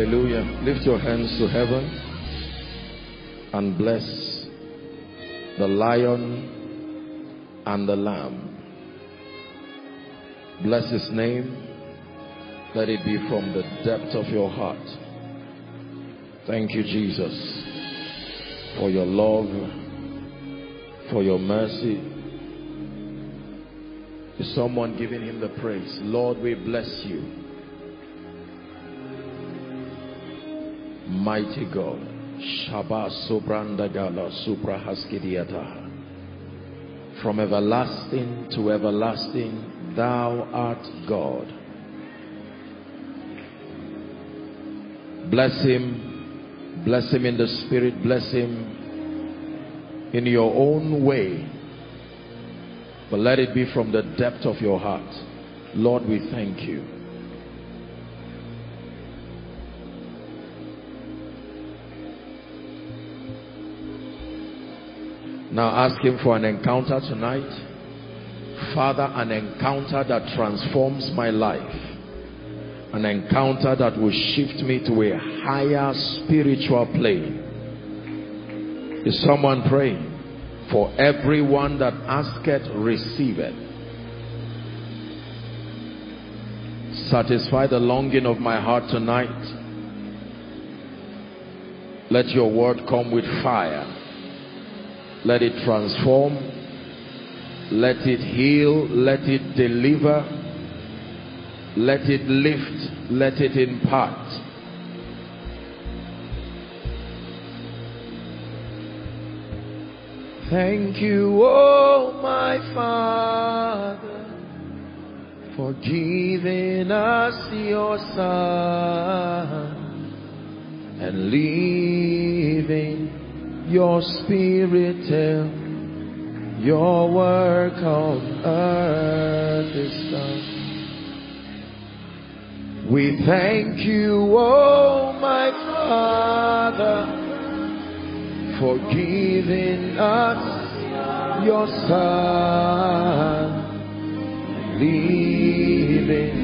Hallelujah. Lift your hands to heaven and bless the lion and the lamb. Bless his name. Let it be from the depth of your heart. Thank you, Jesus, for your love, for your mercy. Is someone giving him the praise? Lord, we bless you. Mighty God. Shabbat Supra Haskidiata. From everlasting to everlasting, thou art God. Bless him. Bless him in the spirit. Bless him in your own way. But let it be from the depth of your heart. Lord, we thank you. Now ask him for an encounter tonight. Father, an encounter that transforms my life. An encounter that will shift me to a higher spiritual plane. Is someone praying? For everyone that asketh, receiveth. Satisfy the longing of my heart tonight. Let your word come with fire let it transform. Let it heal. Let it deliver. Let it lift. Let it impart. Thank you, oh my Father, for giving us your Son and leaving your spirit tell your work on earth is done. We thank you, oh my Father, for giving us your Son, leaving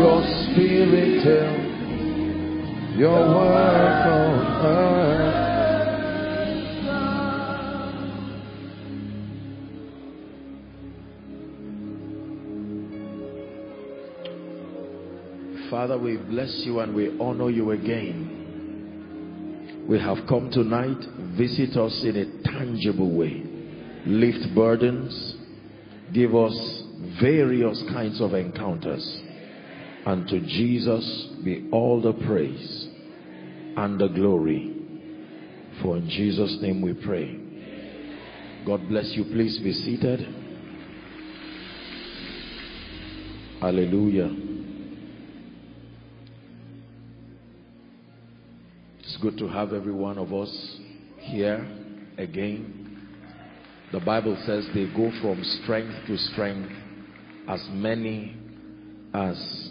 your spirit tell your work on earth. Father, we bless you and we honor you again. We have come tonight. Visit us in a tangible way. Lift burdens. Give us various kinds of encounters. And to Jesus be all the praise and the glory. For in Jesus' name we pray. God bless you. Please be seated. Hallelujah. Good to have every one of us here again. The Bible says they go from strength to strength as many as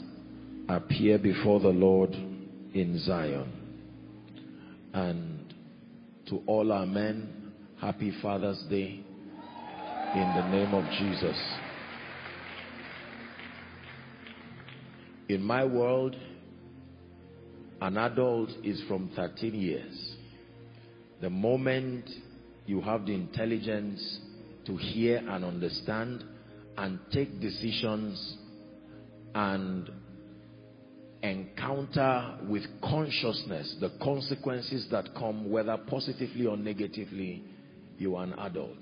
appear before the Lord in Zion. And to all our men, happy Father's Day in the name of Jesus. In my world, an adult is from 13 years. The moment you have the intelligence to hear and understand and take decisions and encounter with consciousness the consequences that come whether positively or negatively you are an adult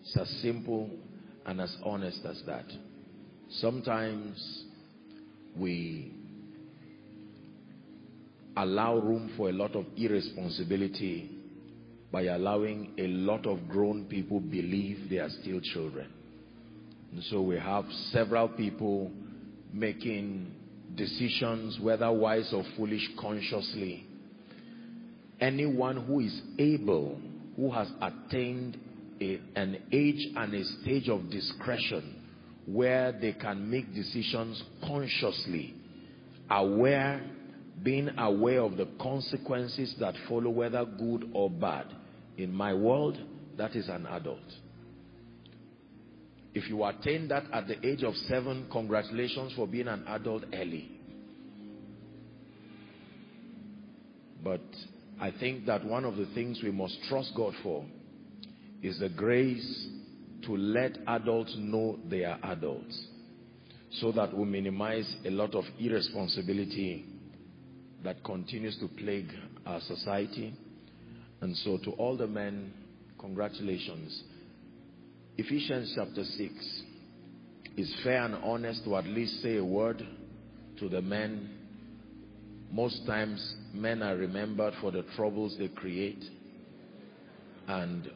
it's as simple and as honest as that sometimes we allow room for a lot of irresponsibility by allowing a lot of grown people believe they are still children. And so we have several people making decisions, whether wise or foolish, consciously. Anyone who is able, who has attained a, an age and a stage of discretion where they can make decisions consciously, aware being aware of the consequences that follow, whether good or bad. In my world, that is an adult. If you attain that at the age of seven, congratulations for being an adult early. But I think that one of the things we must trust God for is the grace to let adults know they are adults so that we minimize a lot of irresponsibility that continues to plague our society. And so to all the men, congratulations. Ephesians chapter 6 is fair and honest to at least say a word to the men. Most times men are remembered for the troubles they create. And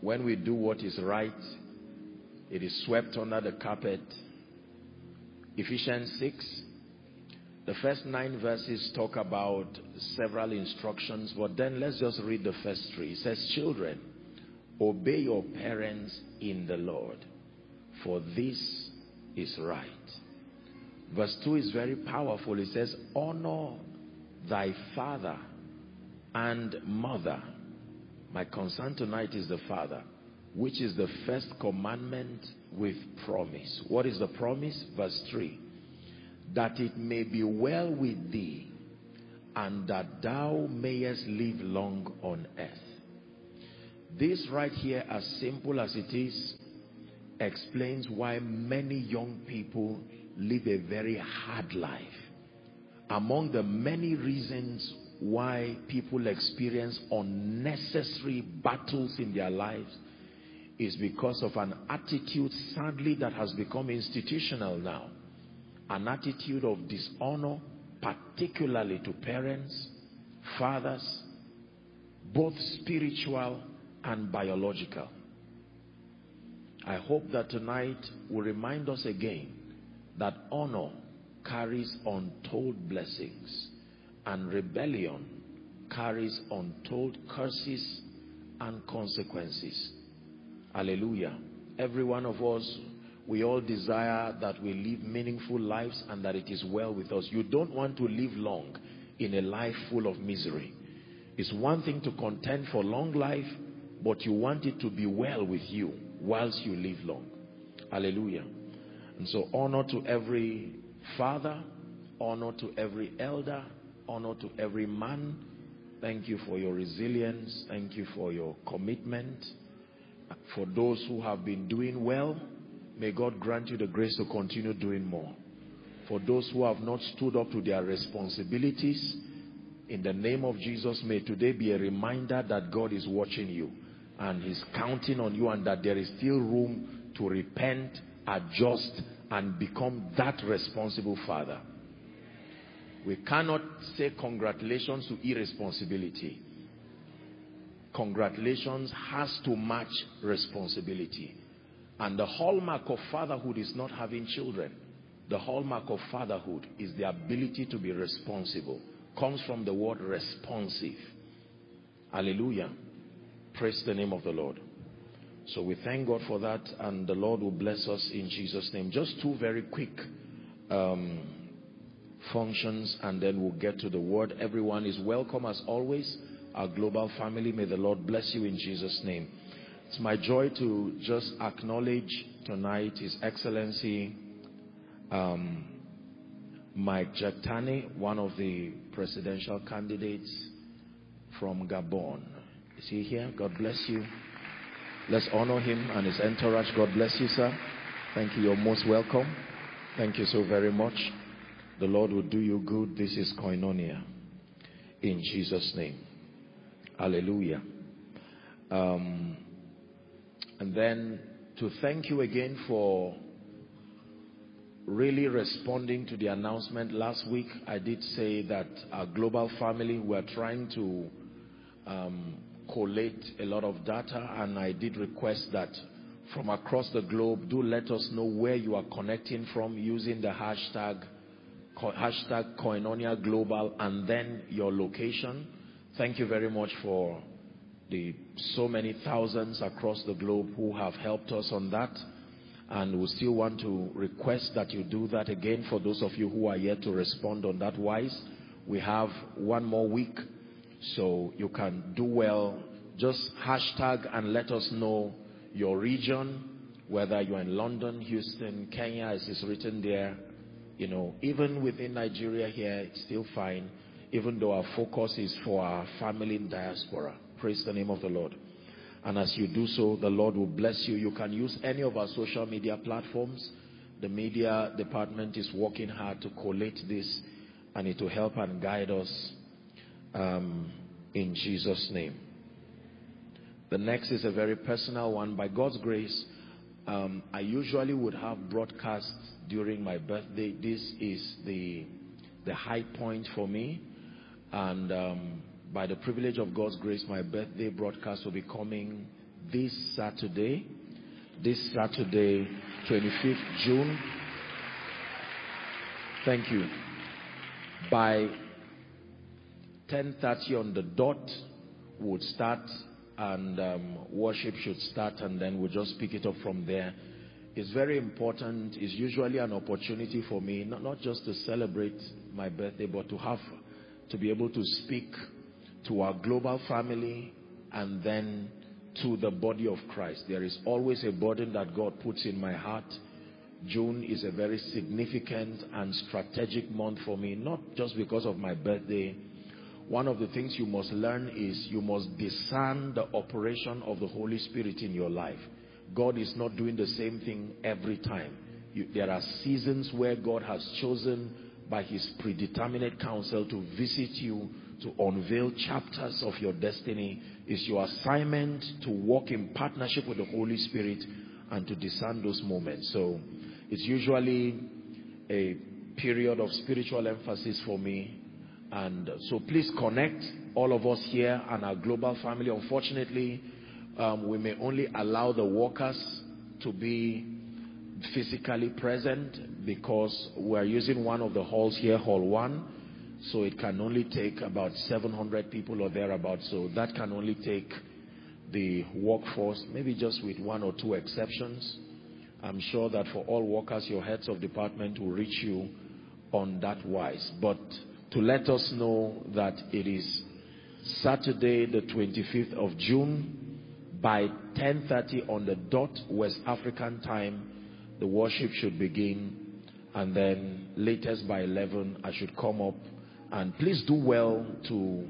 when we do what is right, it is swept under the carpet. Ephesians 6, the first nine verses talk about several instructions, but then let's just read the first three. It says, Children, obey your parents in the Lord, for this is right. Verse 2 is very powerful. It says, Honor thy father and mother. My concern tonight is the father, which is the first commandment with promise. What is the promise? Verse 3 That it may be well with thee, and that thou mayest live long on earth. This right here, as simple as it is, explains why many young people live a very hard life. Among the many reasons why people experience unnecessary battles in their lives is because of an attitude, sadly, that has become institutional now. An attitude of dishonor, particularly to parents, fathers, both spiritual and biological. I hope that tonight will remind us again that honor carries untold blessings and rebellion carries untold curses and consequences. Hallelujah. Every one of us, we all desire that we live meaningful lives and that it is well with us. You don't want to live long in a life full of misery. It's one thing to contend for long life, but you want it to be well with you whilst you live long. Hallelujah. And so honor to every father, honor to every elder, honor to every man. Thank you for your resilience. Thank you for your commitment. For those who have been doing well, may God grant you the grace to continue doing more. For those who have not stood up to their responsibilities, in the name of Jesus, may today be a reminder that God is watching you and He's counting on you and that there is still room to repent, adjust, and become that responsible father. We cannot say congratulations to irresponsibility. Congratulations has to match responsibility. And the hallmark of fatherhood is not having children. The hallmark of fatherhood is the ability to be responsible. Comes from the word responsive. Hallelujah. Praise the name of the Lord. So we thank God for that and the Lord will bless us in Jesus' name. Just two very quick um, functions and then we'll get to the word. Everyone is welcome as always. Our global family, may the Lord bless you in Jesus' name. It's my joy to just acknowledge tonight His Excellency um, Mike Jocktane, one of the presidential candidates from Gabon. Is he here? God bless you. Let's honor him and his entourage. God bless you, sir. Thank you. You're most welcome. Thank you so very much. The Lord will do you good. This is koinonia. In Jesus' name. Hallelujah. Um, to thank you again for really responding to the announcement last week. I did say that our global family were trying to um, collate a lot of data and I did request that from across the globe, do let us know where you are connecting from using the hashtag hashtag Koinonia Global and then your location. Thank you very much for the so many thousands across the globe who have helped us on that. And we still want to request that you do that again for those of you who are yet to respond on that wise. We have one more week so you can do well. Just hashtag and let us know your region, whether you're in London, Houston, Kenya, as is written there. You know, even within Nigeria here, it's still fine. even though our focus is for our family in diaspora. Praise the name of the Lord. And as you do so, the Lord will bless you. You can use any of our social media platforms. The media department is working hard to collate this and it will help and guide us um, in Jesus' name. The next is a very personal one. By God's grace, um, I usually would have broadcasts during my birthday. This is the, the high point for me. And um, by the privilege of God's grace, my birthday broadcast will be coming this Saturday. This Saturday, 25th June. Thank you. By 10.30 on the dot, would start and um, worship should start and then we'll just pick it up from there. It's very important. It's usually an opportunity for me, not, not just to celebrate my birthday, but to have, to be able to speak to our global family and then to the body of Christ. There is always a burden that God puts in my heart. June is a very significant and strategic month for me, not just because of my birthday. One of the things you must learn is you must discern the operation of the Holy Spirit in your life. God is not doing the same thing every time. You, there are seasons where God has chosen by his predeterminate counsel to visit you to unveil chapters of your destiny is your assignment to walk in partnership with the Holy Spirit and to discern those moments. So it's usually a period of spiritual emphasis for me. And so please connect all of us here and our global family. Unfortunately, um, we may only allow the workers to be physically present because we're using one of the halls here, hall one so it can only take about 700 people or thereabouts. So that can only take the workforce, maybe just with one or two exceptions. I'm sure that for all workers, your heads of department will reach you on that wise. But to let us know that it is Saturday, the 25th of June, by 10.30 on the dot West African time, the worship should begin. And then latest by 11, I should come up and please do well to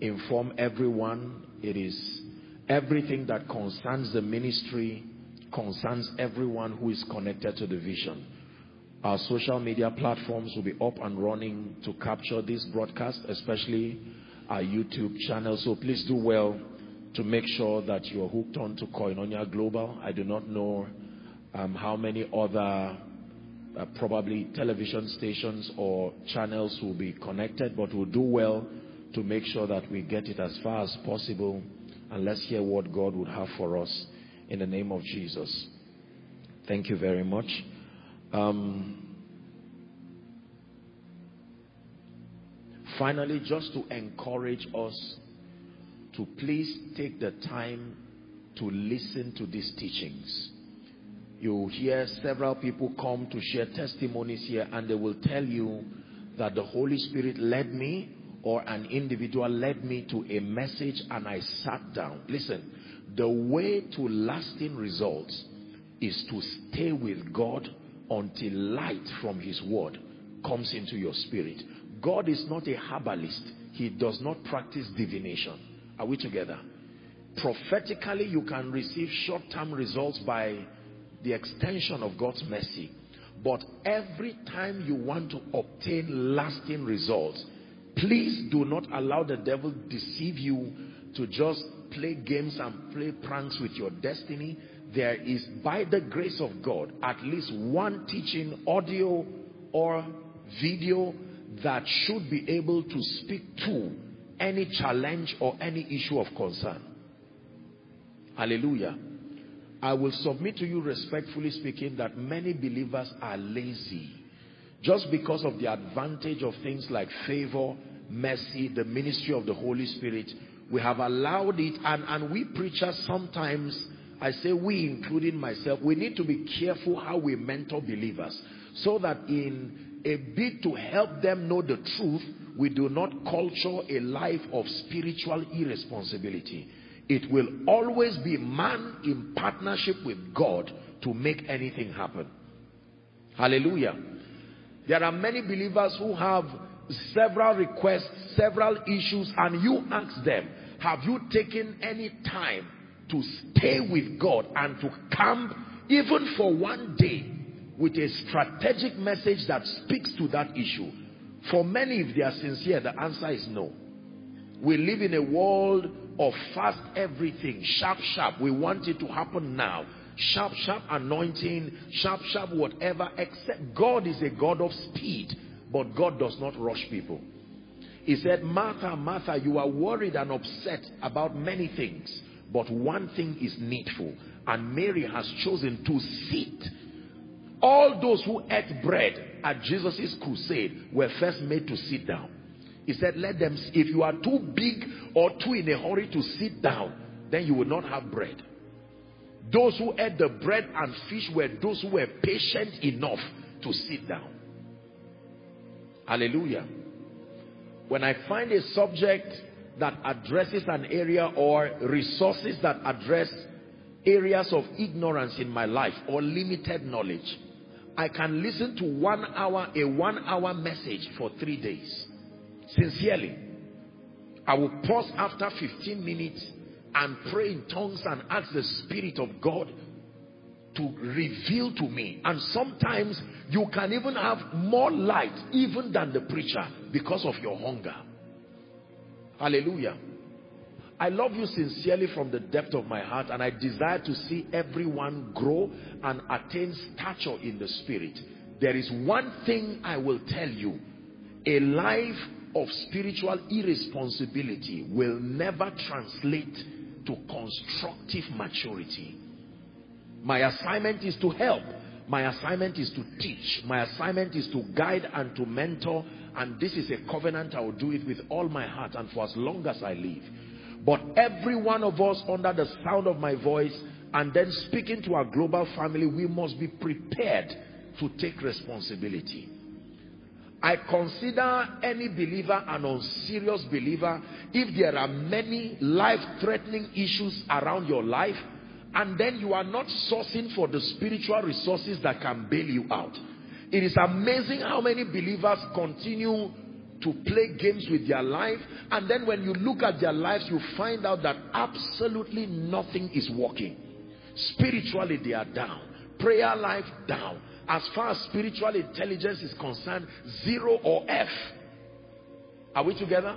inform everyone. It is everything that concerns the ministry, concerns everyone who is connected to the vision. Our social media platforms will be up and running to capture this broadcast, especially our YouTube channel. So please do well to make sure that you are hooked on to Koinonia Global. I do not know um, how many other uh, probably television stations or channels will be connected, but we'll do well to make sure that we get it as far as possible. And let's hear what God would have for us in the name of Jesus. Thank you very much. Um, finally, just to encourage us to please take the time to listen to these teachings you hear several people come to share testimonies here and they will tell you that the Holy Spirit led me or an individual led me to a message and I sat down. Listen, the way to lasting results is to stay with God until light from his word comes into your spirit. God is not a herbalist. He does not practice divination. Are we together? Prophetically, you can receive short-term results by the extension of God's mercy. But every time you want to obtain lasting results, please do not allow the devil deceive you to just play games and play pranks with your destiny. There is, by the grace of God, at least one teaching, audio or video, that should be able to speak to any challenge or any issue of concern. Hallelujah. I will submit to you respectfully speaking that many believers are lazy just because of the advantage of things like favor, mercy, the ministry of the Holy Spirit. We have allowed it and, and we preachers sometimes, I say we including myself, we need to be careful how we mentor believers so that in a bid to help them know the truth, we do not culture a life of spiritual irresponsibility. It will always be man in partnership with God to make anything happen. Hallelujah. There are many believers who have several requests, several issues, and you ask them, have you taken any time to stay with God and to camp even for one day with a strategic message that speaks to that issue? For many, if they are sincere, the answer is no. We live in a world of fast everything, sharp, sharp. We want it to happen now. Sharp, sharp anointing, sharp, sharp whatever, except God is a God of speed, but God does not rush people. He said, Martha, Martha, you are worried and upset about many things, but one thing is needful, and Mary has chosen to sit. All those who ate bread at Jesus' crusade were first made to sit down. He said, let them, if you are too big or too in a hurry to sit down, then you will not have bread. Those who ate the bread and fish were those who were patient enough to sit down. Hallelujah. When I find a subject that addresses an area or resources that address areas of ignorance in my life or limited knowledge, I can listen to one hour, a one hour message for three days. Sincerely. I will pause after 15 minutes and pray in tongues and ask the Spirit of God to reveal to me. And sometimes you can even have more light even than the preacher because of your hunger. Hallelujah. I love you sincerely from the depth of my heart and I desire to see everyone grow and attain stature in the spirit. There is one thing I will tell you. A life of spiritual irresponsibility will never translate to constructive maturity. My assignment is to help. My assignment is to teach. My assignment is to guide and to mentor. And this is a covenant. I will do it with all my heart and for as long as I live. But every one of us under the sound of my voice and then speaking to our global family, we must be prepared to take responsibility. I consider any believer an unserious believer if there are many life-threatening issues around your life and then you are not sourcing for the spiritual resources that can bail you out. It is amazing how many believers continue to play games with their life and then when you look at their lives you find out that absolutely nothing is working. Spiritually they are down. Prayer life down as far as spiritual intelligence is concerned, zero or F. Are we together?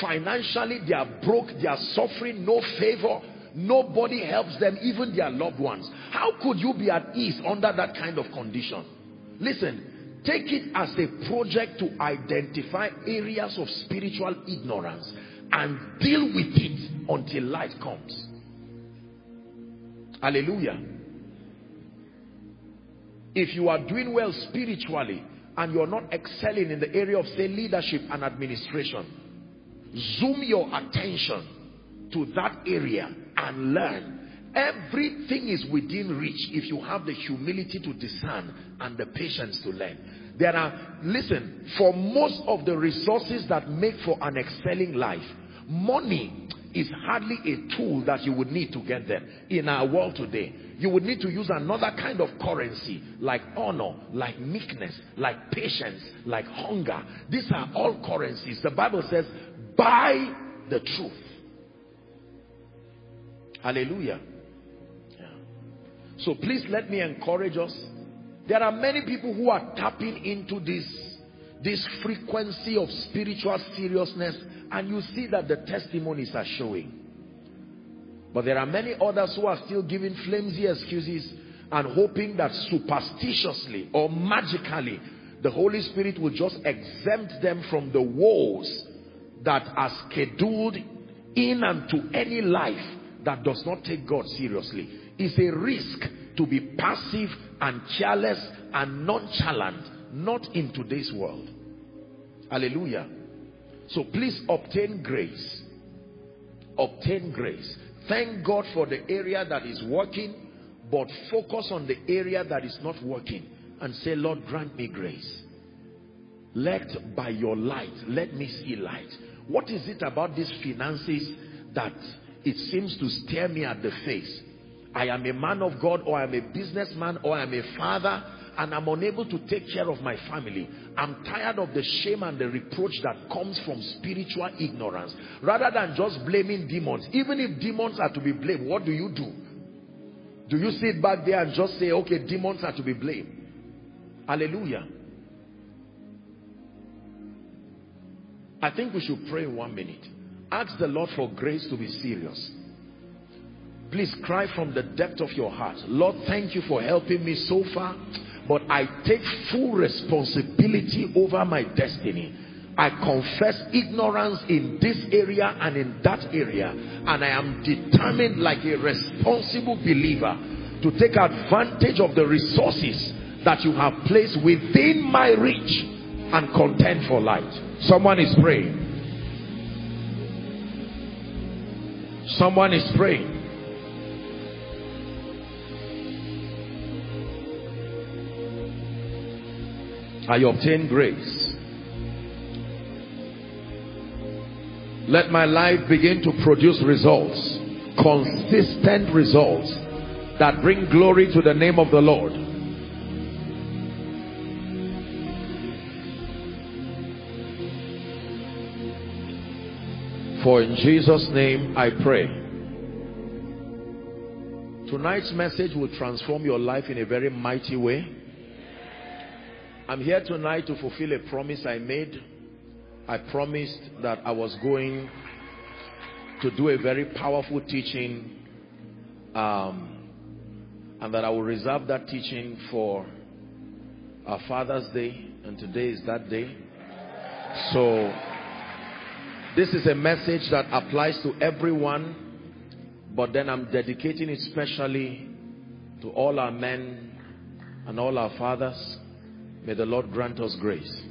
Financially, they are broke, they are suffering, no favor. Nobody helps them, even their loved ones. How could you be at ease under that kind of condition? Listen, take it as a project to identify areas of spiritual ignorance and deal with it until light comes. Hallelujah. If you are doing well spiritually and you're not excelling in the area of say leadership and administration, zoom your attention to that area and learn. Everything is within reach if you have the humility to discern and the patience to learn. There are, listen, for most of the resources that make for an excelling life, money is hardly a tool that you would need to get there in our world today you would need to use another kind of currency like honor, like meekness, like patience, like hunger. These are all currencies. The Bible says, buy the truth. Hallelujah. Yeah. So please let me encourage us. There are many people who are tapping into this, this frequency of spiritual seriousness and you see that the testimonies are showing. But there are many others who are still giving flimsy excuses and hoping that superstitiously or magically the Holy Spirit will just exempt them from the woes that are scheduled in and to any life that does not take God seriously. It's a risk to be passive and careless and nonchalant, not in today's world. Hallelujah. So please obtain grace. Obtain grace. Thank God for the area that is working, but focus on the area that is not working and say, Lord, grant me grace. Let by your light, let me see light. What is it about these finances that it seems to stare me at the face? I am a man of God or I am a businessman or I am a father and I'm unable to take care of my family. I'm tired of the shame and the reproach that comes from spiritual ignorance. Rather than just blaming demons, even if demons are to be blamed, what do you do? Do you sit back there and just say, okay, demons are to be blamed? Hallelujah. I think we should pray one minute. Ask the Lord for grace to be serious. Please cry from the depth of your heart. Lord, thank you for helping me so far, but I take full responsibility over my destiny. I confess ignorance in this area and in that area, and I am determined like a responsible believer to take advantage of the resources that you have placed within my reach and contend for light. Someone is praying. Someone is praying. I obtain grace. Let my life begin to produce results, consistent results that bring glory to the name of the Lord. For in Jesus' name I pray. Tonight's message will transform your life in a very mighty way. I'm here tonight to fulfill a promise I made. I promised that I was going to do a very powerful teaching um, and that I will reserve that teaching for our Father's Day and today is that day. So this is a message that applies to everyone but then I'm dedicating it specially to all our men and all our fathers May the Lord grant us grace.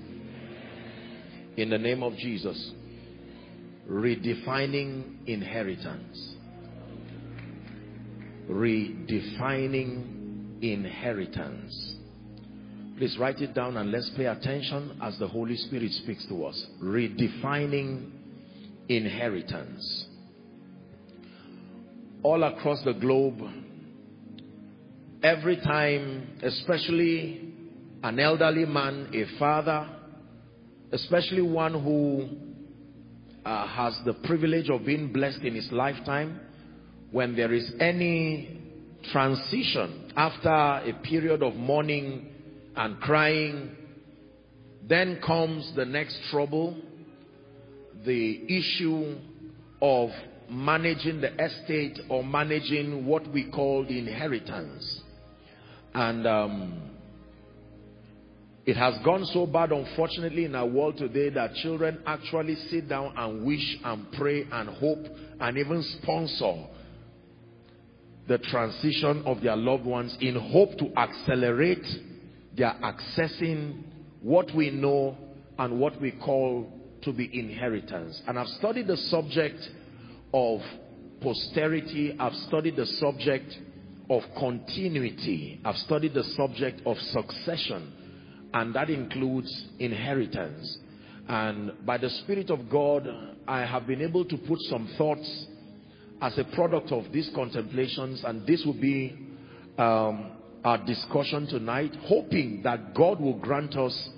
In the name of Jesus. Redefining inheritance. Redefining inheritance. Please write it down and let's pay attention as the Holy Spirit speaks to us. Redefining inheritance. All across the globe, every time, especially an elderly man, a father, especially one who uh, has the privilege of being blessed in his lifetime, when there is any transition after a period of mourning and crying, then comes the next trouble, the issue of managing the estate or managing what we call the inheritance. And um, it has gone so bad, unfortunately, in our world today that children actually sit down and wish and pray and hope and even sponsor the transition of their loved ones in hope to accelerate their accessing what we know and what we call to be inheritance. And I've studied the subject of posterity. I've studied the subject of continuity. I've studied the subject of succession and that includes inheritance. And by the Spirit of God, I have been able to put some thoughts as a product of these contemplations, and this will be um, our discussion tonight, hoping that God will grant us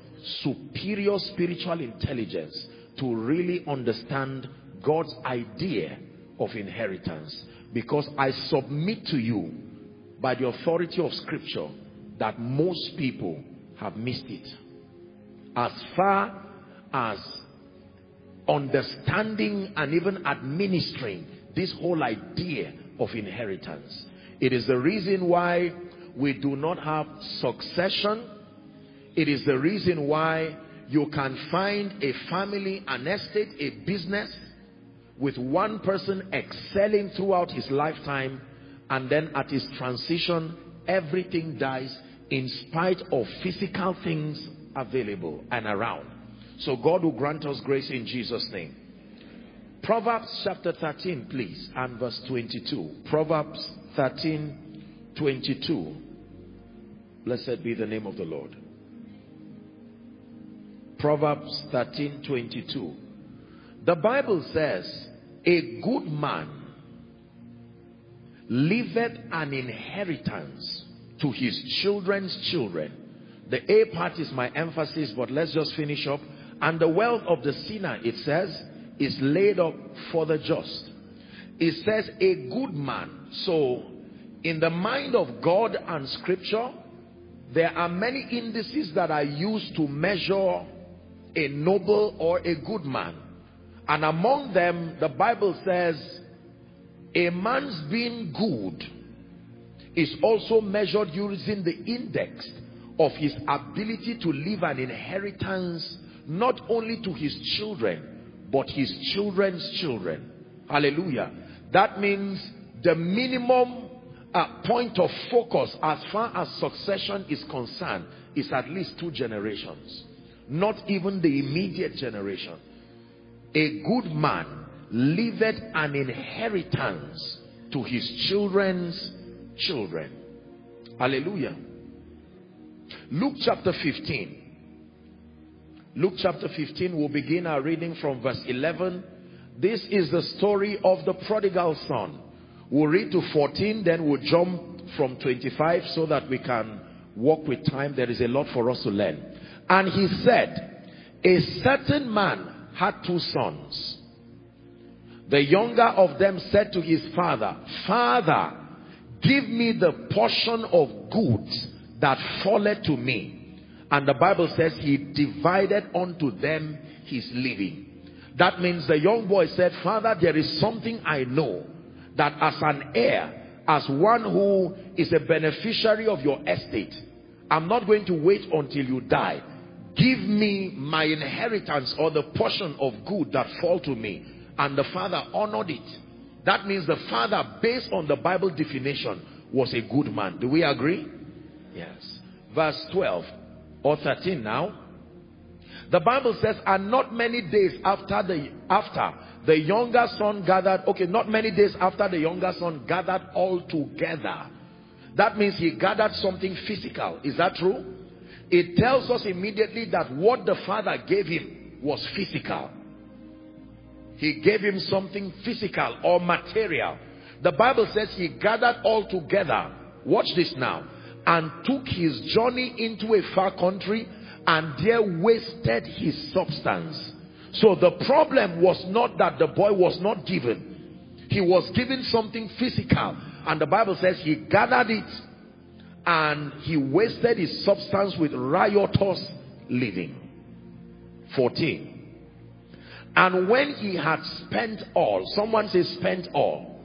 superior spiritual intelligence to really understand God's idea of inheritance. Because I submit to you, by the authority of Scripture, that most people have missed it. As far as understanding and even administering this whole idea of inheritance. It is the reason why we do not have succession. It is the reason why you can find a family, an estate, a business with one person excelling throughout his lifetime and then at his transition everything dies in spite of physical things available and around. So God will grant us grace in Jesus' name. Proverbs chapter 13, please, and verse 22. Proverbs 13, 22. Blessed be the name of the Lord. Proverbs 13, 22. The Bible says, a good man liveth an inheritance to his children's children The A part is my emphasis, but let's just finish up. And the wealth of the sinner, it says, is laid up for the just. It says a good man. So, in the mind of God and scripture, there are many indices that are used to measure a noble or a good man. And among them, the Bible says, a man's being good is also measured using the index of his ability to leave an inheritance not only to his children, but his children's children. Hallelujah. That means the minimum uh, point of focus as far as succession is concerned is at least two generations. Not even the immediate generation. A good man leaveth an inheritance to his children's children. Hallelujah. Luke chapter 15. Luke chapter 15, we'll begin our reading from verse 11. This is the story of the prodigal son. We'll read to 14, then we'll jump from 25 so that we can walk with time. There is a lot for us to learn. And he said, a certain man had two sons. The younger of them said to his father, Father, give me the portion of goods that falleth to me. And the Bible says he divided unto them his living. That means the young boy said, Father, there is something I know that as an heir, as one who is a beneficiary of your estate, I'm not going to wait until you die. Give me my inheritance or the portion of good that fall to me. And the father honored it. That means the father, based on the Bible definition, was a good man. Do we agree? Yes. Verse 12 or 13 now. The Bible says, and not many days after the after the younger son gathered, okay, not many days after the younger son gathered all together. That means he gathered something physical. Is that true? It tells us immediately that what the father gave him was physical. He gave him something physical or material. The Bible says he gathered all together. Watch this now. And took his journey into a far country and there wasted his substance. So the problem was not that the boy was not given. He was given something physical. And the Bible says he gathered it and he wasted his substance with riotous living. 14. And when he had spent all, someone says spent all.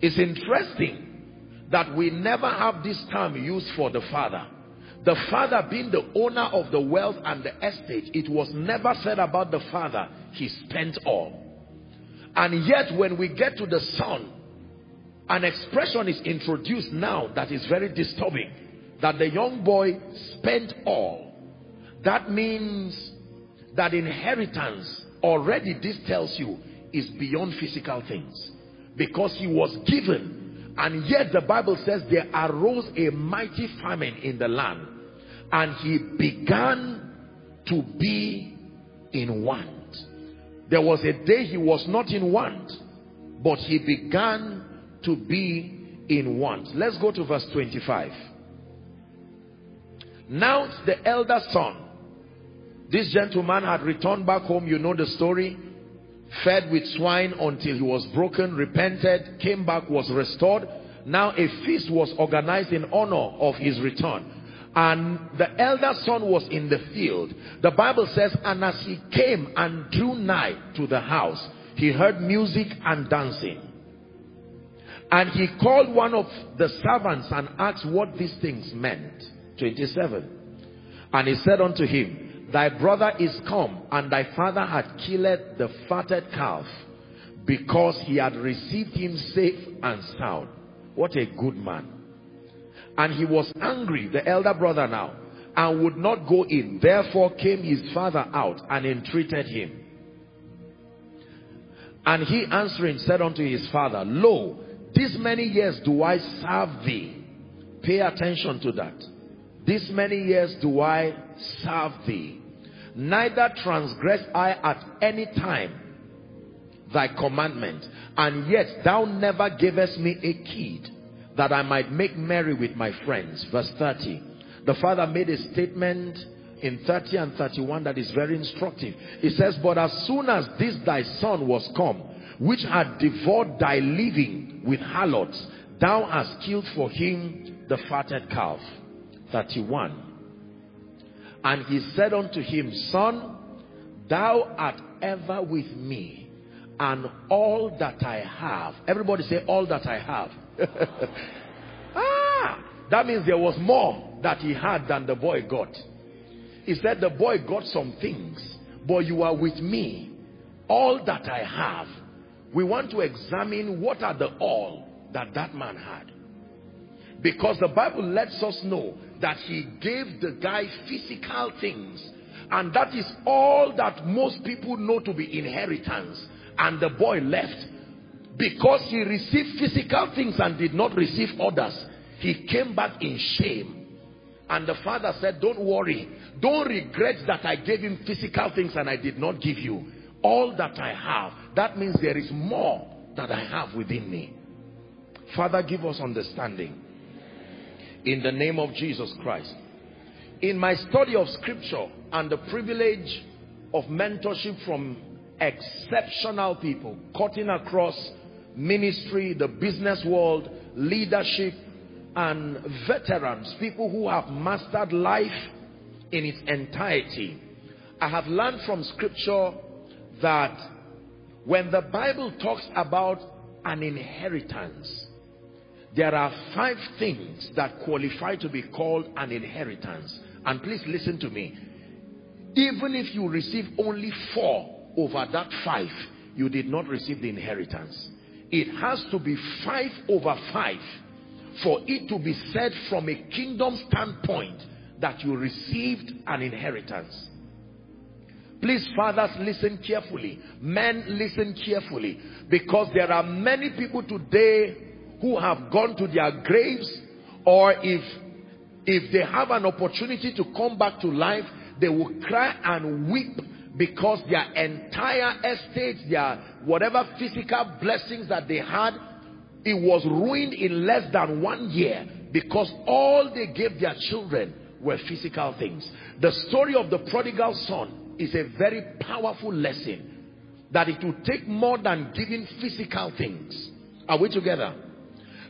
It's interesting that we never have this term used for the father. The father being the owner of the wealth and the estate, it was never said about the father, he spent all. And yet when we get to the son, an expression is introduced now that is very disturbing. That the young boy spent all. That means that inheritance, already this tells you, is beyond physical things. Because he was given, and yet the Bible says there arose a mighty famine in the land, and he began to be in want. There was a day he was not in want, but he began to be in want. Let's go to verse 25. Now the elder son this gentleman had returned back home, you know the story, fed with swine until he was broken, repented, came back, was restored. Now a feast was organized in honor of his return. And the elder son was in the field. The Bible says, and as he came and drew nigh to the house, he heard music and dancing. And he called one of the servants and asked what these things meant. 27. And he said unto him, Thy brother is come, and thy father had killed the fatted calf, because he had received him safe and sound. What a good man. And he was angry, the elder brother now, and would not go in. Therefore came his father out and entreated him. And he answering said unto his father, Lo, these many years do I serve thee. Pay attention to that. This many years do I serve thee neither transgress I at any time thy commandment and yet thou never gavest me a kid that I might make merry with my friends verse 30 The father made a statement in 30 and 31 that is very instructive. He says, But as soon as this thy son was come, which had devoured thy living with harlots, thou hast killed for him the fatted calf. 31. And he said unto him, Son, thou art ever with me, and all that I have. Everybody say, All that I have. ah, that means there was more that he had than the boy got. He said, The boy got some things, but you are with me. All that I have. We want to examine what are the all that that man had. Because the Bible lets us know that he gave the guy physical things. And that is all that most people know to be inheritance. And the boy left. Because he received physical things and did not receive others. He came back in shame. And the father said, don't worry. Don't regret that I gave him physical things and I did not give you. All that I have. That means there is more that I have within me. Father, give us understanding in the name of Jesus Christ. In my study of scripture and the privilege of mentorship from exceptional people cutting across ministry, the business world, leadership, and veterans, people who have mastered life in its entirety. I have learned from scripture that when the Bible talks about an inheritance, there are five things that qualify to be called an inheritance. And please listen to me. Even if you receive only four over that five, you did not receive the inheritance. It has to be five over five for it to be said from a kingdom standpoint that you received an inheritance. Please, fathers, listen carefully. Men, listen carefully. Because there are many people today who have gone to their graves or if if they have an opportunity to come back to life they will cry and weep because their entire estate their whatever physical blessings that they had it was ruined in less than one year because all they gave their children were physical things. The story of the prodigal son is a very powerful lesson that it will take more than giving physical things. Are we together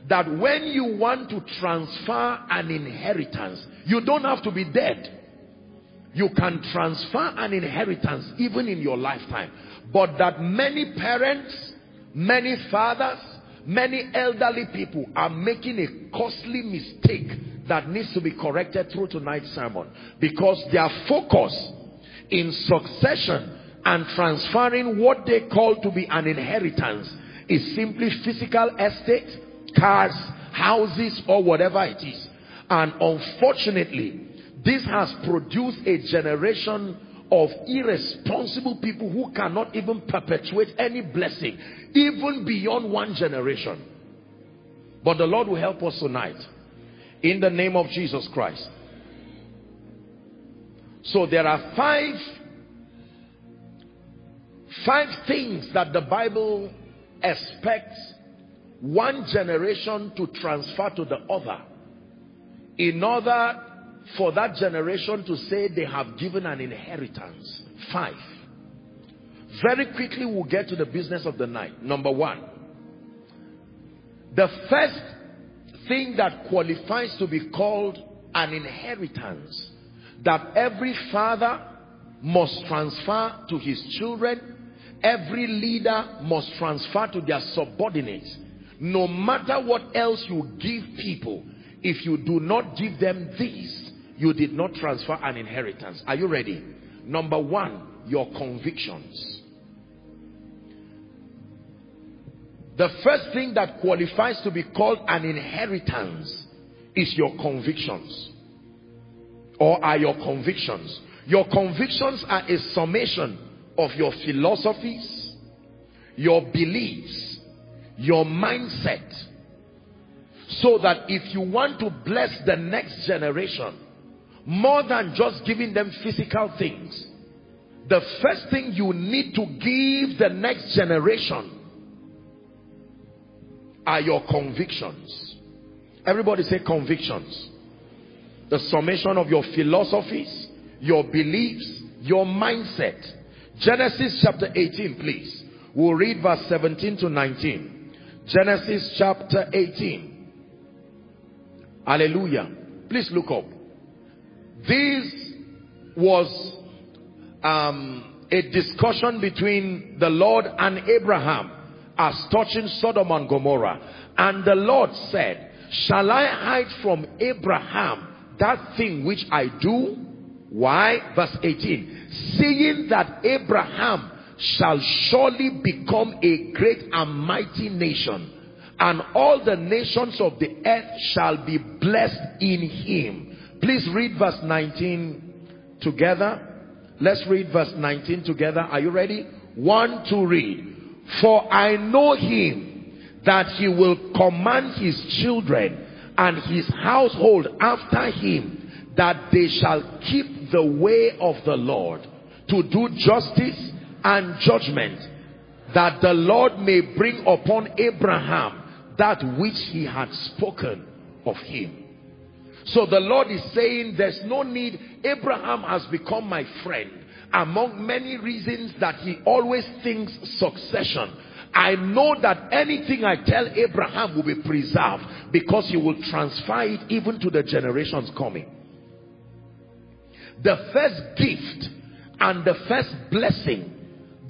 that when you want to transfer an inheritance, you don't have to be dead. You can transfer an inheritance even in your lifetime. But that many parents, many fathers, many elderly people are making a costly mistake that needs to be corrected through tonight's sermon. Because their focus in succession and transferring what they call to be an inheritance is simply physical estate cars, houses, or whatever it is. And unfortunately, this has produced a generation of irresponsible people who cannot even perpetuate any blessing, even beyond one generation. But the Lord will help us tonight. In the name of Jesus Christ. So there are five five things that the Bible expects one generation to transfer to the other in order for that generation to say they have given an inheritance. Five. Very quickly we'll get to the business of the night. Number one. The first thing that qualifies to be called an inheritance that every father must transfer to his children, every leader must transfer to their subordinates no matter what else you give people, if you do not give them this, you did not transfer an inheritance. Are you ready? Number one, your convictions. The first thing that qualifies to be called an inheritance is your convictions. Or are your convictions. Your convictions are a summation of your philosophies, your beliefs, your mindset so that if you want to bless the next generation more than just giving them physical things the first thing you need to give the next generation are your convictions everybody say convictions the summation of your philosophies, your beliefs, your mindset. Genesis chapter 18, please. We'll read verse 17 to 19. Genesis chapter 18. Hallelujah. Please look up. This was um, a discussion between the Lord and Abraham as touching Sodom and Gomorrah. And the Lord said, Shall I hide from Abraham that thing which I do? Why? Verse 18. Seeing that Abraham shall surely become a great and mighty nation, and all the nations of the earth shall be blessed in him. Please read verse 19 together. Let's read verse 19 together. Are you ready? One, two, read. For I know him that he will command his children and his household after him that they shall keep the way of the Lord to do justice and judgment that the Lord may bring upon Abraham that which he had spoken of him. So the Lord is saying there's no need. Abraham has become my friend. Among many reasons that he always thinks succession. I know that anything I tell Abraham will be preserved because he will transfer it even to the generations coming. The first gift and the first blessing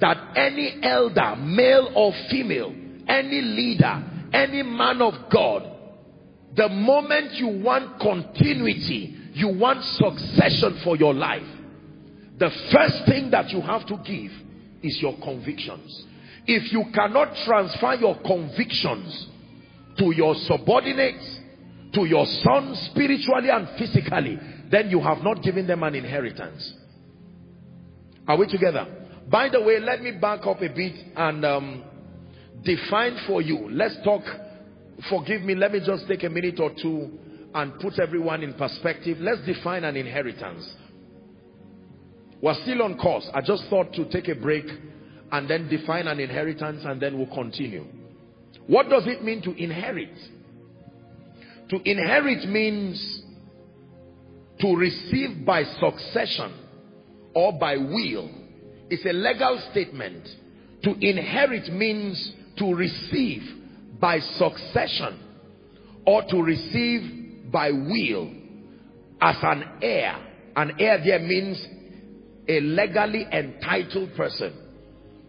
that any elder, male or female, any leader, any man of God, the moment you want continuity, you want succession for your life, the first thing that you have to give is your convictions. If you cannot transfer your convictions to your subordinates, to your sons spiritually and physically, then you have not given them an inheritance. Are we together? By the way, let me back up a bit and um, define for you. Let's talk, forgive me, let me just take a minute or two and put everyone in perspective. Let's define an inheritance. We're still on course. I just thought to take a break and then define an inheritance and then we'll continue. What does it mean to inherit? To inherit means to receive by succession or by will it's a legal statement. To inherit means to receive by succession or to receive by will as an heir. An heir there means a legally entitled person.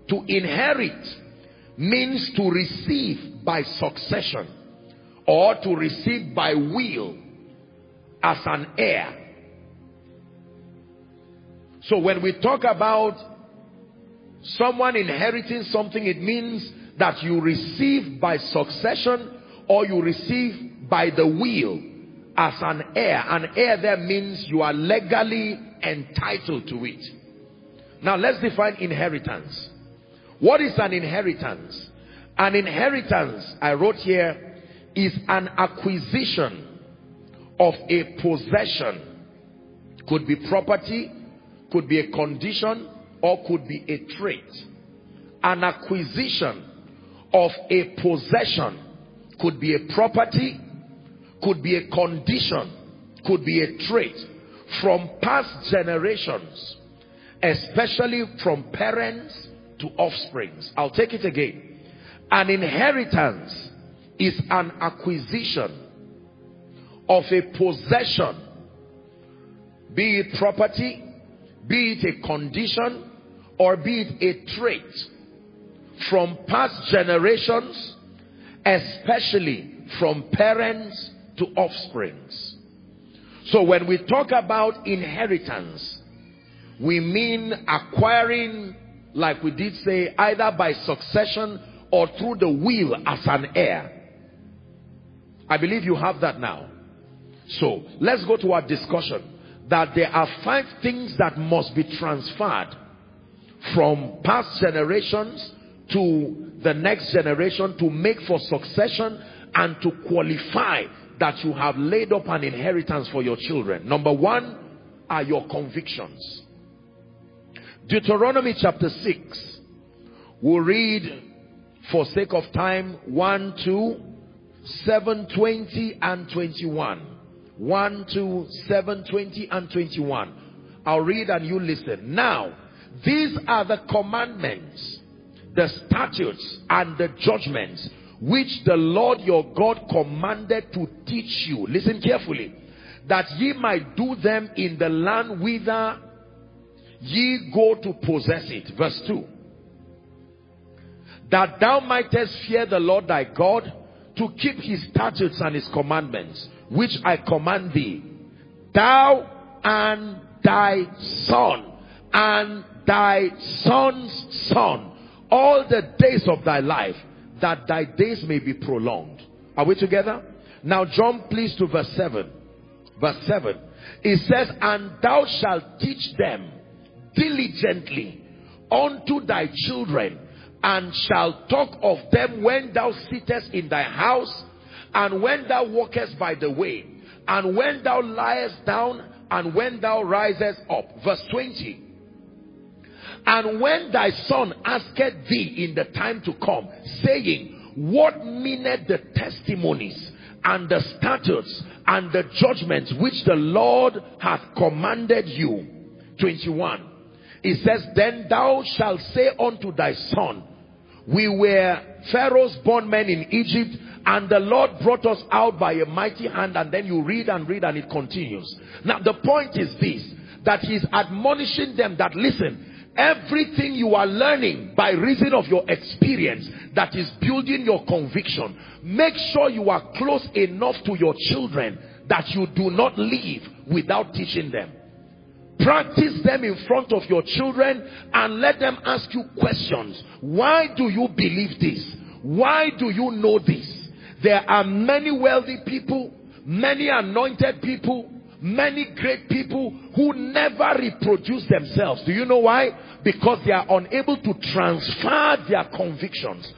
To inherit means to receive by succession or to receive by will as an heir. So when we talk about someone inheriting something, it means that you receive by succession or you receive by the will as an heir. An heir there means you are legally entitled to it. Now let's define inheritance. What is an inheritance? An inheritance, I wrote here, is an acquisition of a possession. Could be property, could be a condition, or could be a trait. An acquisition of a possession could be a property, could be a condition, could be a trait from past generations, especially from parents to offsprings. I'll take it again. An inheritance is an acquisition of a possession, be it property, be it a condition, or be it a trait from past generations, especially from parents to offsprings. So when we talk about inheritance, we mean acquiring, like we did say, either by succession or through the will as an heir. I believe you have that now. So let's go to our discussion that there are five things that must be transferred from past generations to the next generation to make for succession and to qualify that you have laid up an inheritance for your children. Number one are your convictions. Deuteronomy chapter 6. We'll read for sake of time 1, 2, 7, 20 and 21. 1, 2, 7, 20 and 21. I'll read and you listen. Now, these are the commandments, the statutes and the judgments which the Lord your God commanded to teach you. Listen carefully. That ye might do them in the land whither ye go to possess it. Verse 2. That thou mightest fear the Lord thy God to keep his statutes and his commandments, which I command thee. Thou and thy son and thy son's son all the days of thy life that thy days may be prolonged. Are we together? Now jump please to verse 7. Verse 7. It says, And thou shalt teach them diligently unto thy children, and shalt talk of them when thou sittest in thy house, and when thou walkest by the way, and when thou liest down, and when thou risest up. Verse 20. And when thy son asketh thee in the time to come, saying, What meaneth the testimonies and the statutes and the judgments which the Lord hath commanded you? 21. It says, Then thou shalt say unto thy son, We were Pharaoh's bondmen in Egypt, and the Lord brought us out by a mighty hand. And then you read and read, and it continues. Now, the point is this that he's admonishing them that listen, Everything you are learning by reason of your experience that is building your conviction, make sure you are close enough to your children that you do not leave without teaching them. Practice them in front of your children and let them ask you questions. Why do you believe this? Why do you know this? There are many wealthy people, many anointed people, many great people who never reproduce themselves. Do you know why? Because they are unable to transfer their convictions.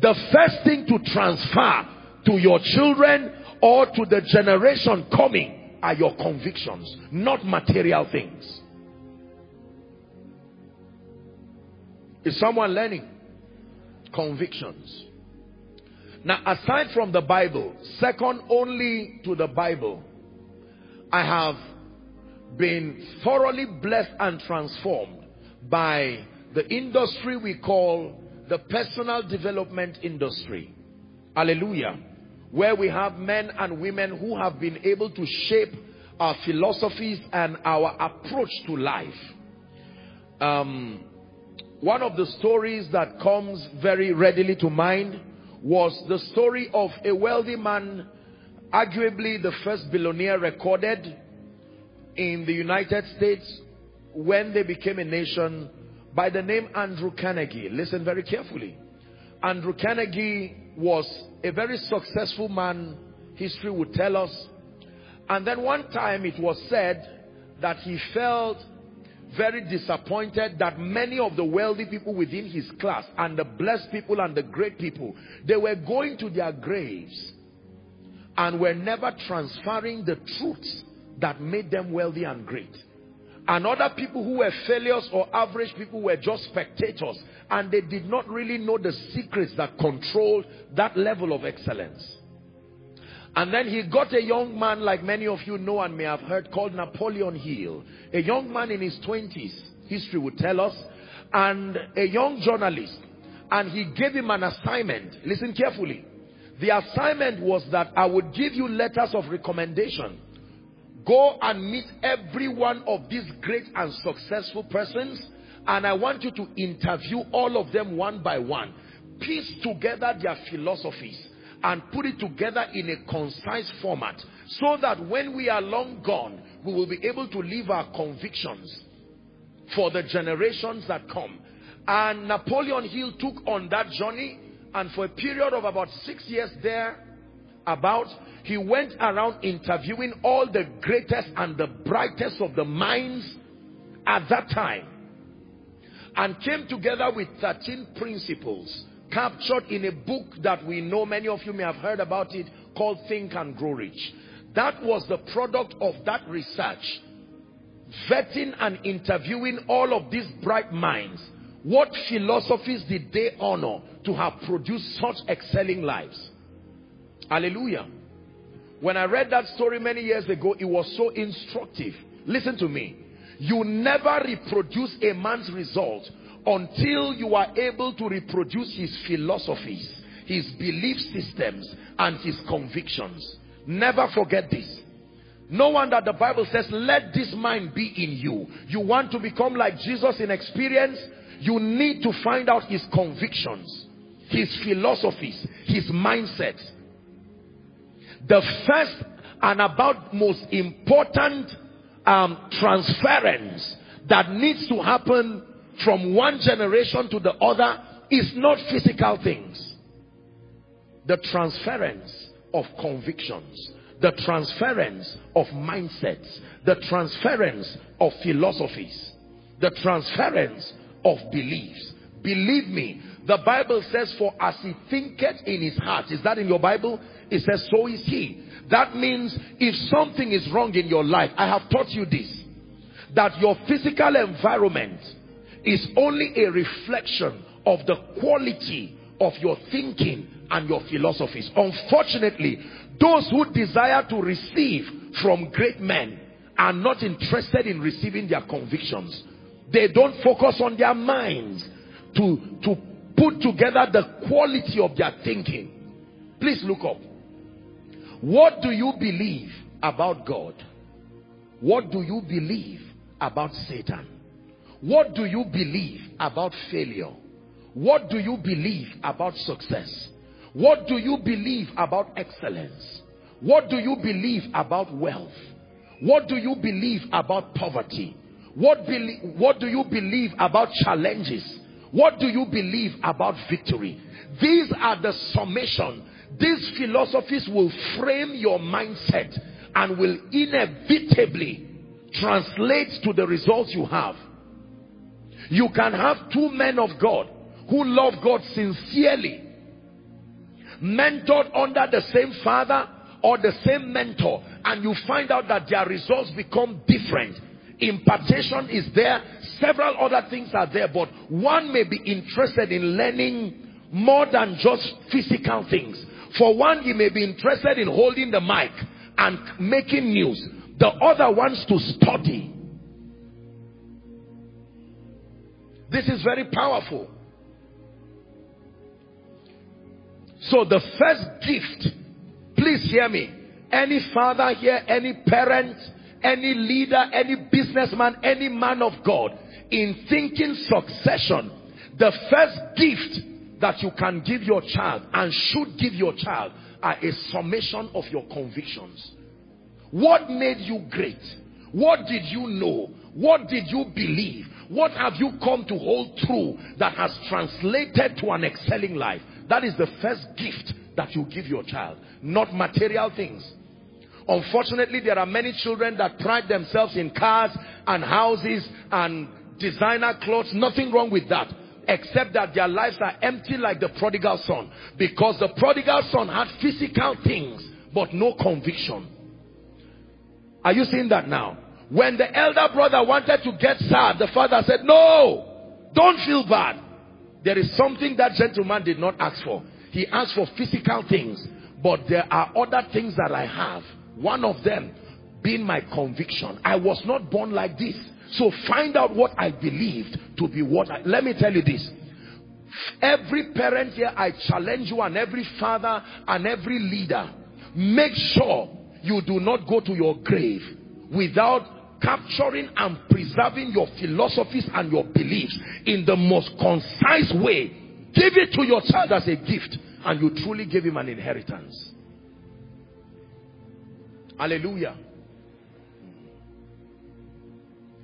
The first thing to transfer to your children or to the generation coming are your convictions, not material things. Is someone learning? Convictions. Now, aside from the Bible, second only to the Bible, I have been thoroughly blessed and transformed by the industry we call the personal development industry. Hallelujah. Where we have men and women who have been able to shape our philosophies and our approach to life. Um, one of the stories that comes very readily to mind was the story of a wealthy man arguably the first billionaire recorded in the United States when they became a nation by the name Andrew Carnegie. Listen very carefully. Andrew Carnegie was a very successful man, history would tell us. And then one time it was said that he felt very disappointed that many of the wealthy people within his class and the blessed people and the great people, they were going to their graves and were never transferring the truths that made them wealthy and great. And other people who were failures or average people were just spectators and they did not really know the secrets that controlled that level of excellence. And then he got a young man like many of you know and may have heard called Napoleon Hill. A young man in his 20s, history would tell us, and a young journalist. And he gave him an assignment. Listen carefully. The assignment was that I would give you letters of recommendation. Go and meet every one of these great and successful persons and I want you to interview all of them one by one. Piece together their philosophies and put it together in a concise format so that when we are long gone, we will be able to leave our convictions for the generations that come. And Napoleon Hill took on that journey and for a period of about six years there, about, he went around interviewing all the greatest and the brightest of the minds at that time. And came together with 13 principles captured in a book that we know, many of you may have heard about it, called Think and Grow Rich. That was the product of that research. Vetting and interviewing all of these bright minds what philosophies did they honor to have produced such excelling lives? Hallelujah. When I read that story many years ago, it was so instructive. Listen to me. You never reproduce a man's result until you are able to reproduce his philosophies, his belief systems, and his convictions. Never forget this. No wonder the Bible says, let this mind be in you. You want to become like Jesus in experience? You need to find out his convictions, his philosophies, his mindsets. The first and about most important um, transference that needs to happen from one generation to the other is not physical things. The transference of convictions, the transference of mindsets, the transference of philosophies, the transference of beliefs. Believe me, the Bible says, for as he thinketh in his heart. Is that in your Bible? It says, so is he. That means if something is wrong in your life, I have taught you this, that your physical environment is only a reflection of the quality of your thinking and your philosophies. Unfortunately, those who desire to receive from great men are not interested in receiving their convictions. They don't focus on their minds to, to put together the quality of their thinking. Please look up. What do you believe about God? What do you believe about Satan? What do you believe about failure? What do you believe about success? What do you believe about excellence? What do you believe about wealth? What do you believe about poverty? What, what do you believe about challenges? What do you believe about victory? These are the summation. These philosophies will frame your mindset and will inevitably translate to the results you have. You can have two men of God who love God sincerely, mentored under the same father or the same mentor, and you find out that their results become different. Impartation is there, several other things are there, but one may be interested in learning more than just physical things. For one, he may be interested in holding the mic and making news. The other wants to study. This is very powerful. So the first gift, please hear me. Any father here, any parent, any leader, any businessman, any man of God, in thinking succession, the first gift that you can give your child and should give your child are a summation of your convictions. What made you great? What did you know? What did you believe? What have you come to hold true that has translated to an excelling life? That is the first gift that you give your child, not material things. Unfortunately, there are many children that pride themselves in cars and houses and designer clothes. Nothing wrong with that. Except that their lives are empty like the prodigal son. Because the prodigal son had physical things, but no conviction. Are you seeing that now? When the elder brother wanted to get sad, the father said, no, don't feel bad. There is something that gentleman did not ask for. He asked for physical things, but there are other things that I have. One of them being my conviction. I was not born like this. So find out what I believed to be what I, let me tell you this. Every parent here, I challenge you and every father and every leader, make sure you do not go to your grave without capturing and preserving your philosophies and your beliefs in the most concise way. Give it to your child as a gift and you truly give him an inheritance. Hallelujah.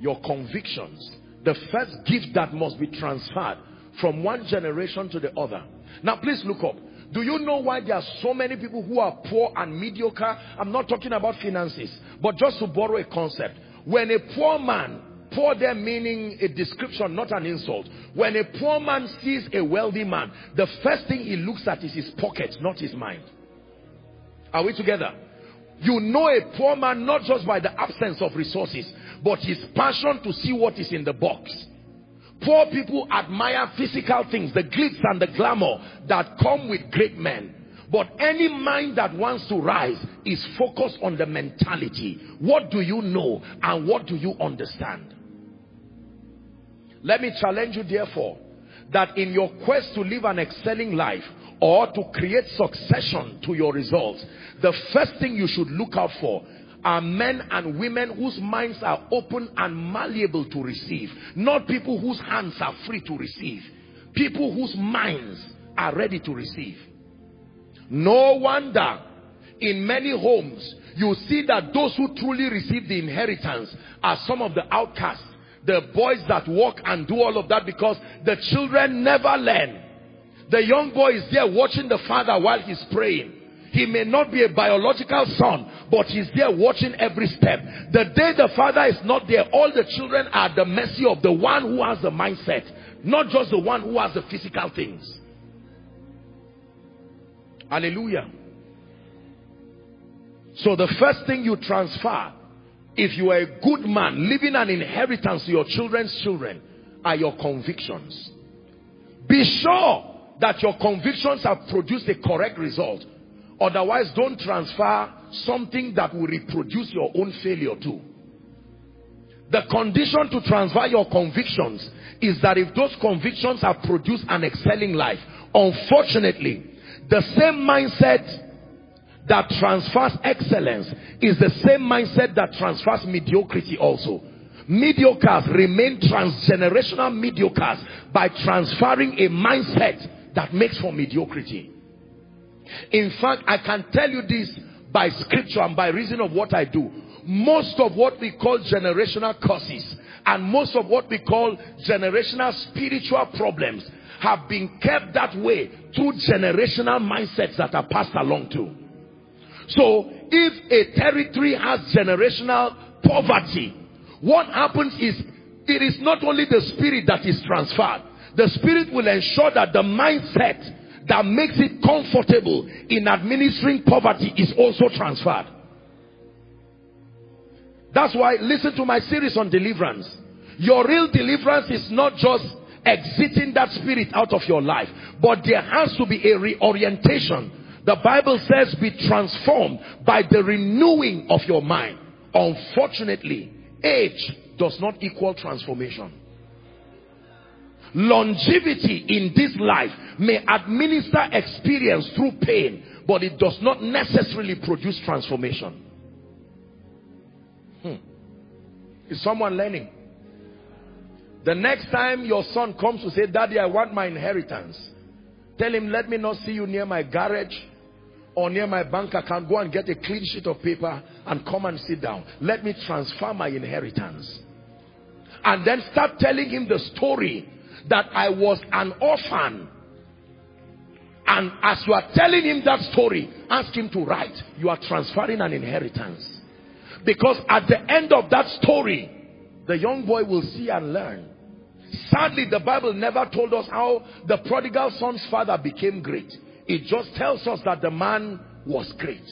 Your convictions. The first gift that must be transferred from one generation to the other. Now please look up. Do you know why there are so many people who are poor and mediocre? I'm not talking about finances, but just to borrow a concept. When a poor man, poor there meaning a description, not an insult. When a poor man sees a wealthy man, the first thing he looks at is his pocket, not his mind. Are we together? You know a poor man not just by the absence of resources, but his passion to see what is in the box. Poor people admire physical things, the glitz and the glamour that come with great men. But any mind that wants to rise is focused on the mentality. What do you know and what do you understand? Let me challenge you therefore that in your quest to live an excelling life or to create succession to your results, the first thing you should look out for are men and women whose minds are open and malleable to receive. Not people whose hands are free to receive. People whose minds are ready to receive. No wonder in many homes you see that those who truly receive the inheritance are some of the outcasts. The boys that walk and do all of that because the children never learn. The young boy is there watching the father while he's praying. He may not be a biological son, but he's there watching every step. The day the father is not there, all the children are at the mercy of the one who has the mindset, not just the one who has the physical things. Hallelujah. So the first thing you transfer, if you are a good man, leaving an inheritance to your children's children, are your convictions. Be sure that your convictions have produced a correct result. Otherwise, don't transfer something that will reproduce your own failure too. The condition to transfer your convictions is that if those convictions have produced an excelling life, unfortunately, the same mindset that transfers excellence is the same mindset that transfers mediocrity also. Mediocres remain transgenerational mediocres by transferring a mindset that makes for mediocrity. In fact, I can tell you this by scripture and by reason of what I do. Most of what we call generational curses and most of what we call generational spiritual problems have been kept that way through generational mindsets that are passed along to. So if a territory has generational poverty, what happens is it is not only the spirit that is transferred. The spirit will ensure that the mindset that makes it comfortable in administering poverty is also transferred. That's why listen to my series on deliverance. Your real deliverance is not just exiting that spirit out of your life, but there has to be a reorientation. The Bible says be transformed by the renewing of your mind. Unfortunately, age does not equal transformation longevity in this life may administer experience through pain but it does not necessarily produce transformation. Hmm. is someone learning? The next time your son comes to say daddy i want my inheritance tell him let me not see you near my garage or near my bank account. Go and get a clean sheet of paper and come and sit down. Let me transfer my inheritance. And then start telling him the story that I was an orphan. And as you are telling him that story, ask him to write. You are transferring an inheritance. Because at the end of that story, the young boy will see and learn. Sadly, the Bible never told us how the prodigal son's father became great. It just tells us that the man was great.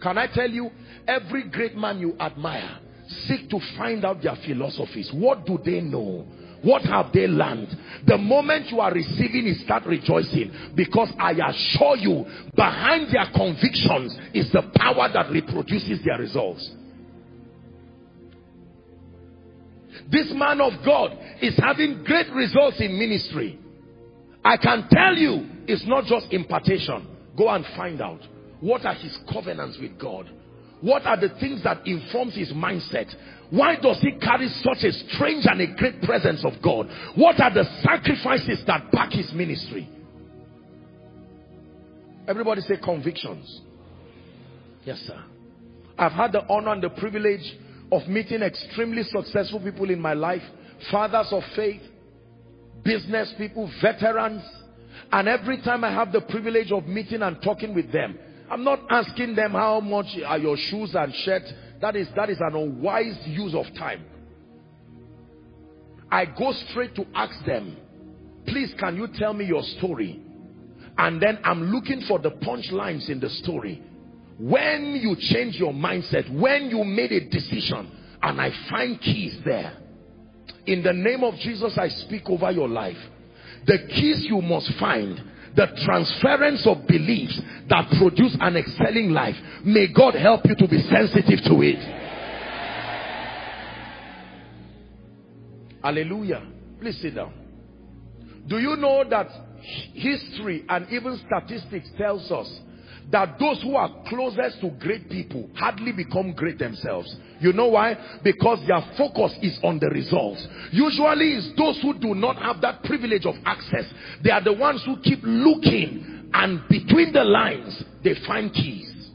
Can I tell you, every great man you admire, seek to find out their philosophies. What do they know? What have they learned? The moment you are receiving it, start rejoicing. Because I assure you, behind their convictions is the power that reproduces their results. This man of God is having great results in ministry. I can tell you, it's not just impartation. Go and find out. What are his covenants with God? What are the things that informs his mindset? Why does he carry such a strange and a great presence of God? What are the sacrifices that back his ministry? Everybody say convictions. Yes, sir. I've had the honor and the privilege of meeting extremely successful people in my life. Fathers of faith, business people, veterans. And every time I have the privilege of meeting and talking with them, I'm not asking them how much are your shoes and shirt that is, that is an unwise use of time. I go straight to ask them, please can you tell me your story? And then I'm looking for the punchlines in the story. When you change your mindset, when you made a decision, and I find keys there. In the name of Jesus, I speak over your life. The keys you must find the transference of beliefs that produce an excelling life. May God help you to be sensitive to it. Hallelujah. Please sit down. Do you know that history and even statistics tells us that those who are closest to great people hardly become great themselves. You know why? Because their focus is on the results. Usually it's those who do not have that privilege of access. They are the ones who keep looking and between the lines, they find keys.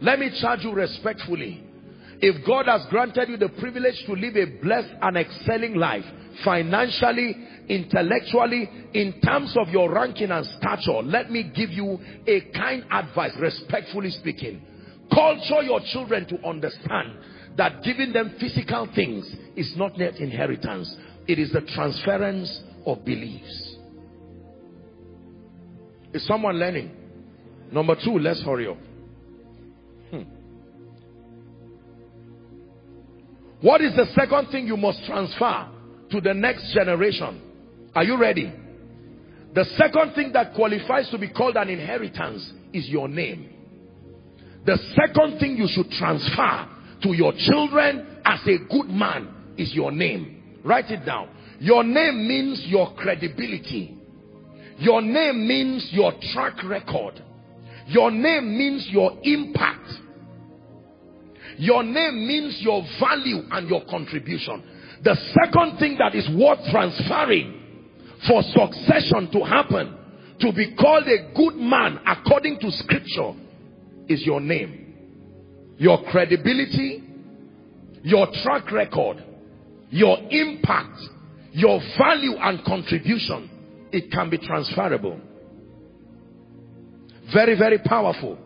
Let me charge you respectfully. If God has granted you the privilege to live a blessed and excelling life, financially, intellectually, in terms of your ranking and stature, let me give you a kind advice, respectfully speaking. Culture your children to understand that giving them physical things is not net inheritance. It is the transference of beliefs. Is someone learning? Number two, let's hurry up. What is the second thing you must transfer to the next generation? Are you ready? The second thing that qualifies to be called an inheritance is your name. The second thing you should transfer to your children as a good man is your name. Write it down. Your name means your credibility. Your name means your track record. Your name means your impact. Your name means your value and your contribution. The second thing that is worth transferring for succession to happen, to be called a good man according to scripture, is your name. Your credibility, your track record, your impact, your value and contribution, it can be transferable. Very, very powerful.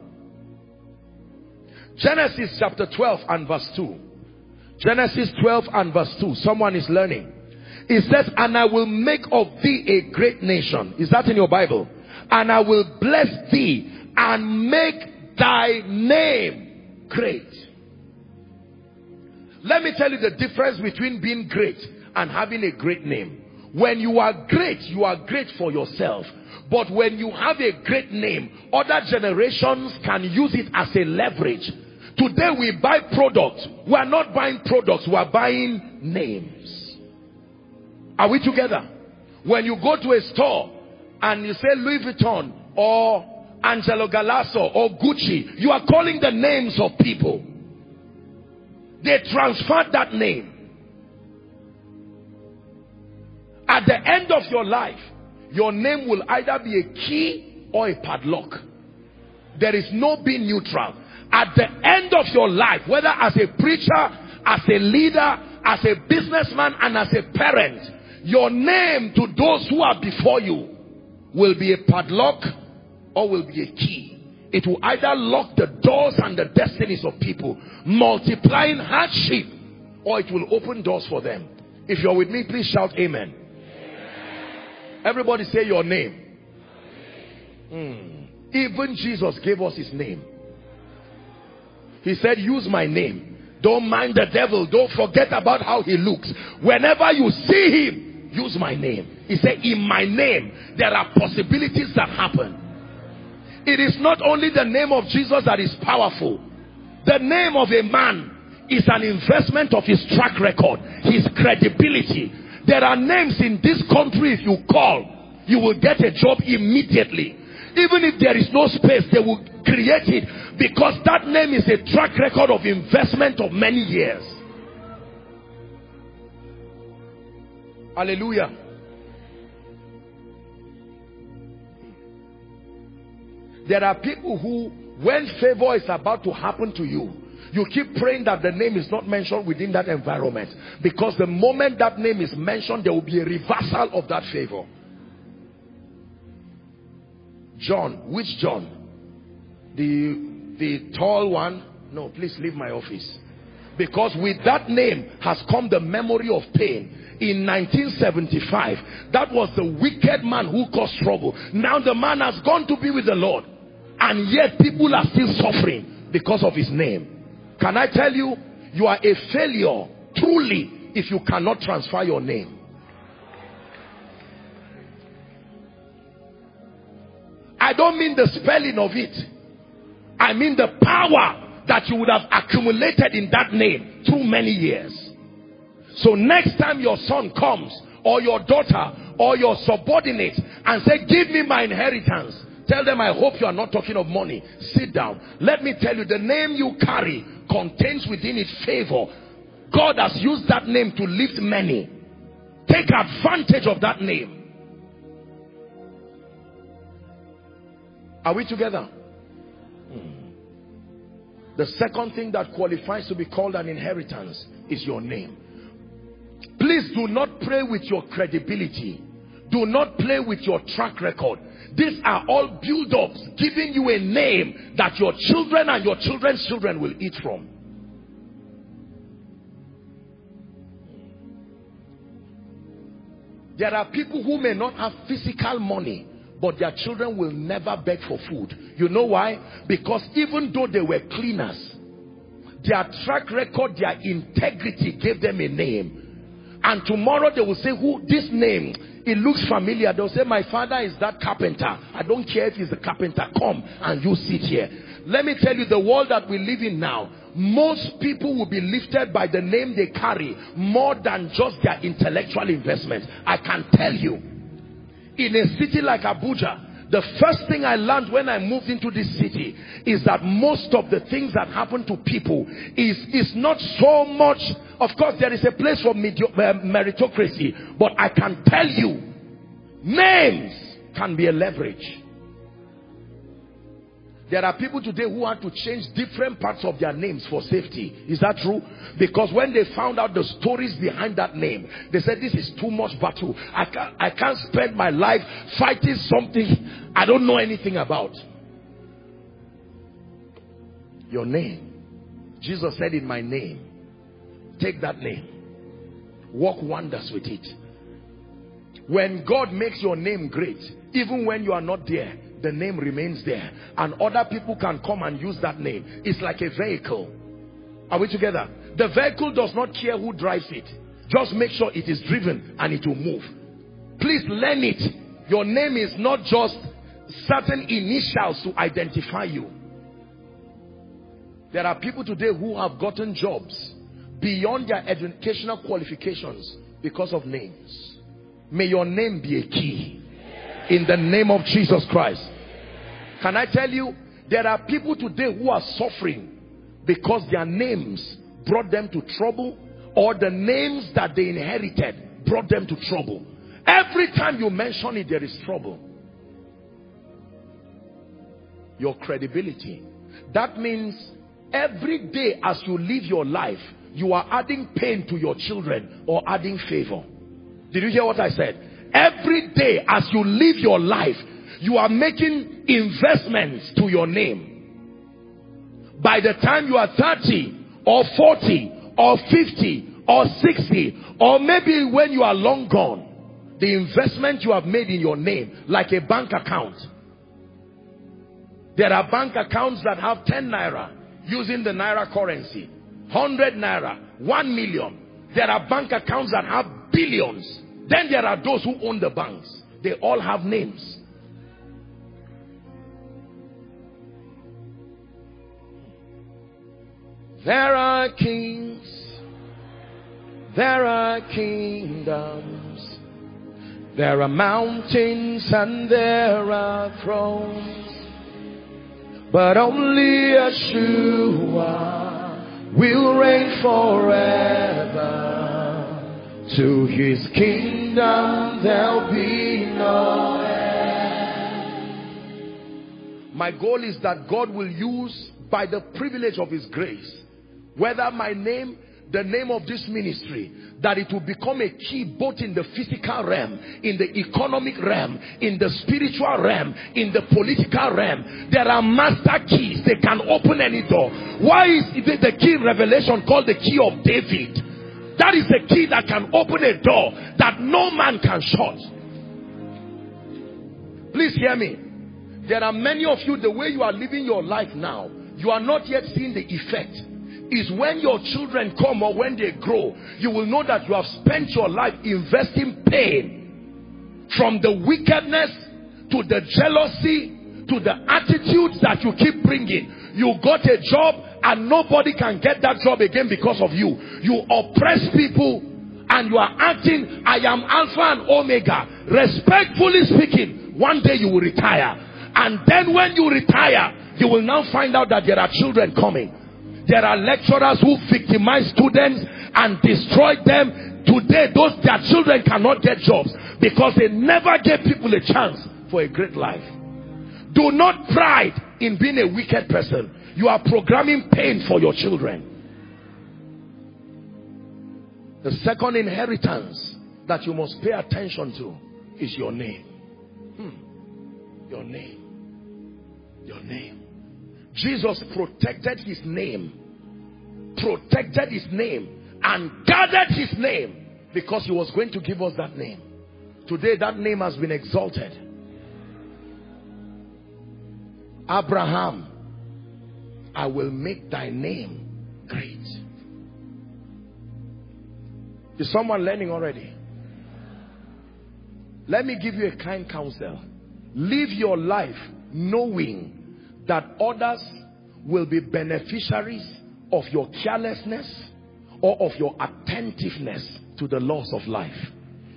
Genesis chapter 12 and verse 2. Genesis 12 and verse 2. Someone is learning. It says, and I will make of thee a great nation. Is that in your Bible? And I will bless thee and make thy name great. Let me tell you the difference between being great and having a great name. When you are great, you are great for yourself. But when you have a great name, other generations can use it as a leverage Today we buy products. We are not buying products. We are buying names. Are we together? When you go to a store and you say Louis Vuitton or Angelo Galasso or Gucci, you are calling the names of people. They transferred that name. At the end of your life, your name will either be a key or a padlock. There is no being neutral at the end of your life, whether as a preacher, as a leader, as a businessman, and as a parent, your name to those who are before you will be a padlock or will be a key. It will either lock the doors and the destinies of people, multiplying hardship, or it will open doors for them. If you're with me, please shout amen. amen. Everybody say your name. Mm. Even Jesus gave us his name. He said, use my name. Don't mind the devil. Don't forget about how he looks. Whenever you see him, use my name. He said, in my name, there are possibilities that happen. It is not only the name of Jesus that is powerful. The name of a man is an investment of his track record, his credibility. There are names in this country if you call, you will get a job immediately. Even if there is no space, they will create it because that name is a track record of investment of many years. Hallelujah. There are people who, when favor is about to happen to you, you keep praying that the name is not mentioned within that environment. Because the moment that name is mentioned, there will be a reversal of that favor. John, which John? The the tall one no please leave my office. Because with that name has come the memory of pain. In 1975 that was the wicked man who caused trouble. Now the man has gone to be with the lord and yet people are still suffering because of his name. Can i tell you you are a failure truly if you cannot transfer your name. I don't mean the spelling of it. I mean the power that you would have accumulated in that name through many years. So next time your son comes or your daughter or your subordinate and say, give me my inheritance. Tell them, I hope you are not talking of money. Sit down. Let me tell you, the name you carry contains within it favor. God has used that name to lift many. Take advantage of that name. Are we together? The second thing that qualifies to be called an inheritance is your name. Please do not pray with your credibility. Do not play with your track record. These are all build-ups giving you a name that your children and your children's children will eat from. There are people who may not have physical money, but their children will never beg for food. You know why? Because even though they were cleaners, their track record, their integrity gave them a name. And tomorrow they will say, who, this name, it looks familiar. They'll say, my father is that carpenter. I don't care if he's a carpenter. Come and you sit here. Let me tell you, the world that we live in now, most people will be lifted by the name they carry more than just their intellectual investment. I can tell you. In a city like Abuja, the first thing I learned when I moved into this city is that most of the things that happen to people is, is not so much, of course there is a place for uh, meritocracy, but I can tell you, names can be a leverage. There are people today who want to change different parts of their names for safety. Is that true? Because when they found out the stories behind that name, they said, this is too much battle. I can't, I can't spend my life fighting something I don't know anything about. Your name. Jesus said in my name. Take that name. Work wonders with it. When God makes your name great, even when you are not there, the name remains there. And other people can come and use that name. It's like a vehicle. Are we together? The vehicle does not care who drives it. Just make sure it is driven and it will move. Please learn it. Your name is not just certain initials to identify you. There are people today who have gotten jobs beyond their educational qualifications because of names. May your name be a key in the name of Jesus Christ. Can I tell you, there are people today who are suffering because their names brought them to trouble or the names that they inherited brought them to trouble. Every time you mention it, there is trouble. Your credibility. That means every day as you live your life, you are adding pain to your children or adding favor. Did you hear what I said? Every day as you live your life, you are making investments to your name. By the time you are 30 or 40 or 50 or 60 or maybe when you are long gone, the investment you have made in your name, like a bank account. There are bank accounts that have 10 naira using the naira currency, 100 naira, 1 million. There are bank accounts that have billions. Then there are those who own the banks. They all have names. There are kings. There are kingdoms. There are mountains and there are thrones. But only Yeshua will reign forever. To his kingdom there'll be no end. My goal is that God will use by the privilege of his grace, whether my name, the name of this ministry, that it will become a key both in the physical realm, in the economic realm, in the spiritual realm, in the political realm. There are master keys. They can open any door. Why is the key revelation called the key of David? That is the key that can open a door that no man can shut. Please hear me. There are many of you, the way you are living your life now, you are not yet seeing the effect. Is when your children come or when they grow, you will know that you have spent your life investing pain from the wickedness to the jealousy to the attitudes that you keep bringing. You got a job and nobody can get that job again because of you. You oppress people and you are acting, I am Alpha and Omega. Respectfully speaking, one day you will retire. And then when you retire, you will now find out that there are children coming. There are lecturers who victimize students and destroy them. Today, those their children cannot get jobs because they never gave people a chance for a great life. Do not pride in being a wicked person. You are programming pain for your children. The second inheritance that you must pay attention to is your name. Hmm. Your name. Your name. Jesus protected his name. Protected his name. And guarded his name. Because he was going to give us that name. Today that name has been exalted. Abraham, I will make thy name great. Is someone learning already? Let me give you a kind counsel. Live your life knowing that others will be beneficiaries of your carelessness or of your attentiveness to the laws of life.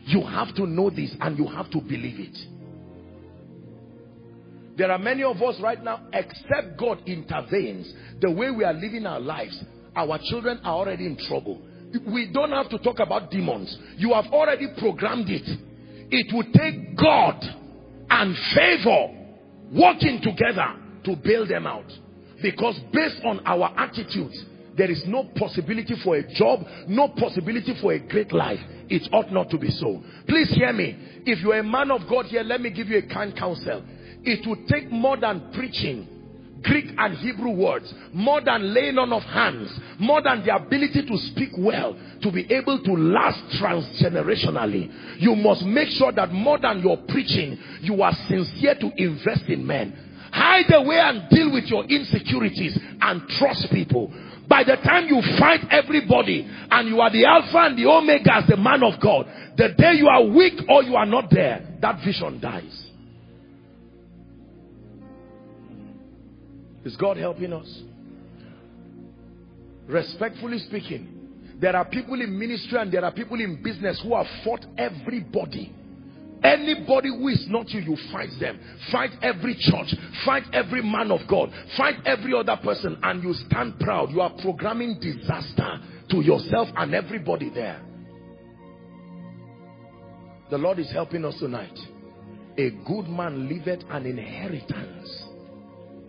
You have to know this and you have to believe it. There are many of us right now, except God intervenes, the way we are living our lives, our children are already in trouble we don't have to talk about demons. You have already programmed it. It will take God and favor working together to bail them out. Because based on our attitudes, there is no possibility for a job, no possibility for a great life. It ought not to be so. Please hear me. If you're a man of God here, let me give you a kind counsel. It will take more than preaching Greek and Hebrew words, more than laying on of hands, more than the ability to speak well, to be able to last transgenerationally. You must make sure that more than your preaching, you are sincere to invest in men. Hide away and deal with your insecurities and trust people. By the time you fight everybody and you are the Alpha and the Omega as the man of God, the day you are weak or you are not there, that vision dies. Is God helping us? Respectfully speaking, there are people in ministry and there are people in business who have fought everybody. Anybody who is not you, you fight them. Fight every church. Fight every man of God. Fight every other person and you stand proud. You are programming disaster to yourself and everybody there. The Lord is helping us tonight. A good man leaveth an inheritance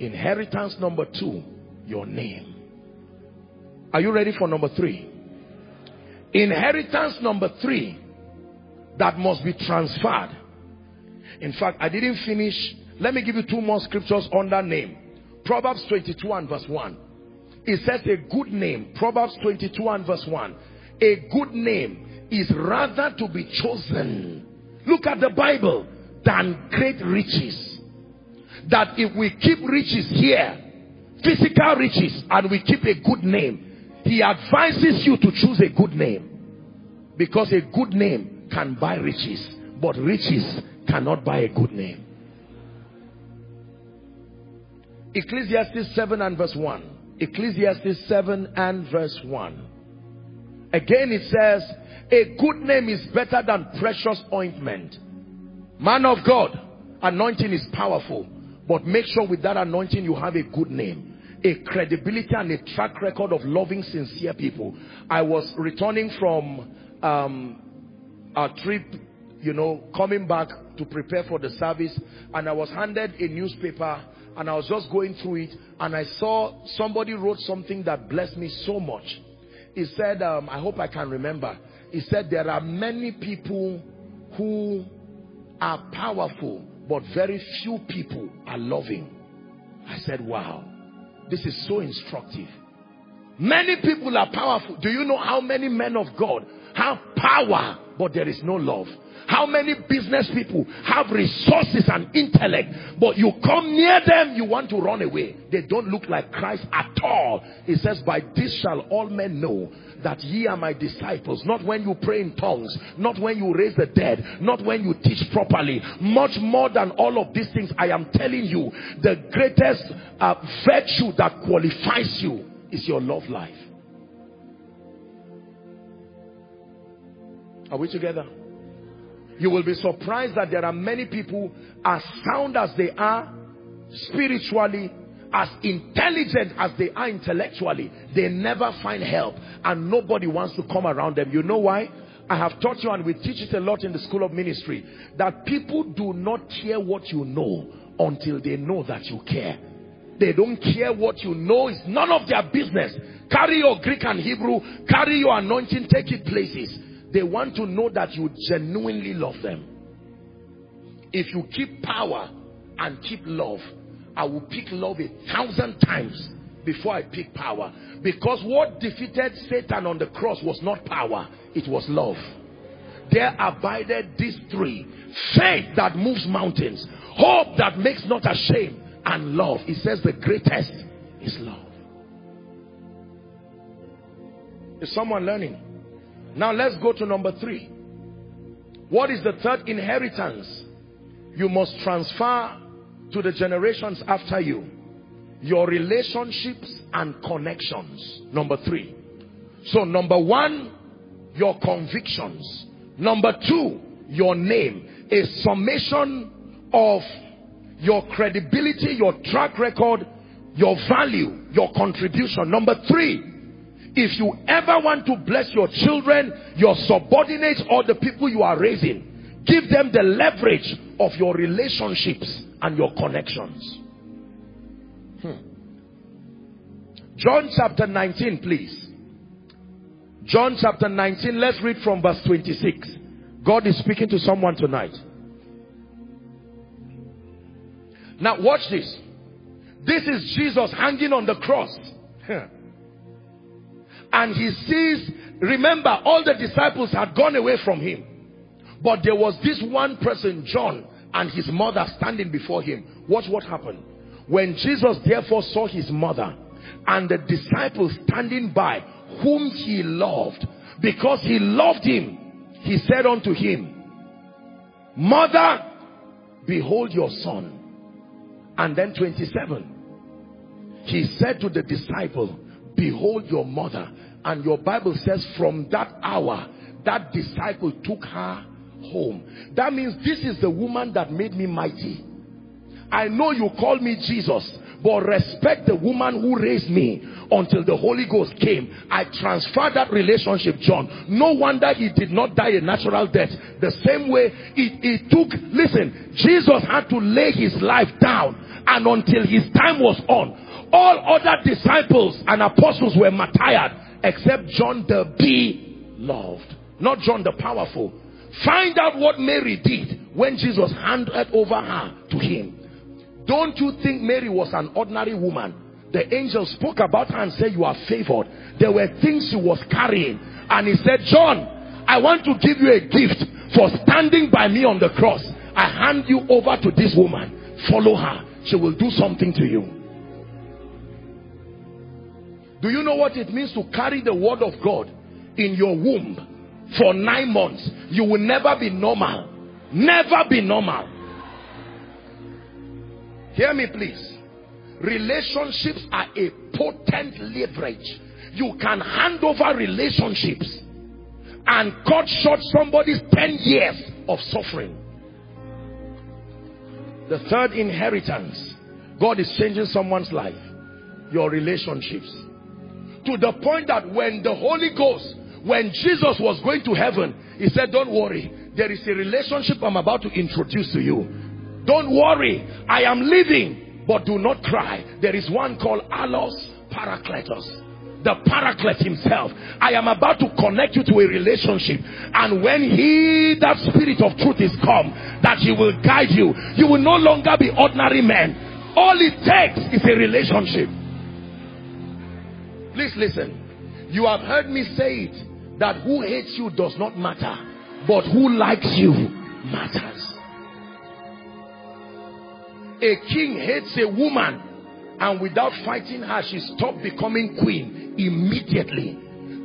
Inheritance number two, your name. Are you ready for number three? Inheritance number three that must be transferred. In fact, I didn't finish. Let me give you two more scriptures on that name. Proverbs 22 and verse 1. It says a good name. Proverbs 22 and verse 1. A good name is rather to be chosen. Look at the Bible than great riches that if we keep riches here, physical riches, and we keep a good name, he advises you to choose a good name. Because a good name can buy riches, but riches cannot buy a good name. Ecclesiastes 7 and verse 1. Ecclesiastes 7 and verse 1. Again it says, a good name is better than precious ointment. Man of God, anointing is powerful. But make sure with that anointing you have a good name, a credibility and a track record of loving sincere people. I was returning from um, a trip, you know, coming back to prepare for the service and I was handed a newspaper and I was just going through it and I saw somebody wrote something that blessed me so much. He said, um, I hope I can remember. He said, there are many people who are powerful but very few people are loving. I said, wow, this is so instructive. Many people are powerful. Do you know how many men of God have power, but there is no love? How many business people have resources and intellect, but you come near them, you want to run away. They don't look like Christ at all. He says, by this shall all men know that ye are my disciples, not when you pray in tongues, not when you raise the dead, not when you teach properly. Much more than all of these things, I am telling you, the greatest uh, virtue that qualifies you is your love life. Are we together? You will be surprised that there are many people as sound as they are spiritually, as intelligent as they are intellectually, they never find help and nobody wants to come around them. You know why? I have taught you and we teach it a lot in the school of ministry that people do not care what you know until they know that you care. They don't care what you know. It's none of their business. Carry your Greek and Hebrew, carry your anointing, take it places. They want to know that you genuinely love them. If you keep power and keep love, I will pick love a thousand times before I pick power. Because what defeated Satan on the cross was not power, it was love. There abided these three. Faith that moves mountains, hope that makes not ashamed, and love. He says the greatest is love. Is someone learning? Now let's go to number three. What is the third inheritance? You must transfer to the generations after you. Your relationships and connections. Number three. So number one, your convictions. Number two, your name. A summation of your credibility, your track record, your value, your contribution. Number three, if you ever want to bless your children, your subordinates, or the people you are raising, give them the leverage of your relationships and your connections. Hmm. John chapter 19, please. John chapter 19, let's read from verse 26. God is speaking to someone tonight. Now watch this. This is Jesus hanging on the cross and he sees, remember, all the disciples had gone away from him. But there was this one person, John, and his mother standing before him. Watch what happened. When Jesus therefore saw his mother and the disciples standing by, whom he loved, because he loved him, he said unto him, Mother, behold your son. And then 27. He said to the disciple, behold your mother. And your Bible says from that hour, that disciple took her home. That means this is the woman that made me mighty. I know you call me Jesus, but respect the woman who raised me until the Holy Ghost came. I transferred that relationship, John. No wonder he did not die a natural death. The same way it, it took, listen, Jesus had to lay his life down and until his time was on, all other disciples and apostles were martyred except John the beloved. Not John the powerful. Find out what Mary did when Jesus handed over her to him. Don't you think Mary was an ordinary woman? The angel spoke about her and said, you are favored. There were things she was carrying. And he said, John, I want to give you a gift for standing by me on the cross. I hand you over to this woman. Follow her. She will do something to you. Do you know what it means to carry the word of God in your womb for nine months? You will never be normal. Never be normal. Hear me please. Relationships are a potent leverage. You can hand over relationships and cut short somebody's 10 years of suffering. The third inheritance. God is changing someone's life. Your relationships to the point that when the Holy Ghost, when Jesus was going to heaven, he said, don't worry. There is a relationship I'm about to introduce to you. Don't worry. I am leaving, but do not cry. There is one called Allos Parakletos the paraclete himself i am about to connect you to a relationship and when he that spirit of truth is come that he will guide you you will no longer be ordinary men all it takes is a relationship Please listen. You have heard me say it that who hates you does not matter, but who likes you matters. A king hates a woman and without fighting her, she stopped becoming queen immediately.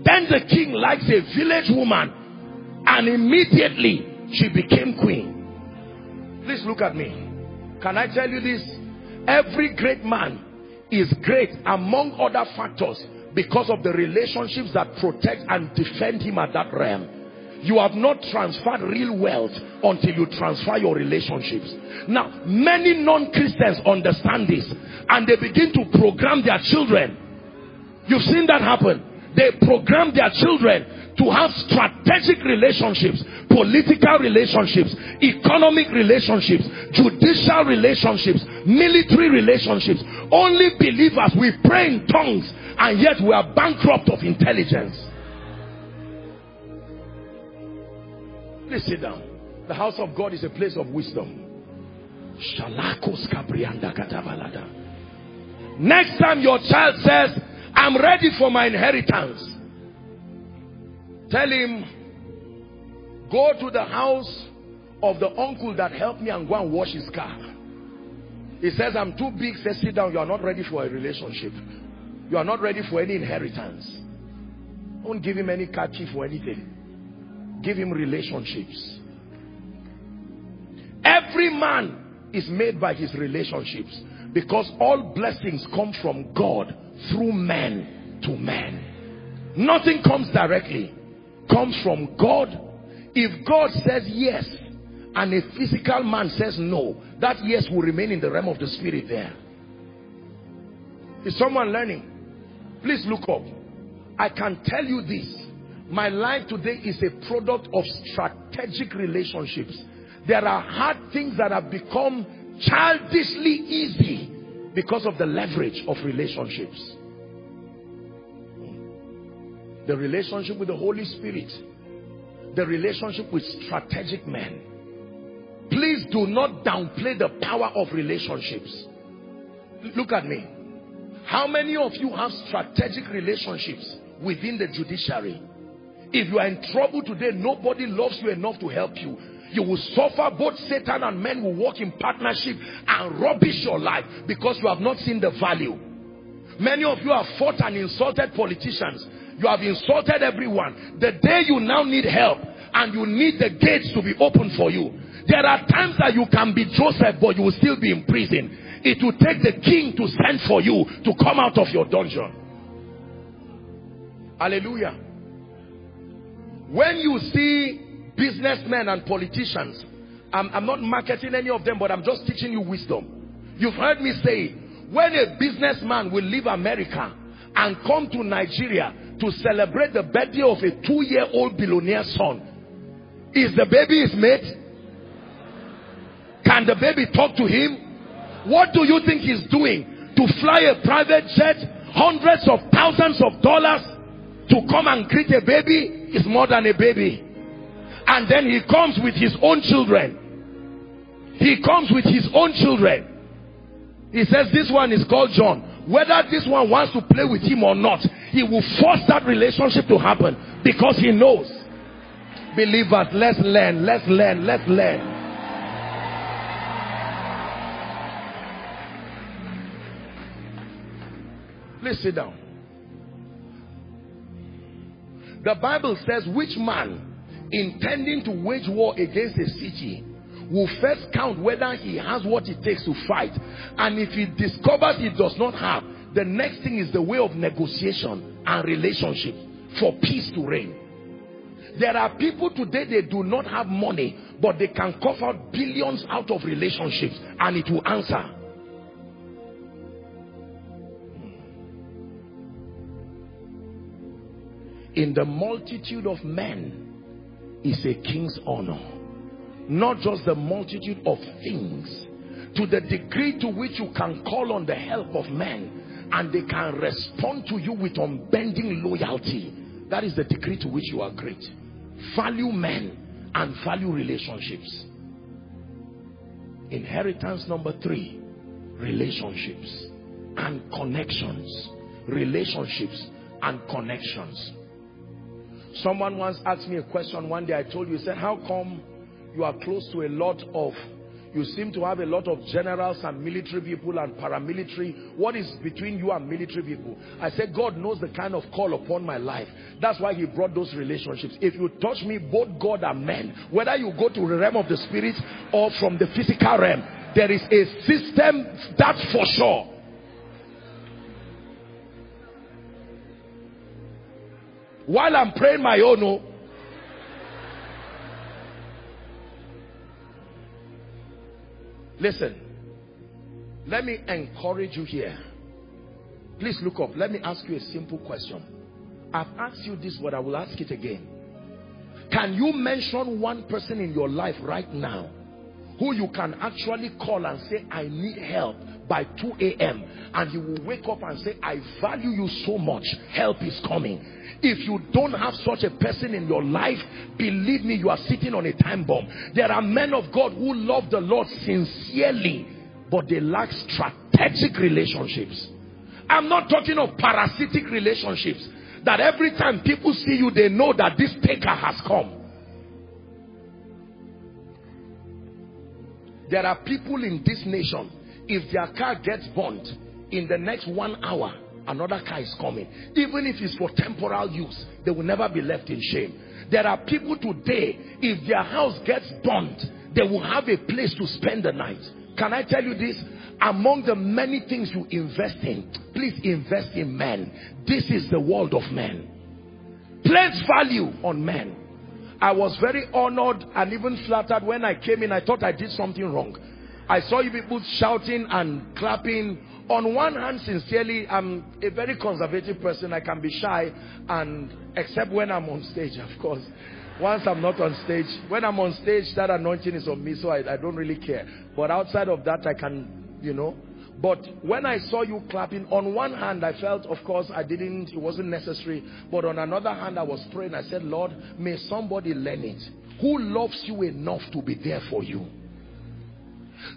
Then the king likes a village woman and immediately she became queen. Please look at me. Can I tell you this? Every great man is great among other factors because of the relationships that protect and defend him at that realm. You have not transferred real wealth until you transfer your relationships. Now, many non-Christians understand this and they begin to program their children. You've seen that happen. They program their children to have strategic relationships, political relationships, economic relationships, judicial relationships, military relationships. Only believers, we pray in tongues and yet we are bankrupt of intelligence. Please sit down. The house of God is a place of wisdom. Next time your child says, I'm ready for my inheritance. Tell him, go to the house of the uncle that helped me and go and wash his car. He says, I'm too big. Say, sit down. You are not ready for a relationship. You are not ready for any inheritance. Don't give him any car chief or anything. Give him relationships. Every man is made by his relationships because all blessings come from God through man to man Nothing comes directly. Comes from God. If God says yes and a physical man says no, that yes will remain in the realm of the spirit there. Is someone learning? Please look up. I can tell you this. My life today is a product of strategic relationships. There are hard things that have become childishly easy because of the leverage of relationships. The relationship with the Holy Spirit. The relationship with strategic men. Please do not downplay the power of relationships. Look at me. How many of you have strategic relationships within the judiciary? If you are in trouble today, nobody loves you enough to help you. You will suffer, both Satan and men will work in partnership and rubbish your life because you have not seen the value. Many of you have fought and insulted politicians. You have insulted everyone. The day you now need help and you need the gates to be open for you. There are times that you can be Joseph, but you will still be in prison. It will take the king to send for you to come out of your dungeon. Hallelujah. When you see businessmen and politicians, I'm, I'm not marketing any of them, but I'm just teaching you wisdom. You've heard me say, when a businessman will leave America and come to Nigeria to celebrate the birthday of a two-year-old billionaire son, is the baby his mate? Can the baby talk to him? What do you think he's doing? To fly a private jet, hundreds of thousands of dollars to come and greet a baby is more than a baby. And then he comes with his own children. He comes with his own children. He says this one is called John. Whether this one wants to play with him or not, he will force that relationship to happen because he knows. Believers, let's learn, let's learn, let's learn. Please sit down. The Bible says, which man intending to wage war against a city will first count whether he has what it takes to fight. And if he discovers he does not have, the next thing is the way of negotiation and relationship for peace to reign. There are people today, they do not have money, but they can cough out billions out of relationships and it will answer. In the multitude of men is a king's honor. Not just the multitude of things to the degree to which you can call on the help of men and they can respond to you with unbending loyalty. That is the degree to which you are great. Value men and value relationships. Inheritance number three relationships and connections. Relationships and connections Someone once asked me a question one day. I told you, he said, how come you are close to a lot of You seem to have a lot of generals and military people and paramilitary. What is between you and military people? I said, God knows the kind of call upon my life. That's why he brought those relationships. If you touch me, both God and men, whether you go to the realm of the spirit or from the physical realm, there is a system that's for sure. While I'm praying my own, oh, Listen, let me encourage you here. Please look up. Let me ask you a simple question. I've asked you this, but I will ask it again. Can you mention one person in your life right now who you can actually call and say, I need help by 2 a.m. and you will wake up and say, I value you so much. Help is coming. If you don't have such a person in your life, believe me, you are sitting on a time bomb. There are men of God who love the Lord sincerely, but they lack strategic relationships. I'm not talking of parasitic relationships. That every time people see you, they know that this taker has come. There are people in this nation, if their car gets burnt in the next one hour, another car is coming. Even if it's for temporal use, they will never be left in shame. There are people today, if their house gets burnt, they will have a place to spend the night. Can I tell you this? Among the many things you invest in, please invest in men. This is the world of men. Place value on men. I was very honored and even flattered when I came in. I thought I did something wrong. I saw you people shouting and clapping on one hand, sincerely, I'm a very conservative person. I can be shy, and except when I'm on stage, of course. Once I'm not on stage, when I'm on stage, that anointing is on me, so I, I don't really care. But outside of that, I can, you know. But when I saw you clapping, on one hand, I felt, of course, I didn't, it wasn't necessary. But on another hand, I was praying. I said, Lord, may somebody learn it. Who loves you enough to be there for you?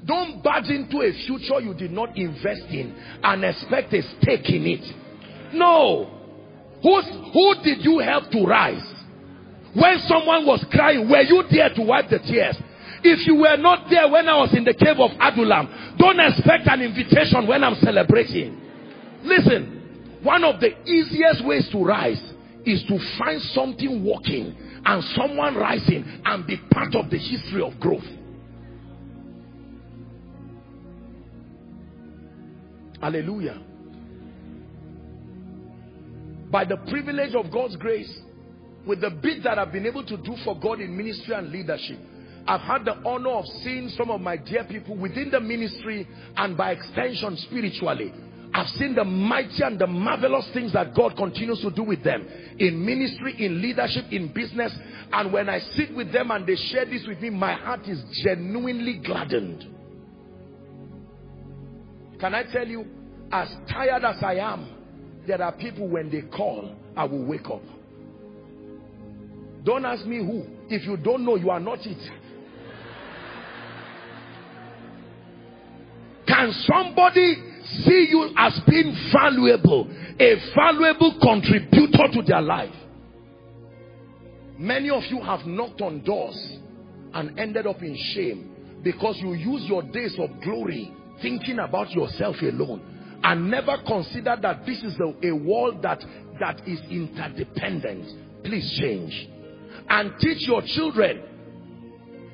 Don't barge into a future you did not invest in and expect a stake in it. No. Who's, who did you help to rise? When someone was crying, were you there to wipe the tears? If you were not there when I was in the cave of Adullam, don't expect an invitation when I'm celebrating. Listen, one of the easiest ways to rise is to find something working and someone rising and be part of the history of growth. Hallelujah. By the privilege of God's grace, with the bit that I've been able to do for God in ministry and leadership, I've had the honor of seeing some of my dear people within the ministry and by extension spiritually. I've seen the mighty and the marvelous things that God continues to do with them in ministry, in leadership, in business. And when I sit with them and they share this with me, my heart is genuinely gladdened. Can I tell you, as tired as I am, there are people when they call, I will wake up. Don't ask me who. If you don't know, you are not it. Can somebody see you as being valuable, a valuable contributor to their life? Many of you have knocked on doors and ended up in shame because you use your days of glory thinking about yourself alone and never consider that this is a, a world that that is interdependent. Please change. And teach your children.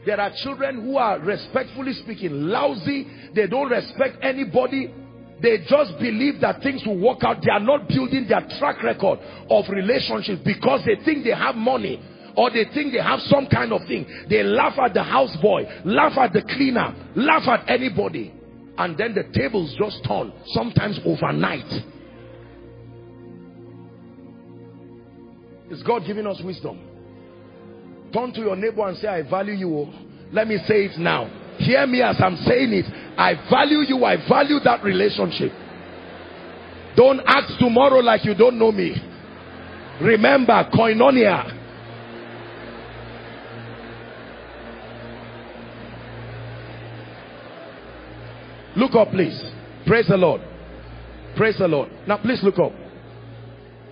There are children who are respectfully speaking lousy. They don't respect anybody. They just believe that things will work out. They are not building their track record of relationships because they think they have money or they think they have some kind of thing. They laugh at the houseboy laugh at the cleaner laugh at anybody and then the tables just turn sometimes overnight. Is God giving us wisdom? Turn to your neighbor and say I value you oh. let me say it now. Hear me as I'm saying it. I value you. I value that relationship. Don't ask tomorrow like you don't know me. Remember koinonia Look up, please. Praise the Lord. Praise the Lord. Now, please look up.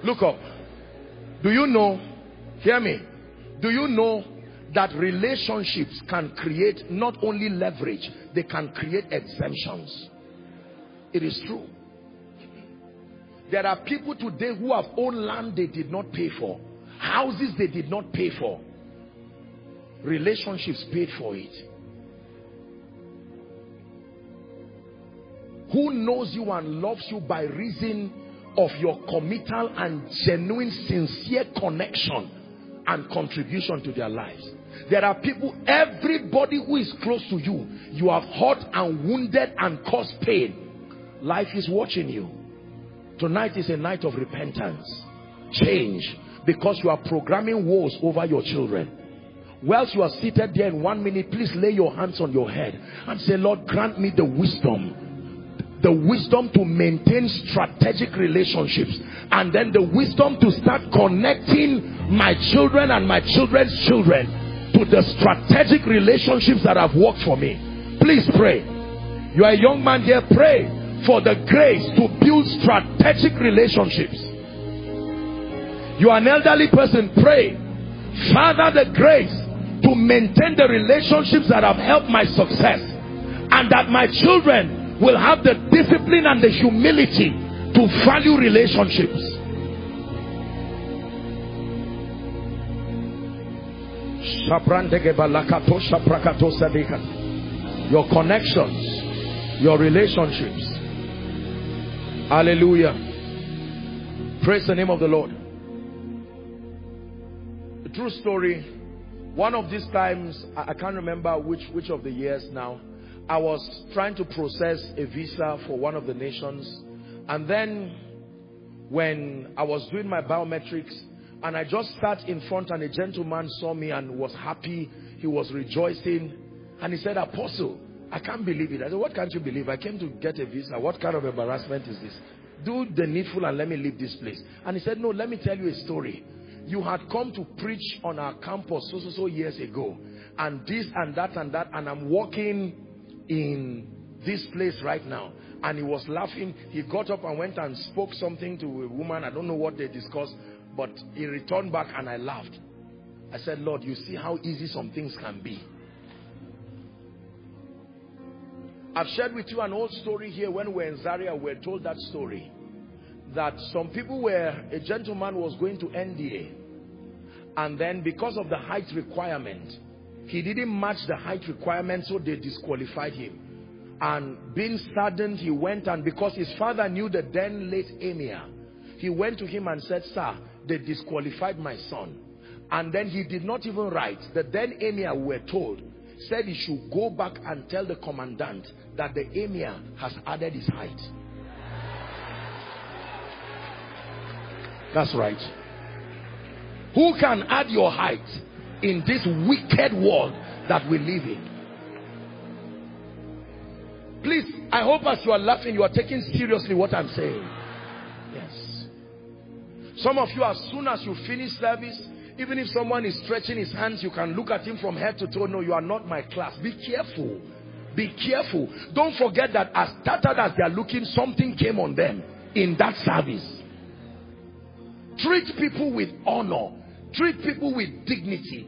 Look up. Do you know? Hear me. Do you know that relationships can create not only leverage, they can create exemptions. It is true. There are people today who have owned land they did not pay for, houses they did not pay for. Relationships paid for it. Who knows you and loves you by reason of your committal and genuine, sincere connection and contribution to their lives. There are people, everybody who is close to you, you have hurt and wounded and caused pain. Life is watching you. Tonight is a night of repentance. Change. Because you are programming wars over your children. Whilst you are seated there in one minute, please lay your hands on your head and say, Lord, grant me the wisdom the wisdom to maintain strategic relationships and then the wisdom to start connecting my children and my children's children to the strategic relationships that have worked for me. Please pray. You are a young man here. Pray for the grace to build strategic relationships. You are an elderly person. Pray. Father the grace to maintain the relationships that have helped my success and that my children will have the discipline and the humility to value relationships. Your connections, your relationships. Hallelujah. Praise the name of the Lord. A true story. One of these times, I can't remember which, which of the years now I was trying to process a visa for one of the nations. And then when I was doing my biometrics and I just sat in front and a gentleman saw me and was happy. He was rejoicing. And he said, Apostle, I can't believe it. I said, what can't you believe? I came to get a visa. What kind of embarrassment is this? Do the needful and let me leave this place. And he said, no, let me tell you a story. You had come to preach on our campus so, so, so years ago. And this and that and that. And I'm walking in this place right now. And he was laughing. He got up and went and spoke something to a woman. I don't know what they discussed but he returned back and i laughed. I said lord you see how easy some things can be. I've shared with you an old story here when we were in zaria. We were told that story that some people were a gentleman was going to nda and then because of the height requirement he didn't match the height requirement, so they disqualified him. And being saddened, he went and because his father knew the then late emir, he went to him and said, Sir, they disqualified my son. And then he did not even write. The then emir, we were told, said he should go back and tell the commandant that the emir has added his height. That's right. Who can add your height? In this wicked world that we live in. Please, I hope as you are laughing, you are taking seriously what I'm saying. Yes. Some of you, as soon as you finish service, even if someone is stretching his hands, you can look at him from head to toe. No, you are not my class. Be careful. Be careful. Don't forget that as tattered as they are looking, something came on them in that service. Treat people with honor. Treat people with dignity.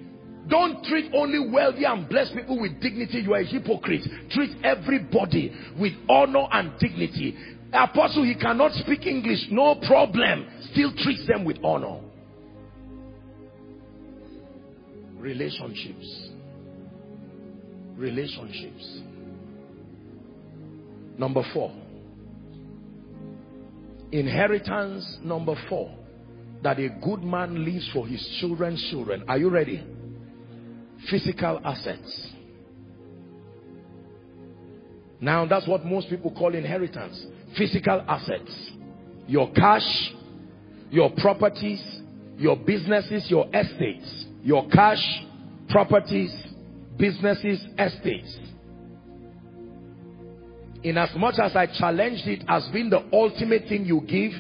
Don't treat only wealthy and blessed people with dignity. You are a hypocrite. Treat everybody with honor and dignity. Apostle, he cannot speak English. No problem. Still treats them with honor. Relationships. Relationships. Number four. Inheritance number four that a good man leaves for his children's children. Are you ready? Physical assets. Now that's what most people call inheritance. Physical assets. Your cash, your properties, your businesses, your estates. Your cash, properties, businesses, estates. In as much as I challenged it as being the ultimate thing you give,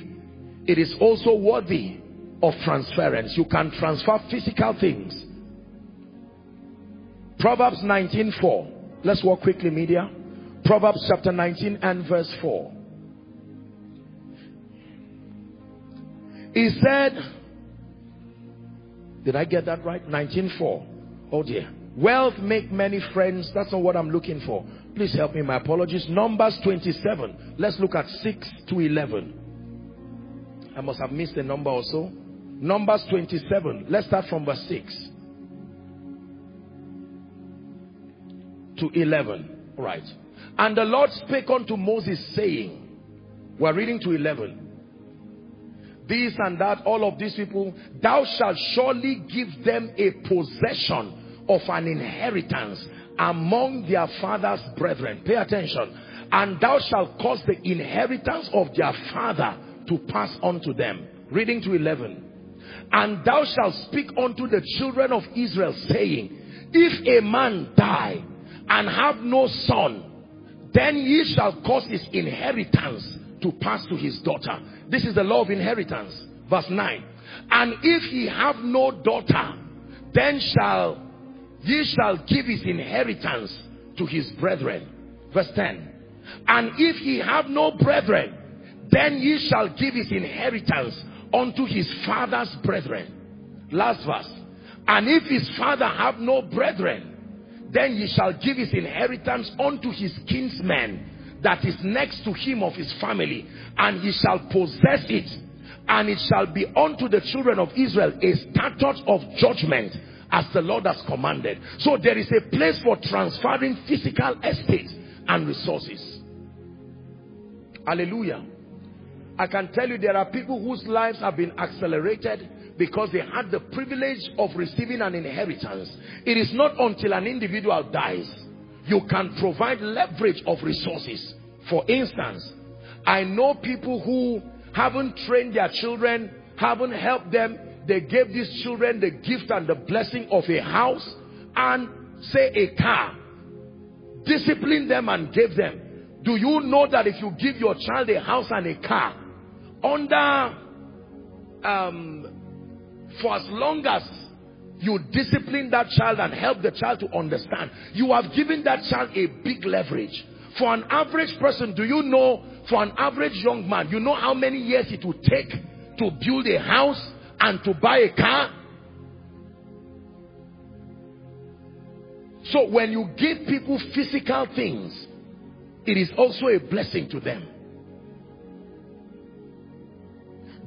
it is also worthy of transference. You can transfer physical things. Proverbs 19:4. Let's walk quickly, media. Proverbs chapter 19 and verse 4. He said, Did I get that right? 19:4. Oh dear. Wealth make many friends. That's not what I'm looking for. Please help me. My apologies. Numbers 27. Let's look at 6 to 11. I must have missed a number or so. Numbers 27. Let's start from verse 6 to 11. Right. And the Lord spake unto Moses, saying, We're reading to 11 this and that, all of these people, thou shalt surely give them a possession of an inheritance among their father's brethren. Pay attention. And thou shalt cause the inheritance of their father to pass on to them. Reading to 11. And thou shalt speak unto the children of Israel, saying, If a man die and have no son, then ye shall cause his inheritance to pass to his daughter. This is the law of inheritance. Verse 9. And if he have no daughter, then shall ye shall give his inheritance to his brethren. Verse 10. And if he have no brethren, then ye shall give his inheritance unto his father's brethren. Last verse. And if his father have no brethren, then he shall give his inheritance unto his kinsman that is next to him of his family, and he shall possess it, and it shall be unto the children of Israel a statute of judgment as the Lord has commanded. So there is a place for transferring physical estates and resources. Hallelujah. I can tell you there are people whose lives have been accelerated because they had the privilege of receiving an inheritance. It is not until an individual dies you can provide leverage of resources. For instance, I know people who haven't trained their children, haven't helped them. They gave these children the gift and the blessing of a house and say a car. Discipline them and gave them. Do you know that if you give your child a house and a car, under, um, for as long as you discipline that child and help the child to understand. You have given that child a big leverage. For an average person, do you know, for an average young man, you know how many years it would take to build a house and to buy a car? So when you give people physical things, it is also a blessing to them.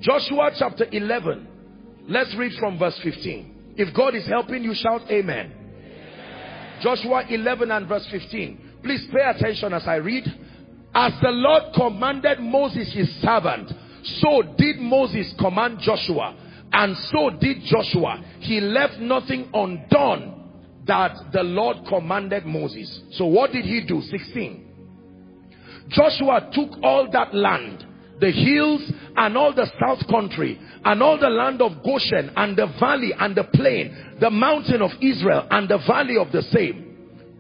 Joshua chapter 11. Let's read from verse 15. If God is helping you, shout amen. amen. Joshua 11 and verse 15. Please pay attention as I read. As the Lord commanded Moses his servant, so did Moses command Joshua. And so did Joshua. He left nothing undone that the Lord commanded Moses. So what did he do? 16. Joshua took all that land the hills and all the south country and all the land of Goshen and the valley and the plain, the mountain of Israel and the valley of the same.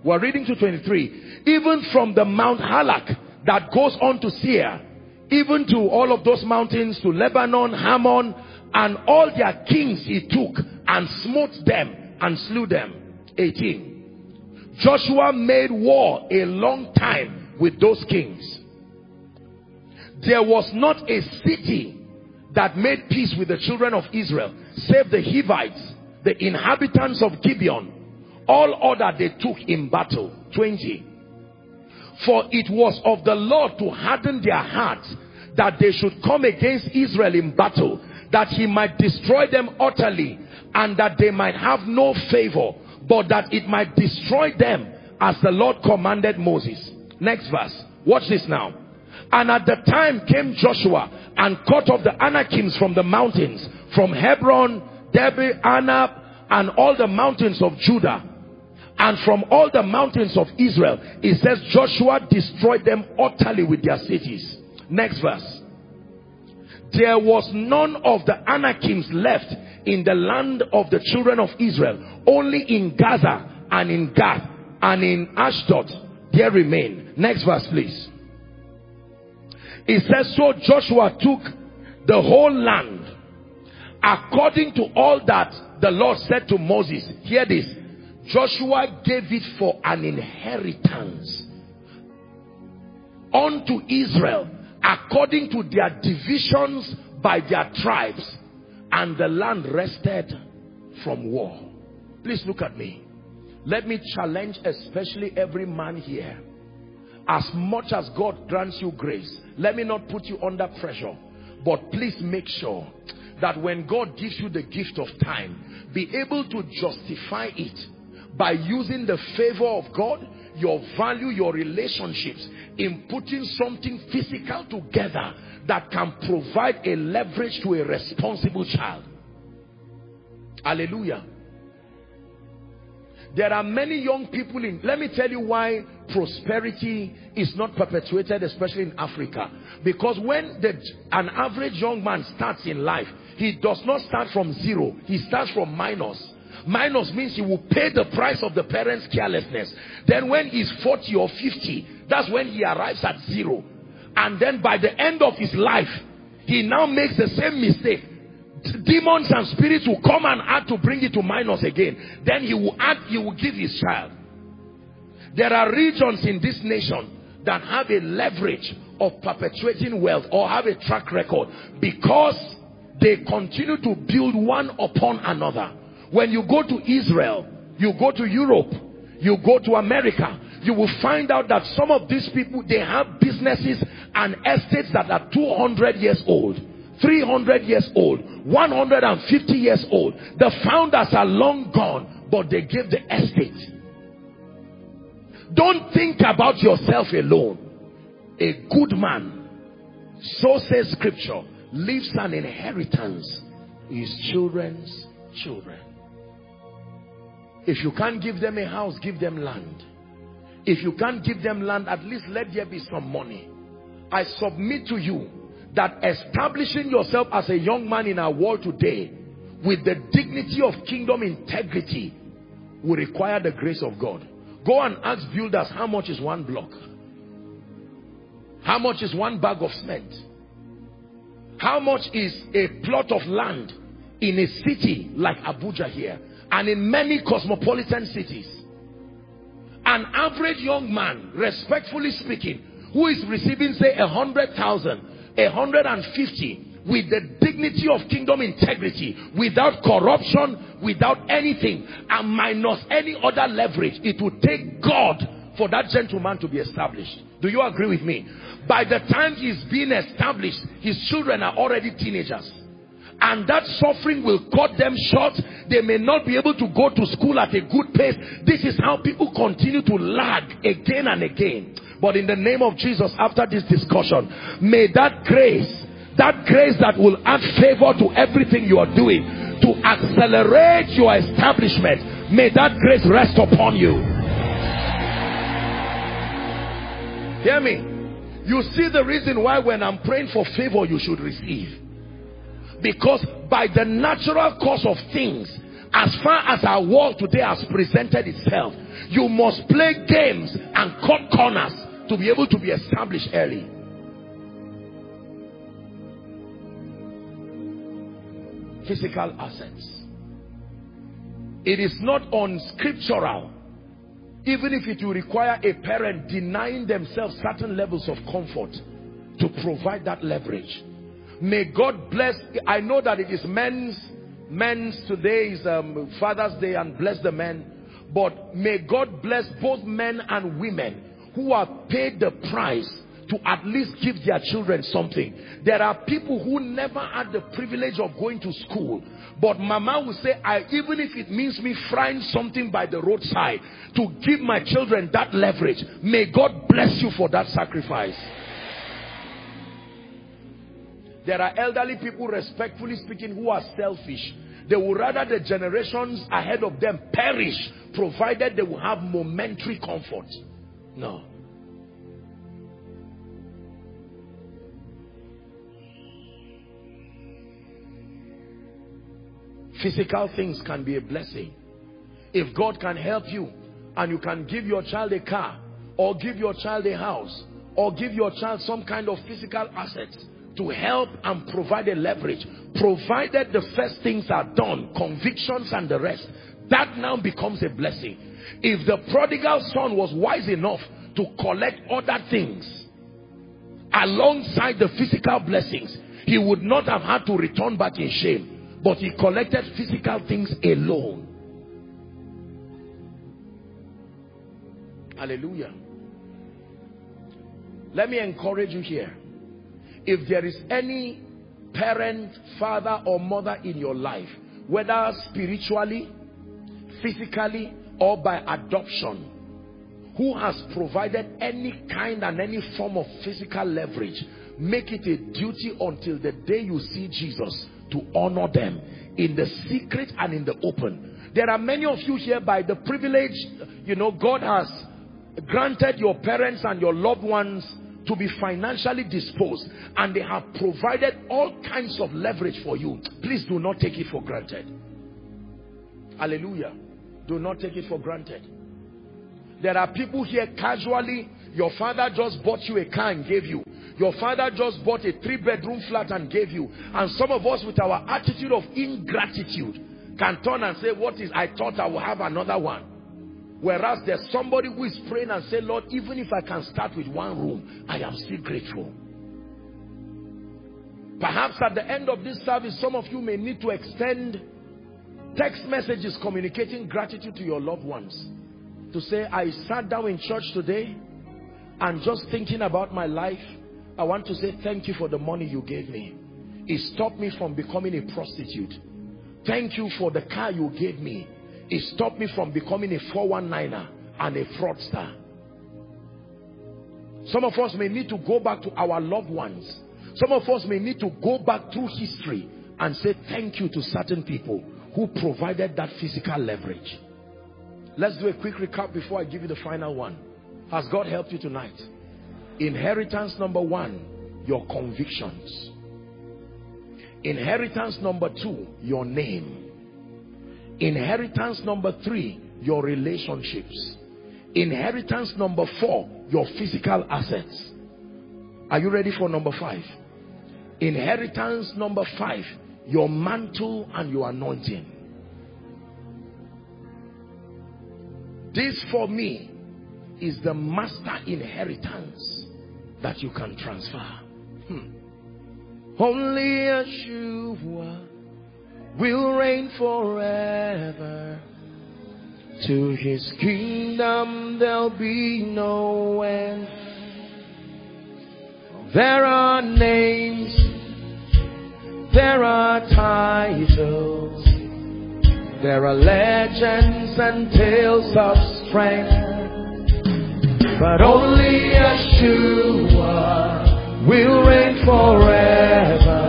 We're reading to 23. Even from the Mount Halak that goes on to Seir, even to all of those mountains, to Lebanon, Hermon, and all their kings he took and smote them and slew them. 18. Joshua made war a long time with those kings there was not a city that made peace with the children of Israel save the Hivites, the inhabitants of Gibeon. All other they took in battle. 20. For it was of the Lord to harden their hearts that they should come against Israel in battle, that he might destroy them utterly, and that they might have no favor, but that it might destroy them as the Lord commanded Moses. Next verse. Watch this now. And at the time came Joshua and cut off the Anakims from the mountains, from Hebron, Debir, Anab, and all the mountains of Judah. And from all the mountains of Israel, it says Joshua destroyed them utterly with their cities. Next verse. There was none of the Anakims left in the land of the children of Israel. Only in Gaza and in Gath and in Ashdod there remain. Next verse please. It says, so Joshua took the whole land according to all that the Lord said to Moses. Hear this. Joshua gave it for an inheritance unto Israel according to their divisions by their tribes and the land rested from war. Please look at me. Let me challenge especially every man here. As much as God grants you grace, let me not put you under pressure. But please make sure that when God gives you the gift of time, be able to justify it by using the favor of God, your value, your relationships, in putting something physical together that can provide a leverage to a responsible child. Hallelujah. There are many young people in, let me tell you why prosperity is not perpetuated, especially in Africa. Because when the, an average young man starts in life, he does not start from zero. He starts from minus. Minus means he will pay the price of the parents' carelessness. Then when he's 40 or 50, that's when he arrives at zero. And then by the end of his life, he now makes the same mistake. Demons and spirits will come and add to bring it to minus again. Then he will add, he will give his child. There are regions in this nation that have a leverage of perpetuating wealth or have a track record because they continue to build one upon another. When you go to Israel, you go to Europe, you go to America, you will find out that some of these people, they have businesses and estates that are 200 years old, 300 years old, 150 years old. The founders are long gone, but they gave the estate. Don't think about yourself alone. A good man, so says scripture, leaves an inheritance his children's children. If you can't give them a house, give them land. If you can't give them land, at least let there be some money. I submit to you that establishing yourself as a young man in our world today with the dignity of kingdom integrity will require the grace of God. Go and ask builders how much is one block? How much is one bag of cement? How much is a plot of land in a city like Abuja here and in many cosmopolitan cities? An average young man, respectfully speaking, who is receiving say a hundred thousand, a hundred and fifty with the dignity of kingdom integrity, without corruption, without anything, and minus any other leverage. It would take God for that gentleman to be established. Do you agree with me? By the time he's being established, his children are already teenagers. And that suffering will cut them short. They may not be able to go to school at a good pace. This is how people continue to lag again and again. But in the name of Jesus, after this discussion, may that grace that grace that will add favor to everything you are doing to accelerate your establishment. May that grace rest upon you. Hear me. You see the reason why when i'm praying for favor you should receive. Because by the natural course of things as far as our world today has presented itself you must play games and cut corners to be able to be established early physical assets. It is not unscriptural. Even if it will require a parent denying themselves certain levels of comfort to provide that leverage. May God bless. I know that it is men's, men's today is um, Father's Day and bless the men. But may God bless both men and women who have paid the price to at least give their children something. There are people who never had the privilege of going to school. But mama will say, I, even if it means me frying something by the roadside to give my children that leverage, may God bless you for that sacrifice. There are elderly people, respectfully speaking, who are selfish. They would rather the generations ahead of them perish, provided they will have momentary comfort. No. Physical things can be a blessing. If God can help you and you can give your child a car or give your child a house or give your child some kind of physical assets to help and provide a leverage, provided the first things are done, convictions and the rest, that now becomes a blessing. If the prodigal son was wise enough to collect other things alongside the physical blessings, he would not have had to return back in shame but he collected physical things alone. Hallelujah. Let me encourage you here. If there is any parent, father or mother in your life, whether spiritually, physically or by adoption, who has provided any kind and any form of physical leverage, make it a duty until the day you see Jesus to honor them in the secret and in the open. There are many of you here by the privilege, you know, God has granted your parents and your loved ones to be financially disposed and they have provided all kinds of leverage for you. Please do not take it for granted. Hallelujah. Do not take it for granted. There are people here casually, your father just bought you a car and gave you. Your father just bought a three bedroom flat and gave you. And some of us with our attitude of ingratitude can turn and say, what is, I thought I would have another one. Whereas there's somebody who is praying and say, Lord, even if I can start with one room, I am still grateful. Perhaps at the end of this service, some of you may need to extend text messages communicating gratitude to your loved ones. To say, I sat down in church today and just thinking about my life, I want to say thank you for the money you gave me. It stopped me from becoming a prostitute. Thank you for the car you gave me. It stopped me from becoming a 419er and a fraudster. Some of us may need to go back to our loved ones. Some of us may need to go back through history and say thank you to certain people who provided that physical leverage. Let's do a quick recap before I give you the final one. Has God helped you tonight? Inheritance number one, your convictions. Inheritance number two, your name. Inheritance number three, your relationships. Inheritance number four, your physical assets. Are you ready for number five? Inheritance number five, your mantle and your anointing. This for me is the master inheritance that you can transfer. Hmm. Only Yeshua will reign forever. To his kingdom there'll be no end. There are names, there are titles, there are legends and tales of strength. But only Yeshua will reign forever.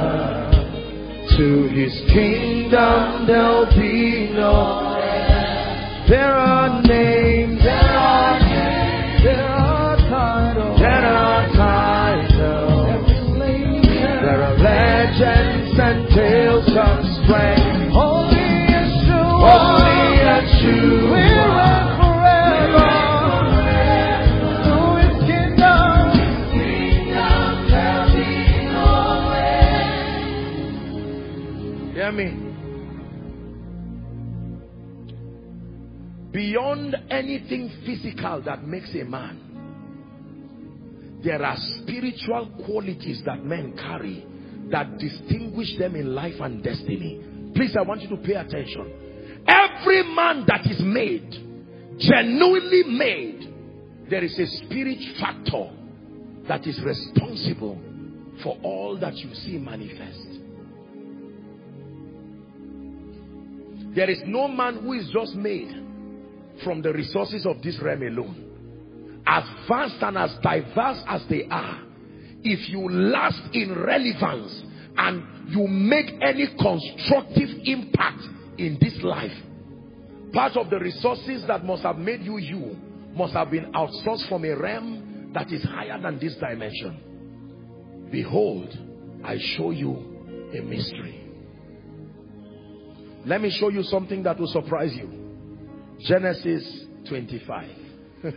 To his kingdom there'll be no end. There are names, there are names, there are titles, there are titles, there are legends and tales of strength. Beyond anything physical that makes a man, there are spiritual qualities that men carry that distinguish them in life and destiny. Please, I want you to pay attention. Every man that is made, genuinely made, there is a spirit factor that is responsible for all that you see manifest. There is no man who is just made from the resources of this realm alone. As vast and as diverse as they are, if you last in relevance and you make any constructive impact in this life, part of the resources that must have made you you must have been outsourced from a realm that is higher than this dimension. Behold, I show you a mystery. Let me show you something that will surprise you. Genesis 25.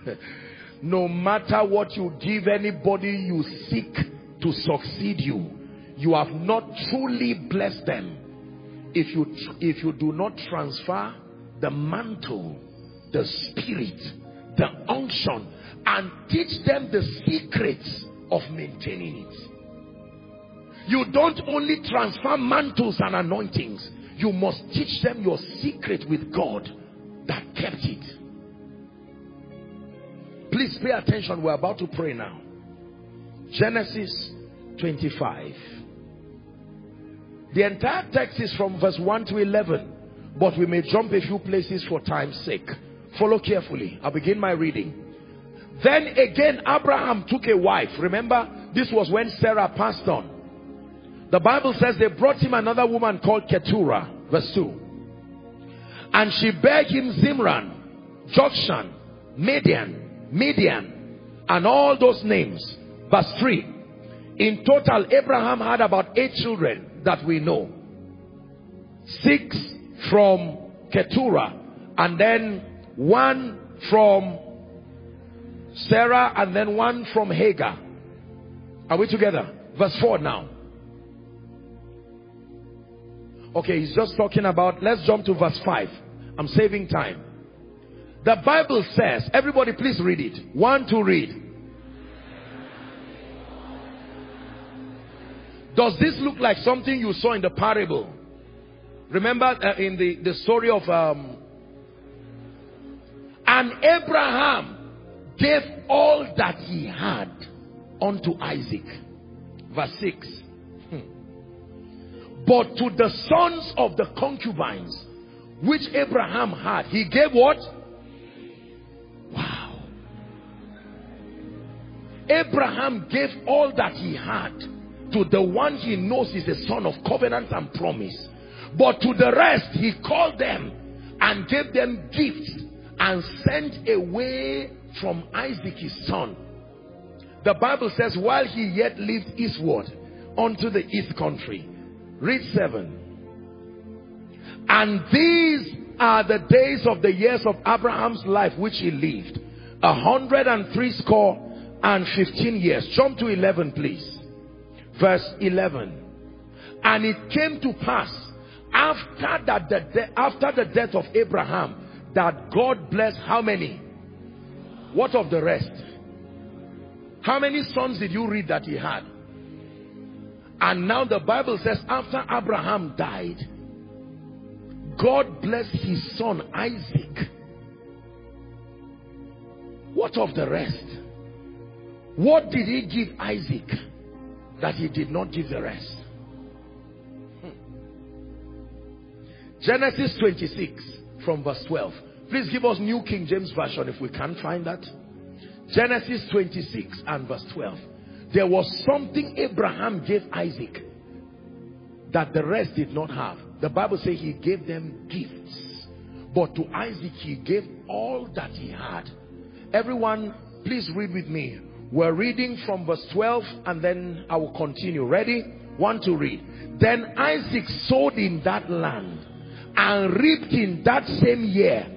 no matter what you give anybody you seek to succeed you, you have not truly blessed them if you if you do not transfer the mantle, the spirit, the unction, and teach them the secrets of maintaining it. You don't only transfer mantles and anointings, you must teach them your secret with God that kept it. Please pay attention. We're about to pray now. Genesis 25. The entire text is from verse 1 to 11. But we may jump a few places for time's sake. Follow carefully. I'll begin my reading. Then again Abraham took a wife. Remember, this was when Sarah passed on. The Bible says they brought him another woman called Keturah. Verse 2. And she bare him Zimran, Jokshan, Midian, Midian, and all those names. Verse 3. In total, Abraham had about eight children that we know. Six from Keturah, and then one from Sarah, and then one from Hagar. Are we together? Verse 4 now. Okay, he's just talking about, let's jump to verse 5. I'm saving time. The Bible says, everybody please read it. One to read. Does this look like something you saw in the parable? Remember uh, in the, the story of, um, and Abraham gave all that he had unto Isaac. Verse 6. But to the sons of the concubines, which Abraham had, he gave what? Wow. Abraham gave all that he had to the one he knows is a son of covenant and promise. But to the rest, he called them and gave them gifts and sent away from Isaac his son. The Bible says, while he yet lived eastward unto the east country. Read 7. And these are the days of the years of Abraham's life which he lived. A hundred and three score and fifteen years. Jump to 11 please. Verse 11. And it came to pass after that the after the death of Abraham that God blessed how many? What of the rest? How many sons did you read that he had? And now the Bible says after Abraham died, God blessed his son Isaac. What of the rest? What did he give Isaac that he did not give the rest? Hmm. Genesis 26 from verse 12. Please give us New King James Version if we can find that. Genesis 26 and verse 12. There was something Abraham gave Isaac that the rest did not have. The Bible says he gave them gifts. But to Isaac he gave all that he had. Everyone, please read with me. We're reading from verse 12 and then I will continue. Ready? One to read. Then Isaac sowed in that land and reaped in that same year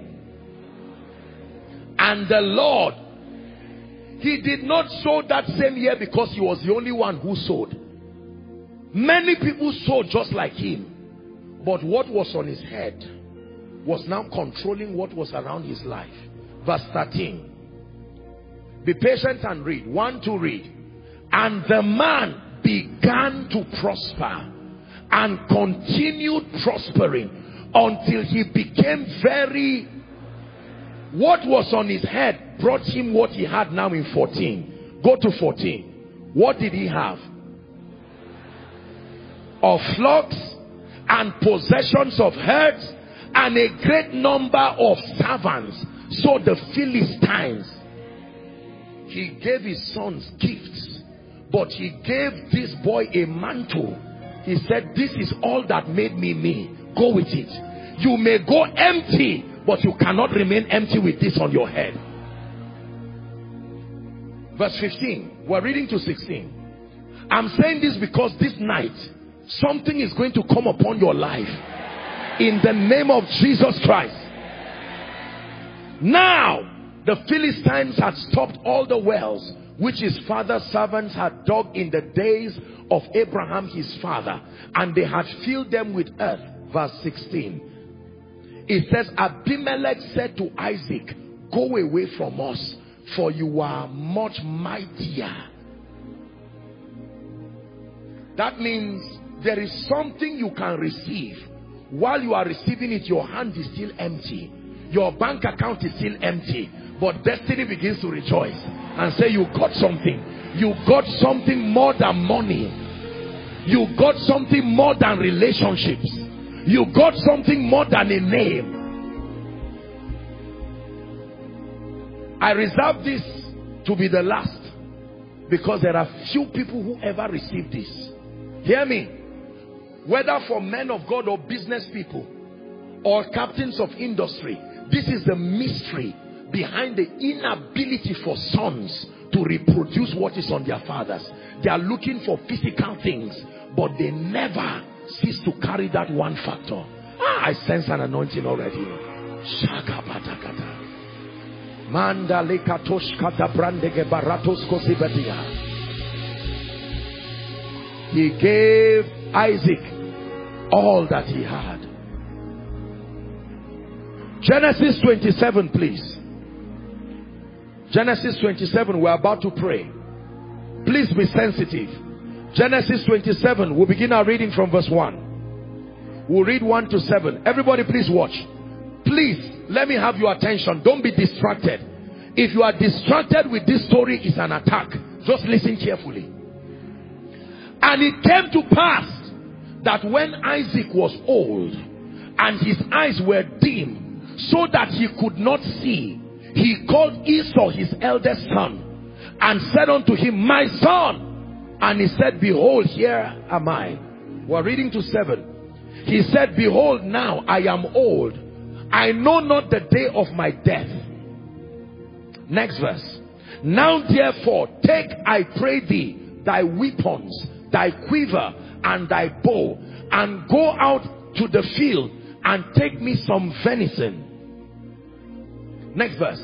and the Lord, he did not sow that same year because he was the only one who sowed. Many people sowed just like him. But what was on his head was now controlling what was around his life. Verse 13. Be patient and read. One to read. And the man began to prosper and continued prospering until he became very what was on his head brought him what he had now in 14. Go to 14. What did he have? Of flocks and possessions of herds and a great number of servants. So the Philistines, he gave his sons gifts, but he gave this boy a mantle. He said, this is all that made me me. Go with it. You may go empty but you cannot remain empty with this on your head. Verse 15. We're reading to 16. I'm saying this because this night, something is going to come upon your life. In the name of Jesus Christ. Now, the Philistines had stopped all the wells which his father's servants had dug in the days of Abraham his father and they had filled them with earth verse 16 it says, Abimelech said to Isaac, Go away from us, for you are much mightier. That means there is something you can receive. While you are receiving it, your hand is still empty. Your bank account is still empty. But destiny begins to rejoice and say, you got something. You got something more than money. You got something more than relationships. You got something more than a name. I reserve this to be the last because there are few people who ever receive this. Hear me. Whether for men of God or business people or captains of industry, this is the mystery behind the inability for sons to reproduce what is on their fathers. They are looking for physical things, but they never cease to carry that one factor. I sense an anointing already. Manda He gave Isaac all that he had. Genesis 27, please. Genesis 27, we're about to pray. Please be sensitive. Genesis 27, we'll begin our reading from verse 1. We'll read 1 to 7. Everybody please watch. Please, let me have your attention. Don't be distracted. If you are distracted with this story, it's an attack. Just listen carefully. And it came to pass that when Isaac was old and his eyes were dim so that he could not see, he called Esau his eldest son and said unto him, My son. And he said, Behold, here am I. We're reading to seven. He said, Behold, now I am old. I know not the day of my death. Next verse. Now therefore, take, I pray thee, thy weapons, thy quiver, and thy bow, and go out to the field, and take me some venison Next verse.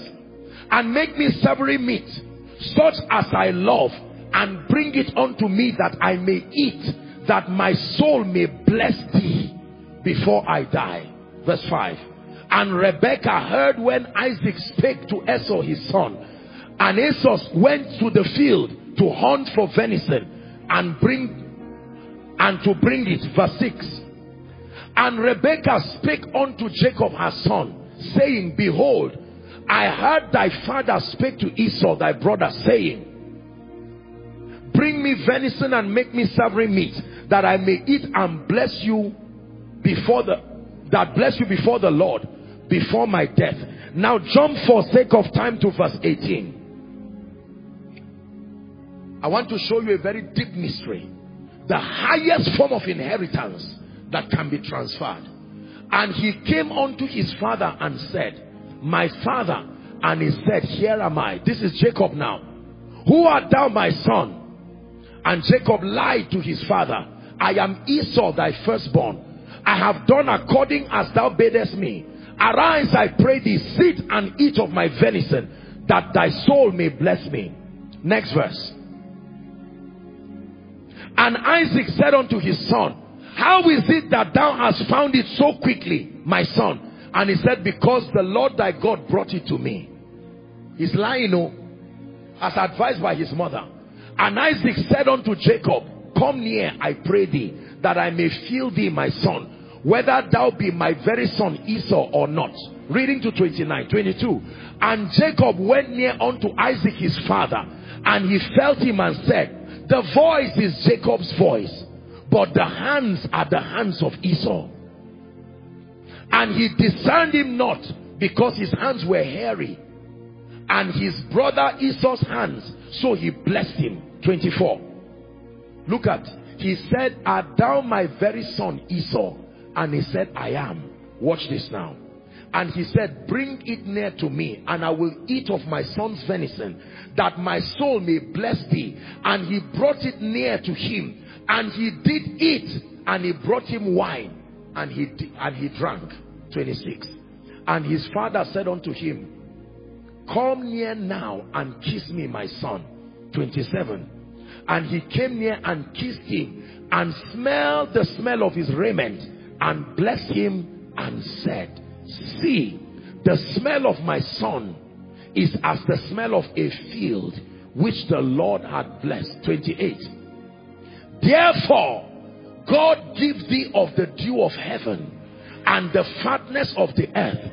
And make me savory meat, such as I love, and bring it unto me that I may eat, that my soul may bless thee before I die. Verse 5. And Rebekah heard when Isaac spake to Esau his son. And Esau went to the field to hunt for venison and bring and to bring it. Verse 6. And Rebekah spake unto Jacob her son, saying, Behold, I heard thy father speak to Esau, thy brother, saying, Bring me venison and make me savory meat, that I may eat and bless you before the that bless you before the Lord, before my death. Now jump for sake of time to verse 18. I want to show you a very deep mystery. The highest form of inheritance that can be transferred. And he came unto his father and said, my father and he said here am I this is Jacob now who art thou my son and Jacob lied to his father I am Esau thy firstborn. I have done according as thou badest me. Arise I pray thee sit and eat of my venison that thy soul may bless me. Next verse. And Isaac said unto his son how is it that thou hast found it so quickly my son? And he said, because the Lord thy God brought it to me. He's lying, no, as advised by his mother. And Isaac said unto Jacob, come near, I pray thee, that I may feel thee, my son, whether thou be my very son Esau or not. Reading to 29, 22. And Jacob went near unto Isaac his father, and he felt him and said, the voice is Jacob's voice, but the hands are the hands of Esau. And he discerned him not because his hands were hairy. And his brother Esau's hands. So he blessed him. 24. Look at. He said, Art thou my very son Esau? And he said, I am. Watch this now. And he said, Bring it near to me, and I will eat of my son's venison, that my soul may bless thee. And he brought it near to him, and he did eat, and he brought him wine and he and he drank 26 and his father said unto him come near now and kiss me my son. 27 and he came near and kissed him and smelled the smell of his raiment and blessed him and said see the smell of my son is as the smell of a field which the Lord had blessed. 28 therefore God give thee of the dew of heaven and the fatness of the earth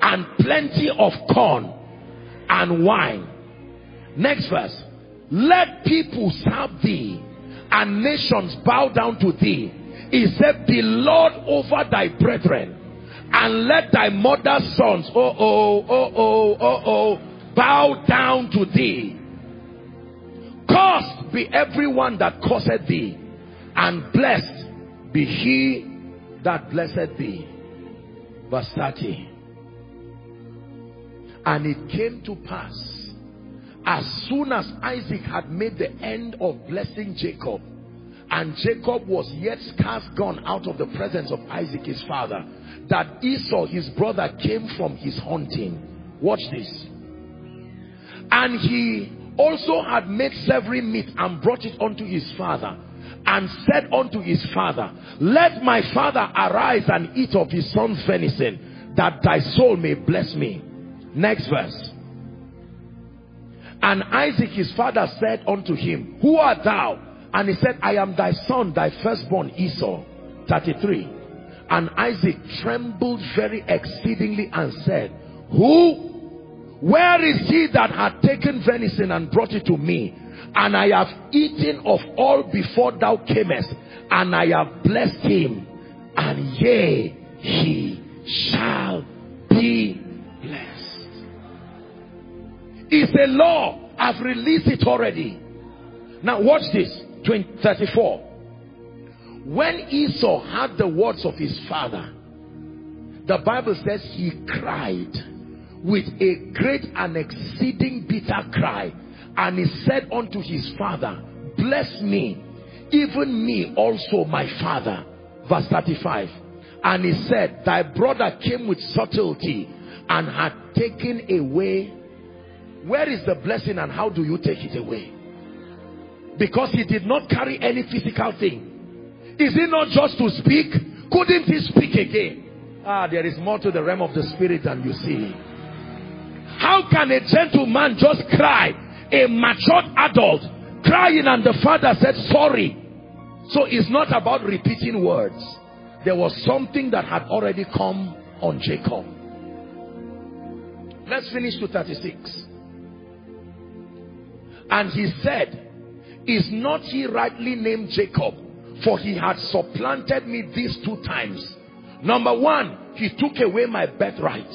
and plenty of corn and wine. Next verse. Let people serve thee and nations bow down to thee. He said, Be Lord over thy brethren and let thy mother's sons, oh, oh, oh, oh, oh, oh, bow down to thee. Cursed be everyone that curseth thee, and blessed be he that blessed thee. Verse 30. And it came to pass, as soon as Isaac had made the end of blessing Jacob, and Jacob was yet scarce gone out of the presence of Isaac his father, that Esau his brother came from his hunting. Watch this. And he also had made savory meat and brought it unto his father and said unto his father, Let my father arise and eat of his son's venison, that thy soul may bless me. Next verse. And Isaac his father said unto him, Who art thou? And he said, I am thy son, thy firstborn Esau. 33. And Isaac trembled very exceedingly and said, Who? Where is he that had taken venison and brought it to me? And I have eaten of all before thou camest, and I have blessed him, and yea, he shall be blessed. It's a law. I've released it already. Now watch this. 20, 34. When Esau heard the words of his father, the Bible says he cried with a great and exceeding bitter cry. And he said unto his father, Bless me, even me also my father. Verse 35. And he said, Thy brother came with subtlety and had taken away. Where is the blessing and how do you take it away? Because he did not carry any physical thing. Is it not just to speak? Couldn't he speak again? Ah, there is more to the realm of the spirit than you see. How can a gentleman just cry? A matured adult crying and the father said sorry. So it's not about repeating words. There was something that had already come on Jacob. Let's finish to 36. And he said, Is not he rightly named Jacob? For he had supplanted me these two times. Number one, he took away my birthright.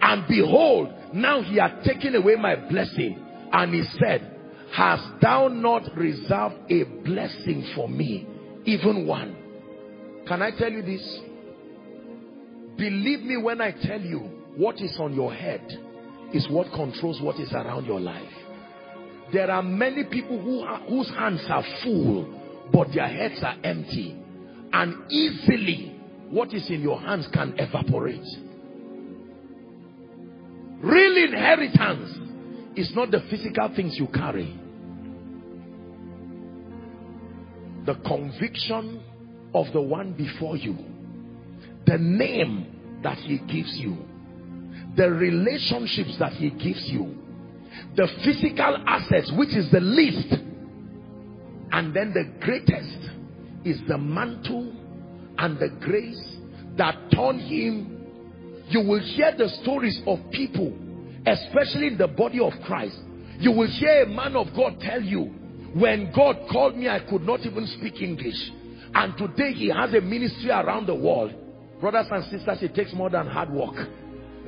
And behold, now he had taken away my blessing. And he said, Hast thou not reserved a blessing for me? Even one. Can I tell you this? Believe me when I tell you what is on your head is what controls what is around your life. There are many people who are, whose hands are full but their heads are empty. And easily, what is in your hands can evaporate. Real inheritance is not the physical things you carry. The conviction of the one before you. The name that he gives you. The relationships that he gives you. The physical assets, which is the least and then the greatest is the mantle and the grace that turned him. You will hear the stories of people, especially in the body of Christ. You will hear a man of God tell you, when God called me, I could not even speak English. And today he has a ministry around the world. Brothers and sisters, it takes more than hard work.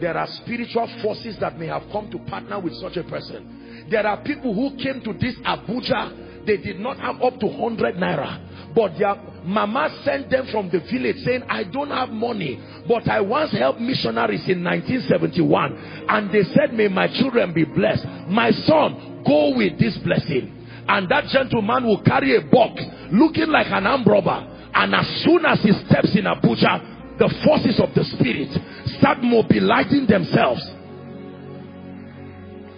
There are spiritual forces that may have come to partner with such a person. There are people who came to this Abuja they did not have up to 100 naira. But their mama sent them from the village saying, I don't have money. But I once helped missionaries in 1971. And they said, may my children be blessed. My son, go with this blessing. And that gentleman will carry a box looking like an armed robber. And as soon as he steps in Abuja, the forces of the spirit start mobilizing themselves.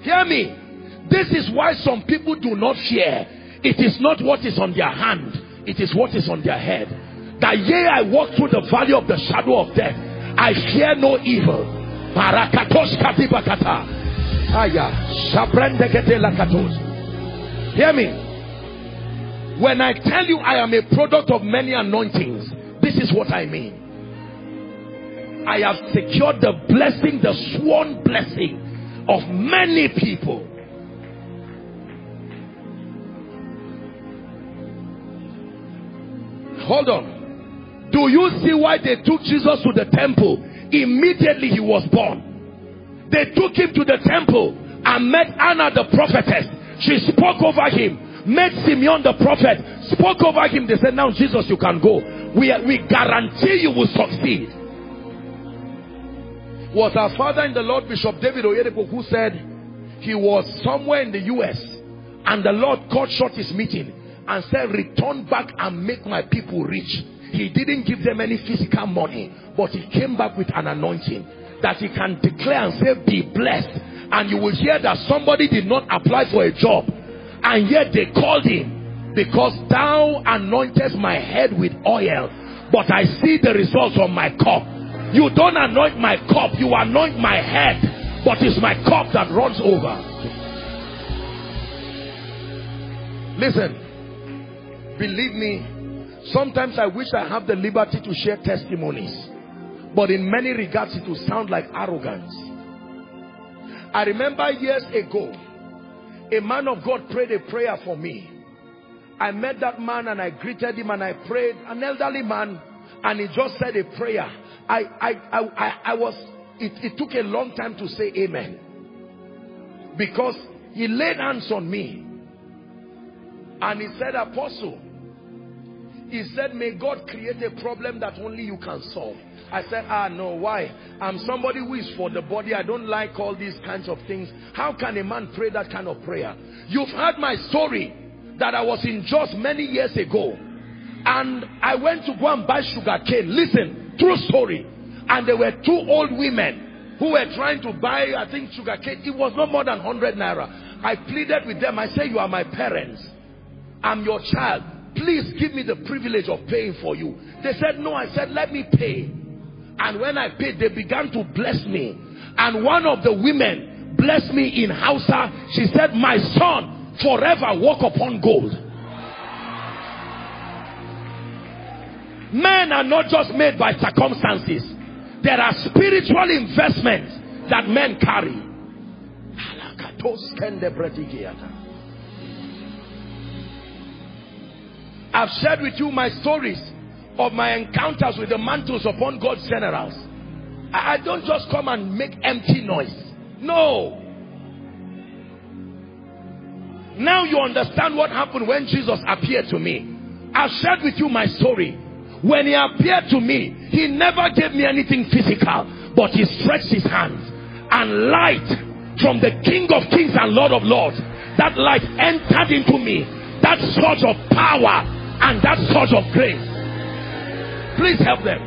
Hear me. This is why some people do not fear it is not what is on their hand, it is what is on their head. That yea, I walk through the valley of the shadow of death, I fear no evil. Hear me. When I tell you I am a product of many anointings, this is what I mean. I have secured the blessing, the sworn blessing of many people. Hold on. Do you see why they took Jesus to the temple? Immediately he was born. They took him to the temple and met Anna the prophetess. She spoke over him. Met Simeon the prophet. Spoke over him. They said, now Jesus, you can go. We, we guarantee you will succeed. Was our father in the Lord Bishop David Oyedepo who said he was somewhere in the US and the Lord cut short his meeting and said, return back and make my people rich. He didn't give them any physical money, but he came back with an anointing that he can declare and say, be blessed. And you will hear that somebody did not apply for a job and yet they called him because thou anointest my head with oil, but I see the results on my cup. You don't anoint my cup, you anoint my head, but it's my cup that runs over. Listen, Believe me, sometimes I wish I have the liberty to share testimonies. But in many regards, it will sound like arrogance. I remember years ago, a man of God prayed a prayer for me. I met that man and I greeted him and I prayed, an elderly man, and he just said a prayer. I, I, I, I, was, it, it took a long time to say amen. Because he laid hands on me and he said, Apostle, he said, may God create a problem that only you can solve. I said, ah, no, why? I'm somebody who is for the body. I don't like all these kinds of things. How can a man pray that kind of prayer? You've heard my story that I was in Jos many years ago. And I went to go and buy sugar cane. Listen, true story. And there were two old women who were trying to buy, I think, sugar cane. It was not more than 100 naira. I pleaded with them. I said, you are my parents. I'm your child please give me the privilege of paying for you. They said, no. I said, let me pay. And when I paid, they began to bless me. And one of the women blessed me in Hausa. She said, my son, forever walk upon gold. Men are not just made by circumstances. There are spiritual investments that men carry. I've shared with you my stories of my encounters with the mantles upon God's generals. I, don't just come and make empty noise. No. Now you understand what happened when Jesus appeared to me. I've shared with you my story. When he appeared to me, he never gave me anything physical, but he stretched his hands and light from the King of Kings and Lord of Lords. That light entered into me. That source of power and that source of grace. Please help them.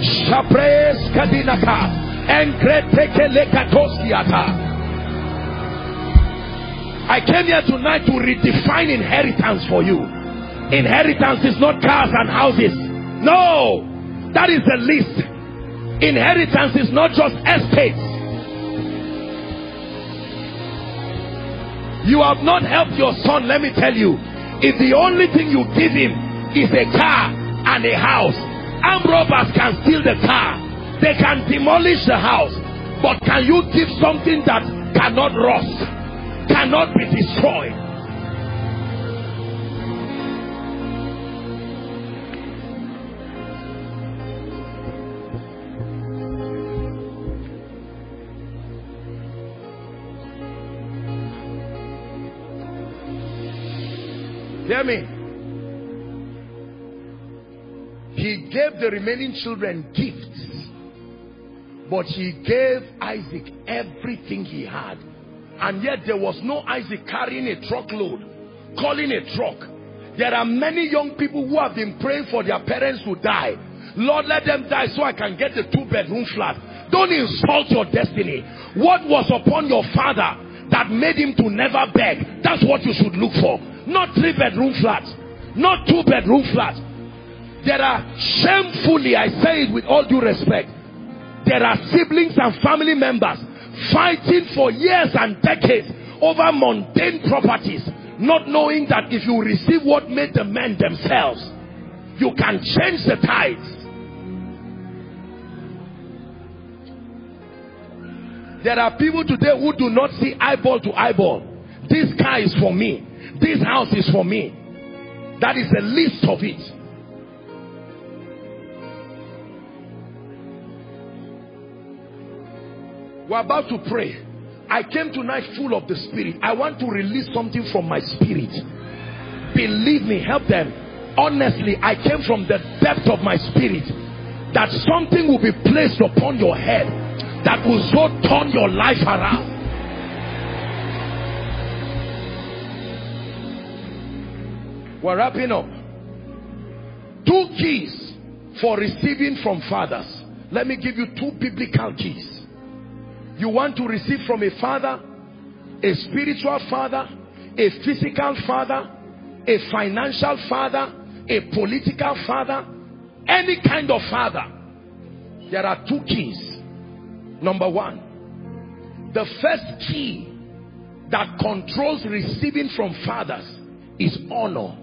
Shapres kadinaka. I came here tonight to redefine inheritance for you. Inheritance is not cars and houses. No, that is the list. Inheritance is not just estates. You have not helped your son, let me tell you. If the only thing you give him is a car and a house, armed robbers can steal the car. They can demolish the house. But can you give something that cannot rust, cannot be destroyed? Hear me. He gave the remaining children gifts. But he gave Isaac everything he had. And yet there was no Isaac carrying a truckload, calling a truck. There are many young people who have been praying for their parents to die. Lord, let them die so I can get the two bedroom flat. Don't insult your destiny. What was upon your father that made him to never beg? That's what you should look for. Not three bedroom flats. Not two bedroom flats. There are shamefully, I say it with all due respect, there are siblings and family members fighting for years and decades over mundane properties not knowing that if you receive what made the men themselves, you can change the tides. There are people today who do not see eyeball to eyeball. This car is for me. This house is for me. That is the least of it. We're about to pray. I came tonight full of the spirit. I want to release something from my spirit. Believe me, help them. Honestly, I came from the depth of my spirit that something will be placed upon your head that will so turn your life around. We're wrapping up. Two keys for receiving from fathers. Let me give you two biblical keys. You want to receive from a father, a spiritual father, a physical father, a financial father, a political father, any kind of father. There are two keys. Number one, the first key that controls receiving from fathers is honor.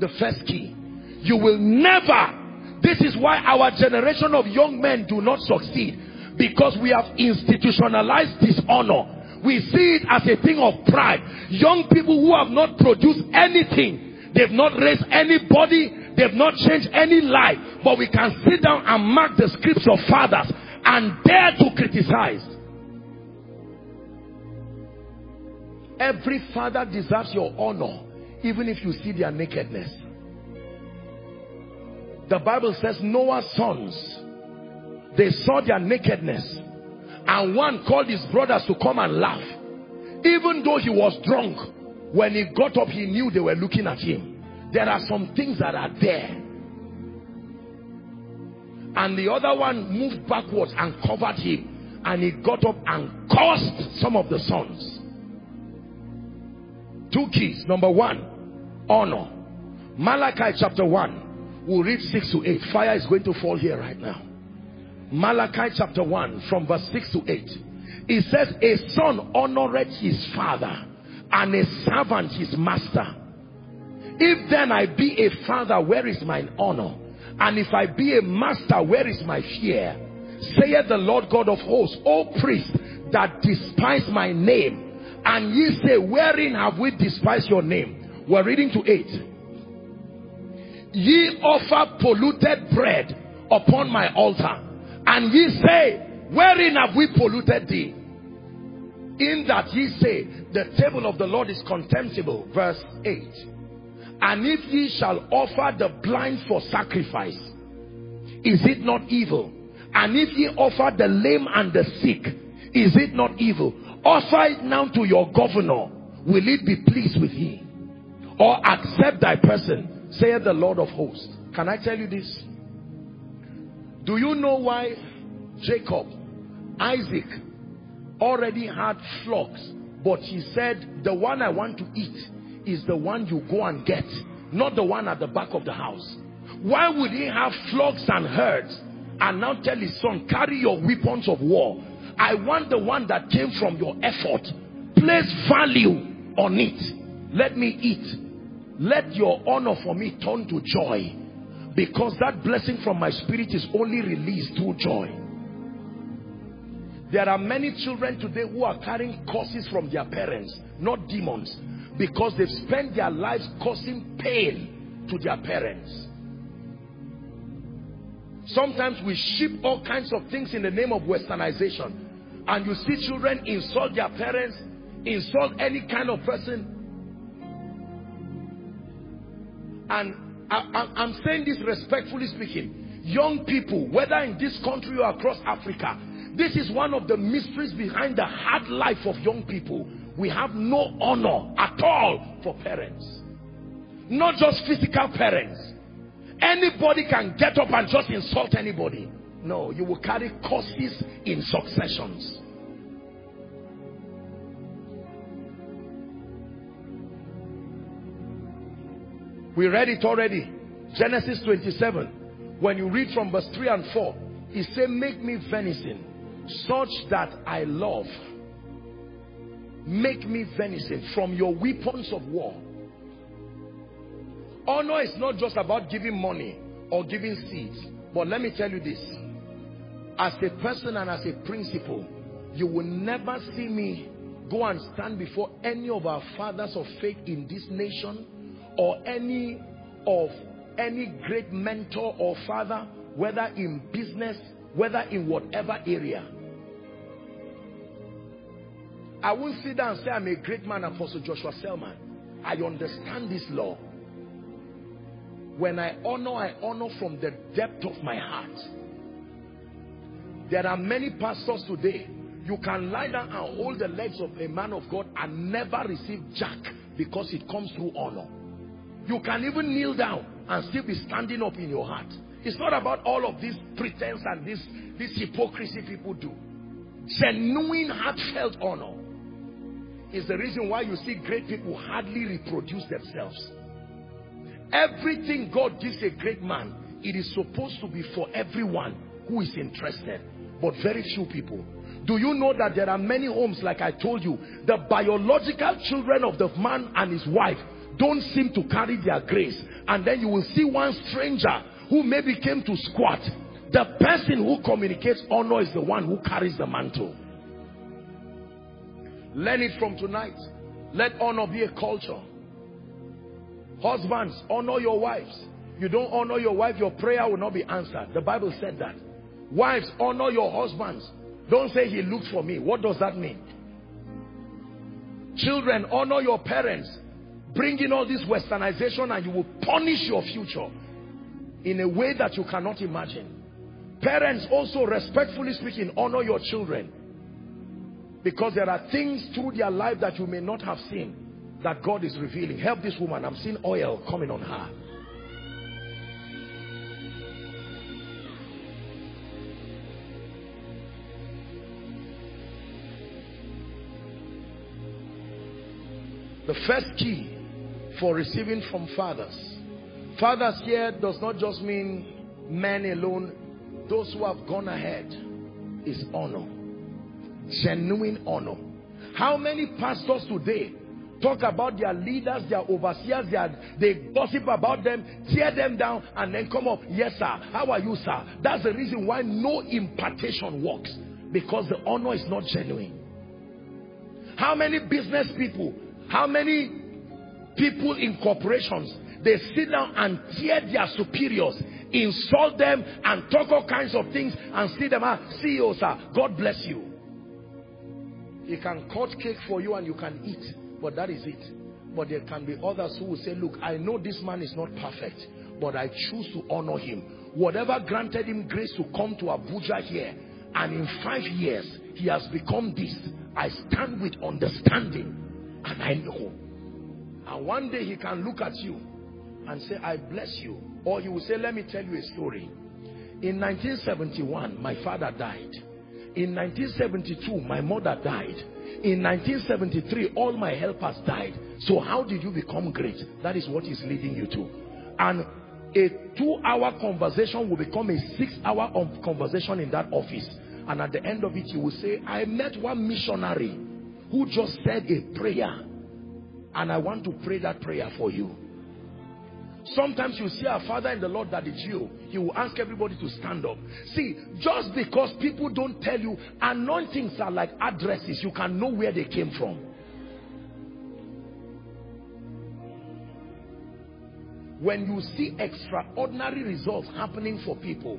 The first key. You will never, this is why our generation of young men do not succeed because we have institutionalized dishonor. We see it as a thing of pride. Young people who have not produced anything, they've not raised anybody, they've not changed any life, but we can sit down and mark the scripts of fathers and dare to criticize. Every father deserves your honor, even if you see their nakedness. The Bible says Noah's sons they saw their nakedness. And one called his brothers to come and laugh. Even though he was drunk, when he got up, he knew they were looking at him. There are some things that are there. And the other one moved backwards and covered him. And he got up and cursed some of the sons. Two keys. Number one, honor. Malachi chapter 1. We'll read 6 to 8. Fire is going to fall here right now. Malachi chapter 1 from verse 6 to 8. It says, A son honoreth his father and a servant his master. If then I be a father, where is mine honor? And if I be a master, where is my fear? Saith the Lord God of hosts, O priest that despise my name. And ye say, wherein have we despised your name? We're reading to 8. Ye offer polluted bread upon my altar and ye say, wherein have we polluted thee? In that ye say, the table of the Lord is contemptible. Verse 8. And if ye shall offer the blind for sacrifice, is it not evil? And if ye offer the lame and the sick, is it not evil? Offer it now to your governor. Will it be pleased with ye? Or accept thy person, saith the Lord of hosts. Can I tell you this? Do you know why Jacob, Isaac already had flocks, but he said, the one I want to eat is the one you go and get, not the one at the back of the house. Why would he have flocks and herds and now tell his son, carry your weapons of war? I want the one that came from your effort. Place value on it. Let me eat. Let your honor for me turn to joy because that blessing from my spirit is only released through joy. There are many children today who are carrying curses from their parents, not demons, because they've spent their lives causing pain to their parents. Sometimes we ship all kinds of things in the name of westernization. And you see children insult their parents, insult any kind of person. And I, am saying this respectfully speaking. Young people, whether in this country or across Africa, this is one of the mysteries behind the hard life of young people. We have no honor at all for parents. Not just physical parents. Anybody can get up and just insult anybody. No, you will carry curses in successions. We read it already. Genesis 27. When you read from verse 3 and 4, he said, make me venison such that I love. make me venison from your weapons of war. Honor is not just about giving money or giving seeds. But let me tell you this. As a person and as a principle, you will never see me go and stand before any of our fathers of faith in this nation or any of any great mentor or father, whether in business, whether in whatever area. I won't sit down and say I'm a great man, Apostle Joshua Selman. I understand this law. When I honor, I honor from the depth of my heart. There are many pastors today. You can lie down and hold the legs of a man of God and never receive jack because it comes through honor. You can even kneel down and still be standing up in your heart. It's not about all of this pretense and this, this hypocrisy people do. Genuine heartfelt honor is the reason why you see great people hardly reproduce themselves. Everything God gives a great man, it is supposed to be for everyone who is interested, but very few people. Do you know that there are many homes, like I told you, the biological children of the man and his wife don't seem to carry their grace. And then you will see one stranger who maybe came to squat. The person who communicates honor is the one who carries the mantle. Learn it from tonight. Let honor be a culture. Husbands, honor your wives. You don't honor your wife, your prayer will not be answered. The Bible said that. Wives, honor your husbands. Don't say he looked for me. What does that mean? Children, honor your parents. Bring in all this westernization and you will punish your future in a way that you cannot imagine. Parents also, respectfully speaking, honor your children. Because there are things through their life that you may not have seen that God is revealing. Help this woman. I'm seeing oil coming on her. The first key for receiving from fathers. Fathers here does not just mean men alone. Those who have gone ahead is honor. Genuine honor. How many pastors today talk about their leaders, their overseers, their, they gossip about them, tear them down, and then come up, yes sir, how are you sir? That's the reason why no impartation works. Because the honor is not genuine. How many business people, how many people in corporations, they sit down and tear their superiors, insult them and talk all kinds of things and see them ah, out, CEO sir, God bless you. He can cut cake for you and you can eat. But that is it. But there can be others who will say, look, I know this man is not perfect, but I choose to honor him. Whatever granted him grace to come to Abuja here, and in five years, he has become this. I stand with understanding, and I know. And one day he can look at you and say, I bless you. Or he will say, let me tell you a story. In 1971, my father died. In 1972, my mother died. In 1973, all my helpers died. So how did you become great? That is what is leading you to. And a two-hour conversation will become a six-hour conversation in that office. And at the end of it, you will say, I met one missionary who just said a prayer. And I want to pray that prayer for you. Sometimes you see our father in the Lord that is you. He will ask everybody to stand up. See, just because people don't tell you, anointings are like addresses. You can know where they came from. When you see extraordinary results happening for people,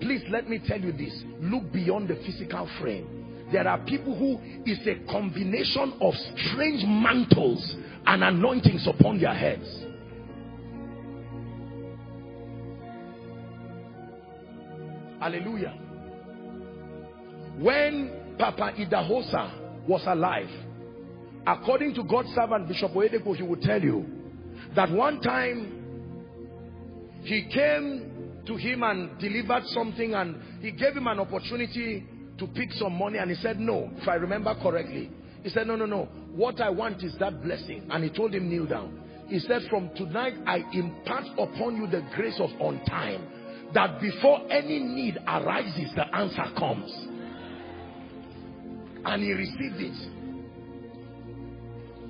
please let me tell you this. Look beyond the physical frame. There are people who is a combination of strange mantles and anointings upon their heads. Hallelujah. When Papa Idahosa was alive, according to God's servant Bishop Oyedepo, he would tell you that one time he came to him and delivered something and he gave him an opportunity to pick some money and he said no, if I remember correctly. He said, no, no, no. What I want is that blessing. And he told him, kneel down. He said, from tonight I impart upon you the grace of on time that before any need arises, the answer comes. And he received it.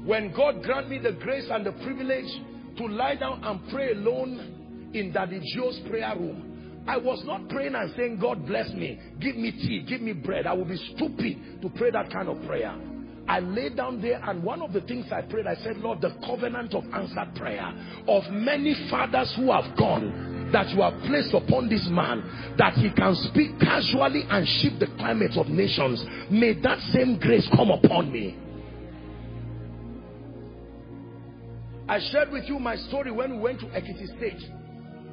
When God grant me the grace and the privilege to lie down and pray alone in Daddy Joe's prayer room, I was not praying and saying, God bless me, give me tea, give me bread. I would be stupid to pray that kind of prayer. I lay down there and one of the things I prayed, I said, Lord, the covenant of answered prayer of many fathers who have gone that you have placed upon this man that he can speak casually and shift the climate of nations. May that same grace come upon me. I shared with you my story when we went to Ekiti State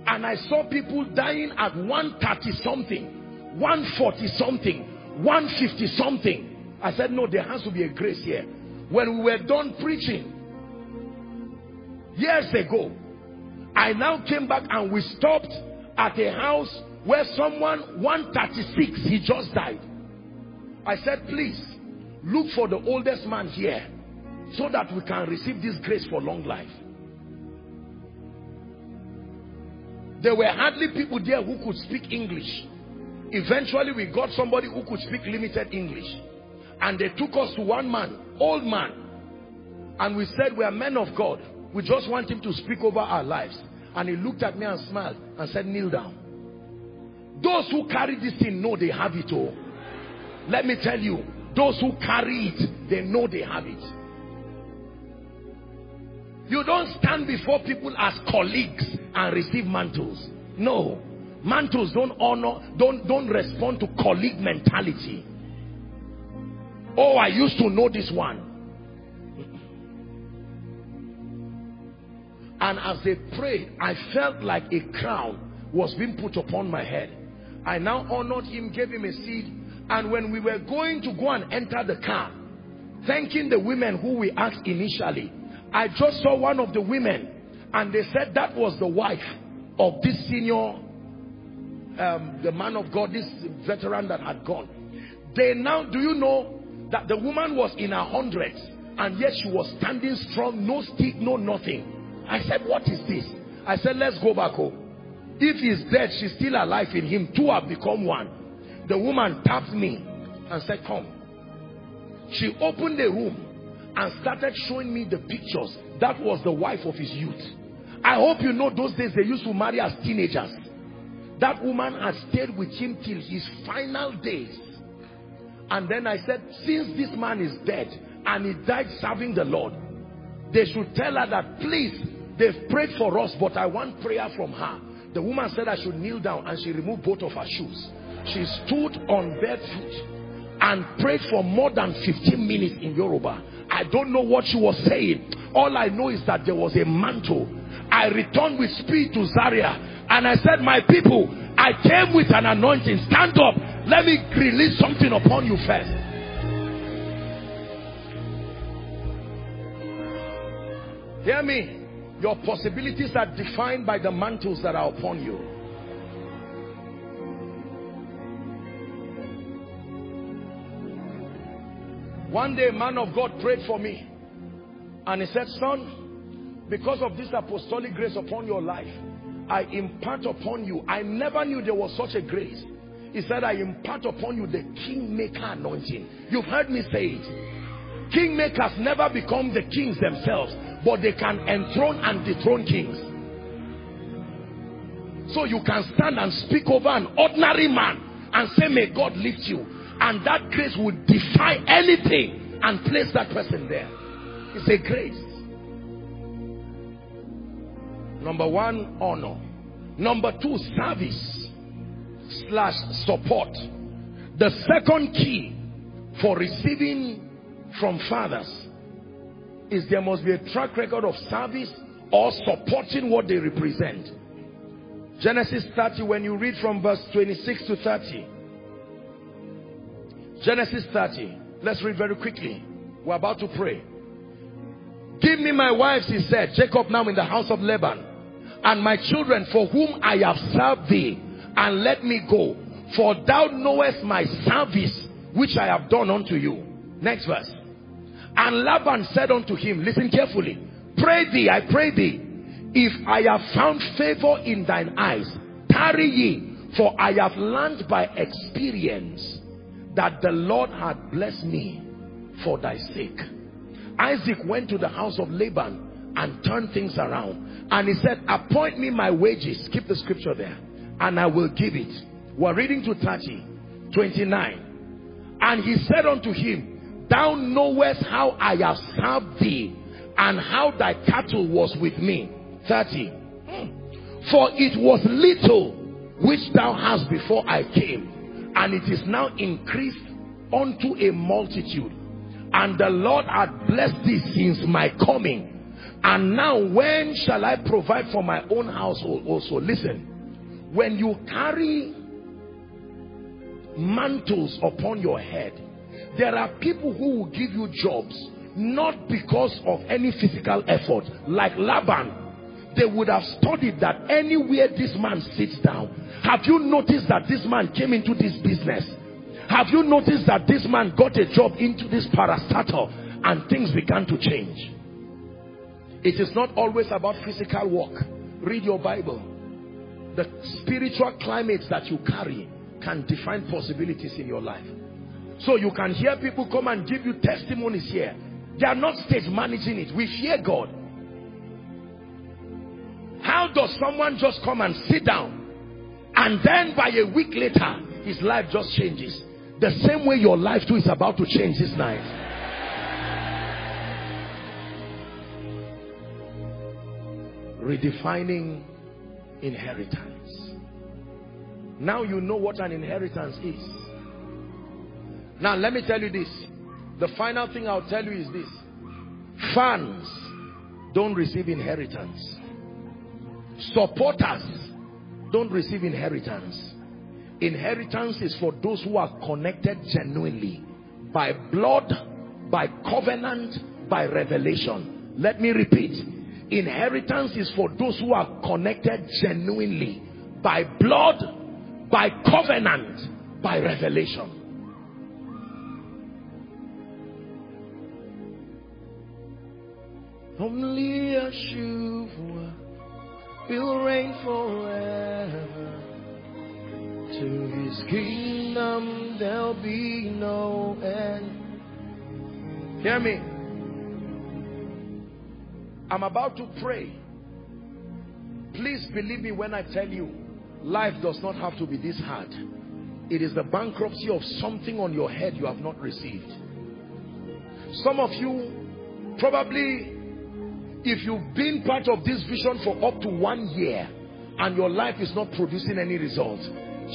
and I saw people dying at 130 something, 140 something, 150 something. I said, no, there has to be a grace here. When we were done preaching, years ago, I now came back and we stopped at a house where someone, 136, he just died. I said, please, look for the oldest man here so that we can receive this grace for long life. There were hardly people there who could speak English. Eventually, we got somebody who could speak limited English. And they took us to one man, old man. And we said, we are men of God. We just want him to speak over our lives. And he looked at me and smiled and said, kneel down. Those who carry this thing know they have it all. Let me tell you, those who carry it, they know they have it. You don't stand before people as colleagues and receive mantles. No. Mantles don't honor, don't, don't respond to colleague mentality. Oh, I used to know this one. And as they prayed, I felt like a crown was being put upon my head. I now honored him, gave him a seat. And when we were going to go and enter the car, thanking the women who we asked initially, I just saw one of the women and they said that was the wife of this senior, um, the man of God, this veteran that had gone. They now, do you know, that the woman was in her hundreds and yet she was standing strong, no stick, no nothing. I said, what is this? I said, let's go back home. If he's dead, she's still alive in him. Two have become one. The woman tapped me and said, come. She opened the room and started showing me the pictures. That was the wife of his youth. I hope you know those days they used to marry as teenagers. That woman had stayed with him till his final days. And then I said, since this man is dead and he died serving the Lord, they should tell her that please, they've prayed for us, but I want prayer from her. The woman said I should kneel down and she removed both of her shoes. She stood on barefoot and prayed for more than 15 minutes in Yoruba. I don't know what she was saying. All I know is that there was a mantle. I returned with speed to Zaria and I said, my people, I came with an anointing. Stand up. Let me release something upon you first. Hear me. Your possibilities are defined by the mantles that are upon you. One day, a man of God prayed for me. And he said, son, because of this apostolic grace upon your life, I impart upon you. I never knew there was such a grace. He said, I impart upon you the kingmaker anointing. You've heard me say it. Kingmakers never become the kings themselves, but they can enthrone and dethrone kings. So you can stand and speak over an ordinary man and say, may God lift you. And that grace will defy anything and place that person there. It's a grace. Number one, honor. Number two, service slash support. The second key for receiving from fathers is there must be a track record of service or supporting what they represent. Genesis 30, when you read from verse 26 to 30. Genesis 30. Let's read very quickly. We're about to pray. Give me my wives, he said. Jacob now in the house of Laban and my children for whom I have served thee, and let me go. For thou knowest my service which I have done unto you. Next verse. And Laban said unto him, listen carefully, pray thee, I pray thee, if I have found favor in thine eyes, tarry ye, for I have learned by experience that the Lord had blessed me for thy sake. Isaac went to the house of Laban and turn things around. And he said, appoint me my wages. Keep the scripture there. And I will give it. We're reading to 30, 29. And he said unto him, Thou knowest how I have served thee, and how thy cattle was with me. 30. Hmm. For it was little which thou hast before I came, and it is now increased unto a multitude. And the Lord hath blessed thee since my coming. And now when shall I provide for my own household also? Listen, when you carry mantles upon your head, there are people who will give you jobs not because of any physical effort like Laban they would have studied that anywhere this man sits down have you noticed that this man came into this business have you noticed that this man got a job into this parastatal and things began to change? It is not always about physical work. Read your Bible. The spiritual climates that you carry can define possibilities in your life. So you can hear people come and give you testimonies here. They are not stage managing it. We fear God. How does someone just come and sit down and then by a week later his life just changes? The same way your life too is about to change this night. Redefining inheritance. Now you know what an inheritance is. Now let me tell you this. The final thing I'll tell you is this. Fans don't receive inheritance. Supporters don't receive inheritance. Inheritance is for those who are connected genuinely by blood, by covenant, by revelation. Let me repeat. Inheritance is for those who are connected genuinely by blood, by covenant, by revelation. Only Yeshua will reign forever. To his kingdom there'll be no end. Hear me. I'm about to pray. Please believe me when I tell you, life does not have to be this hard. It is the bankruptcy of something on your head you have not received. Some of you, probably, if you've been part of this vision for up to one year and your life is not producing any results,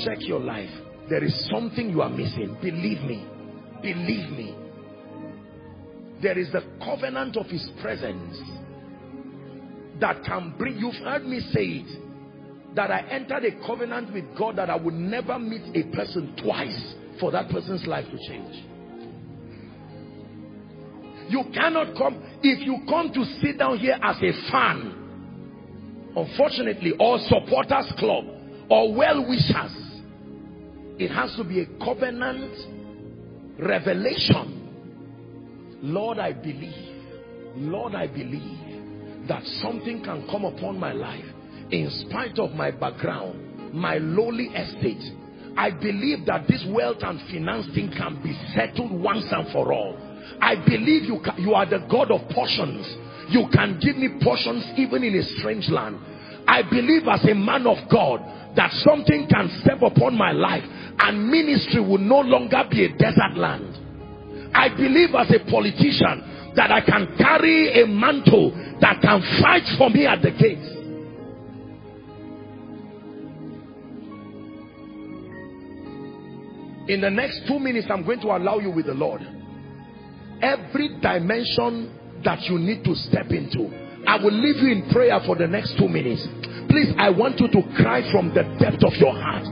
Check your life. There is something you are missing. Believe me. Believe me. There is the covenant of his presence that can bring, you've heard me say it, that I entered a covenant with God that I would never meet a person twice for that person's life to change. You cannot come, if you come to sit down here as a fan, unfortunately, or supporters club, or well-wishers, it has to be a covenant revelation. Lord, I believe. Lord, I believe that something can come upon my life in spite of my background, my lowly estate. I believe that this wealth and finance thing can be settled once and for all. I believe you, can, you are the God of portions. You can give me portions even in a strange land. I believe as a man of God that something can step upon my life and ministry will no longer be a desert land. I believe as a politician that I can carry a mantle that can fight for me at the gates. In the next two minutes, I'm going to allow you with the Lord. Every dimension that you need to step into, I will leave you in prayer for the next two minutes. Please, I want you to cry from the depth of your heart.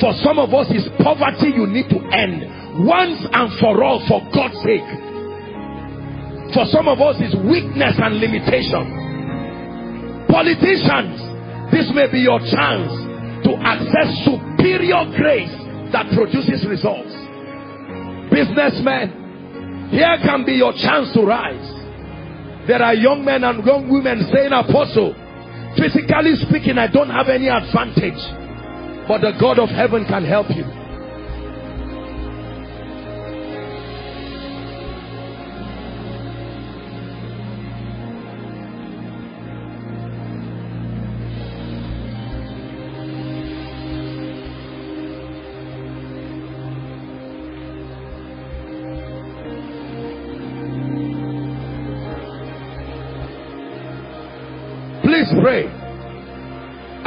For some of us, it's poverty you need to end once and for all for God's sake. For some of us, it's weakness and limitation. Politicians, this may be your chance to access superior grace that produces results. Businessmen, here can be your chance to rise. There are young men and young women saying, Apostle, physically speaking, I don't have any advantage. But the God of heaven can help you.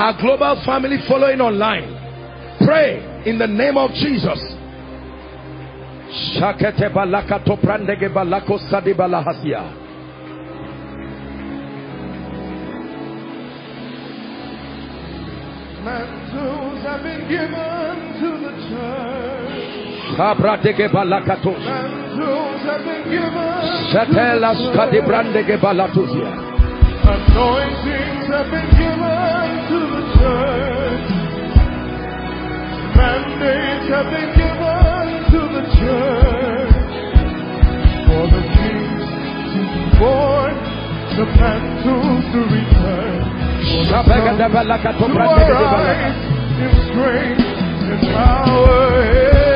Our global family following online. Pray in the name of Jesus. Shakete balaka toprandege balako. Mantles have been given to the church. Balakatos. Mantles have been given. Shatelas kadibrandege balatusia. Anointings have been given to the church. Mandates have been given to the church. For the kings to be born, the mantles to return. To arise in strength and power.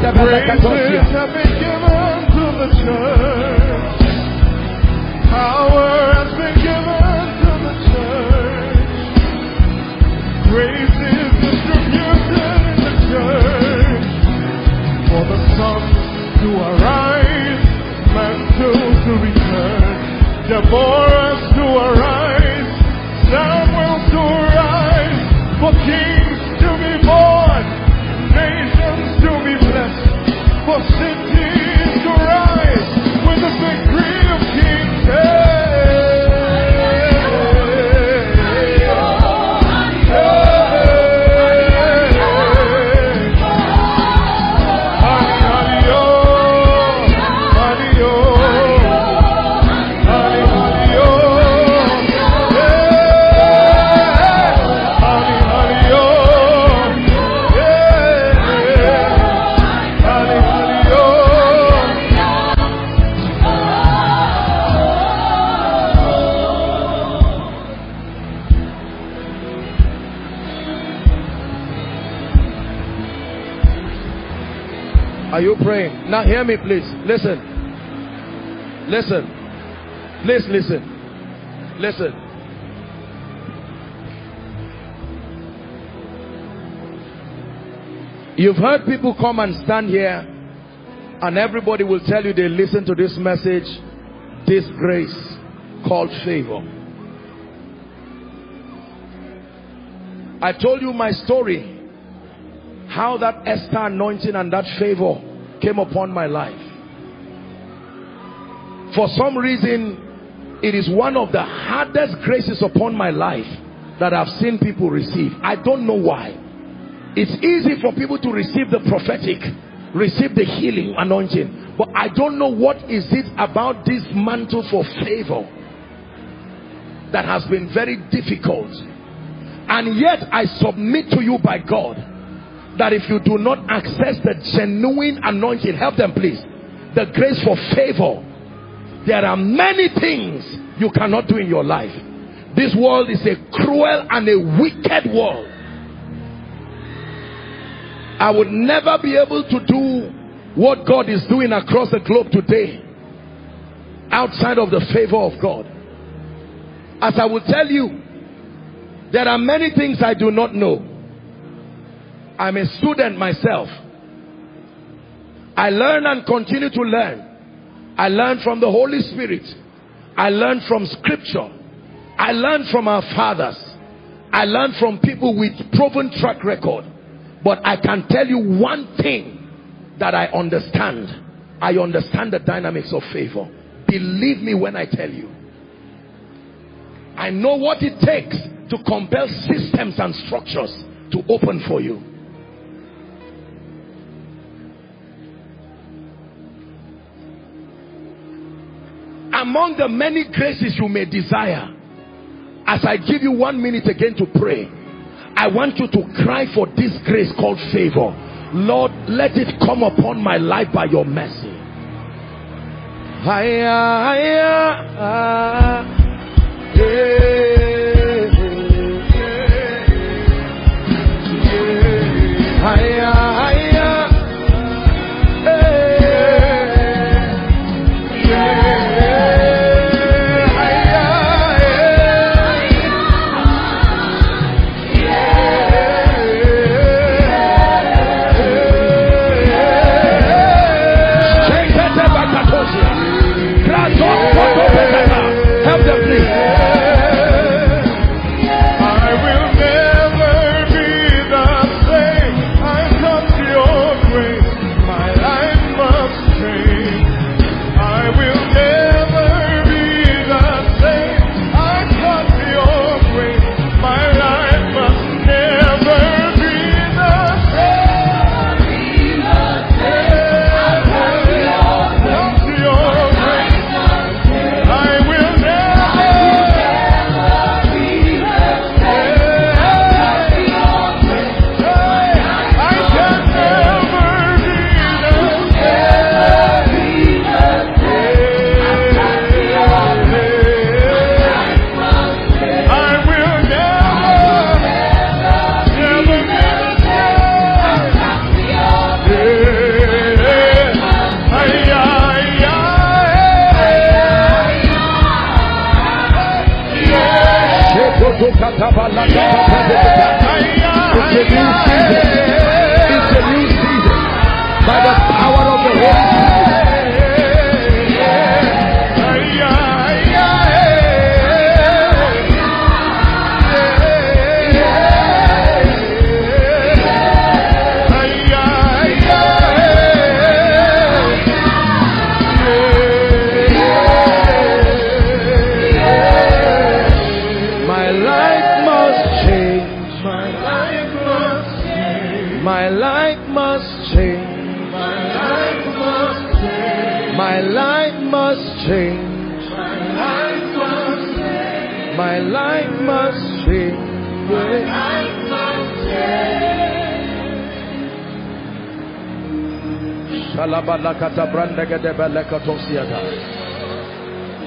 Praises have been given to the church. Power has been given to the church. Grace is distributed in the church. For the sons to arise, mantles to return, Deborahs Are you praying? Now hear me please. Listen. Listen. Please listen. Listen. You've heard people come and stand here and everybody will tell you they listen to this message, this grace called favor. I told you my story how that Esther anointing and that favor came upon my life. For some reason, it is one of the hardest graces upon my life that I've seen people receive. I don't know why. It's easy for people to receive the prophetic, receive the healing anointing. But I don't know what is it about this mantle for favor that has been very difficult. And yet I submit to you by God that if you do not access the genuine anointing, help them please, the grace for favor, there are many things you cannot do in your life. This world is a cruel and a wicked world. I would never be able to do what God is doing across the globe today outside of the favor of God. As I will tell you, there are many things I do not know. I'm a student myself. I learn and continue to learn. I learn from the Holy Spirit. I learn from scripture. I learn from our fathers. I learn from people with proven track record. But I can tell you one thing that I understand. I understand the dynamics of favor. Believe me when I tell you. I know what it takes to compel systems and structures to open for you. Among the many graces you may desire, as I give you one minute again to pray, I want you to cry for this grace called favor. Lord, let it come upon my life by your mercy. Hiya, hiya, ah, yeah,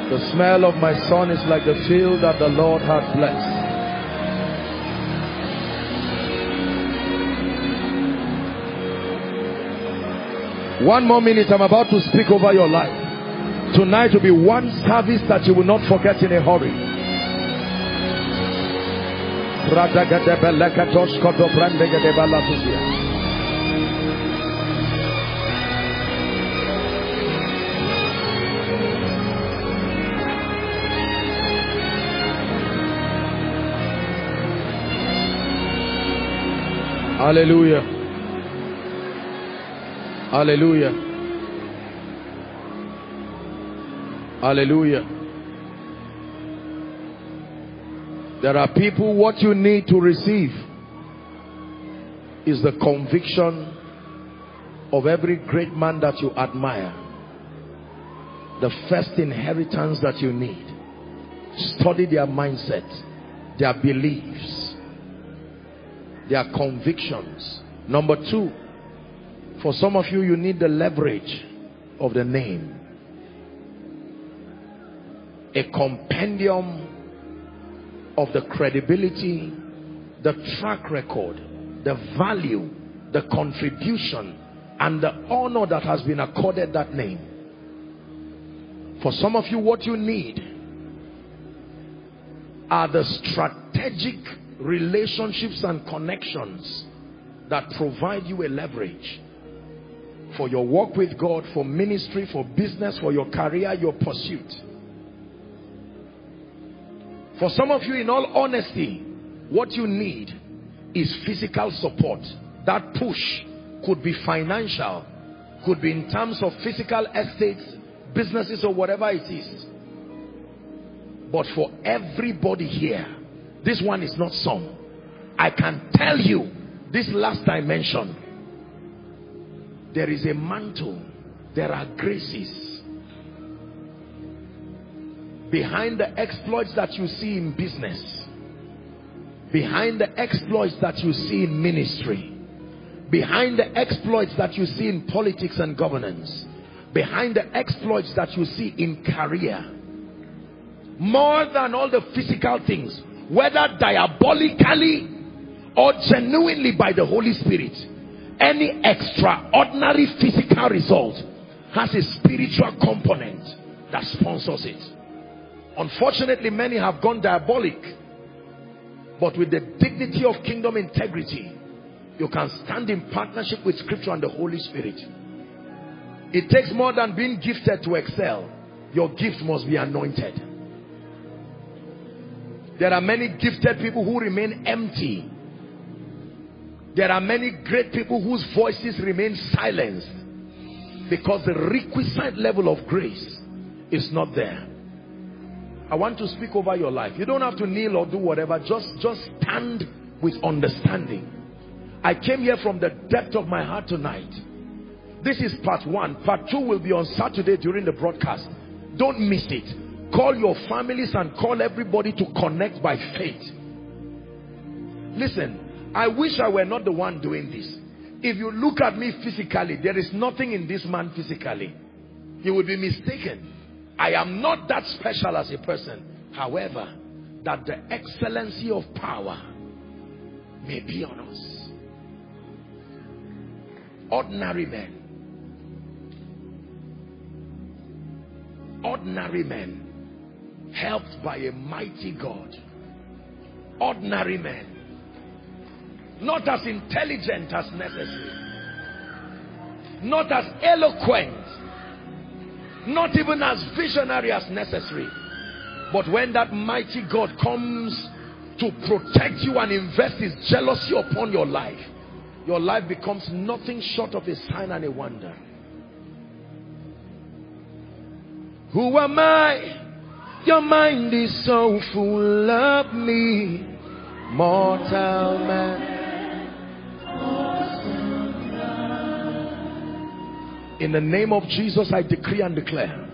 The smell of my son is like the field that the Lord had blessed. One more minute, I'm about to speak over your life. Tonight will be one service that you will not forget in a hurry. Hallelujah. Hallelujah. Hallelujah. There are people, what you need to receive is the conviction of every great man that you admire. The first inheritance that you need. Study their mindset, their beliefs, their convictions. Number two, for some of you, you need the leverage of the name. A compendium of the credibility, the track record, the value, the contribution, and the honor that has been accorded that name. For some of you, what you need are the strategic relationships and connections that provide you a leverage for your work with God, for ministry, for business, for your career, your pursuit. For some of you, in all honesty, what you need is physical support. That push could be financial, could be in terms of physical estates, businesses, or whatever it is. But for everybody here, this one is not some. I can tell you, this last dimension, there is a mantle, there are graces. Behind the exploits that you see in business, behind the exploits that you see in ministry, behind the exploits that you see in politics and governance, behind the exploits that you see in career, more than all the physical things, whether diabolically or genuinely by the Holy Spirit, any extraordinary physical result has a spiritual component that sponsors it. Unfortunately, many have gone diabolic. But with the dignity of kingdom integrity, you can stand in partnership with scripture and the Holy Spirit. It takes more than being gifted to excel. Your gift must be anointed. There are many gifted people who remain empty. There are many great people whose voices remain silenced because the requisite level of grace is not there. I want to speak over your life. You don't have to kneel or do whatever. Just, just stand with understanding. I came here from the depth of my heart tonight. This is part one. Part two will be on Saturday during the broadcast. Don't miss it. Call your families and call everybody to connect by faith. Listen, I wish I were not the one doing this. If you look at me physically, there is nothing in this man physically. You would be mistaken. I am not that special as a person. However, that the excellency of power may be on us. Ordinary men. Ordinary men helped by a mighty God ordinary men. Not as intelligent as necessary. Not as eloquent. Not even as visionary as necessary. But when that mighty God comes to protect you and invest his jealousy upon your life, your life becomes nothing short of a sign and a wonder. Who am I? Your mind is so full of me, mortal man. In the name of Jesus, I decree and declare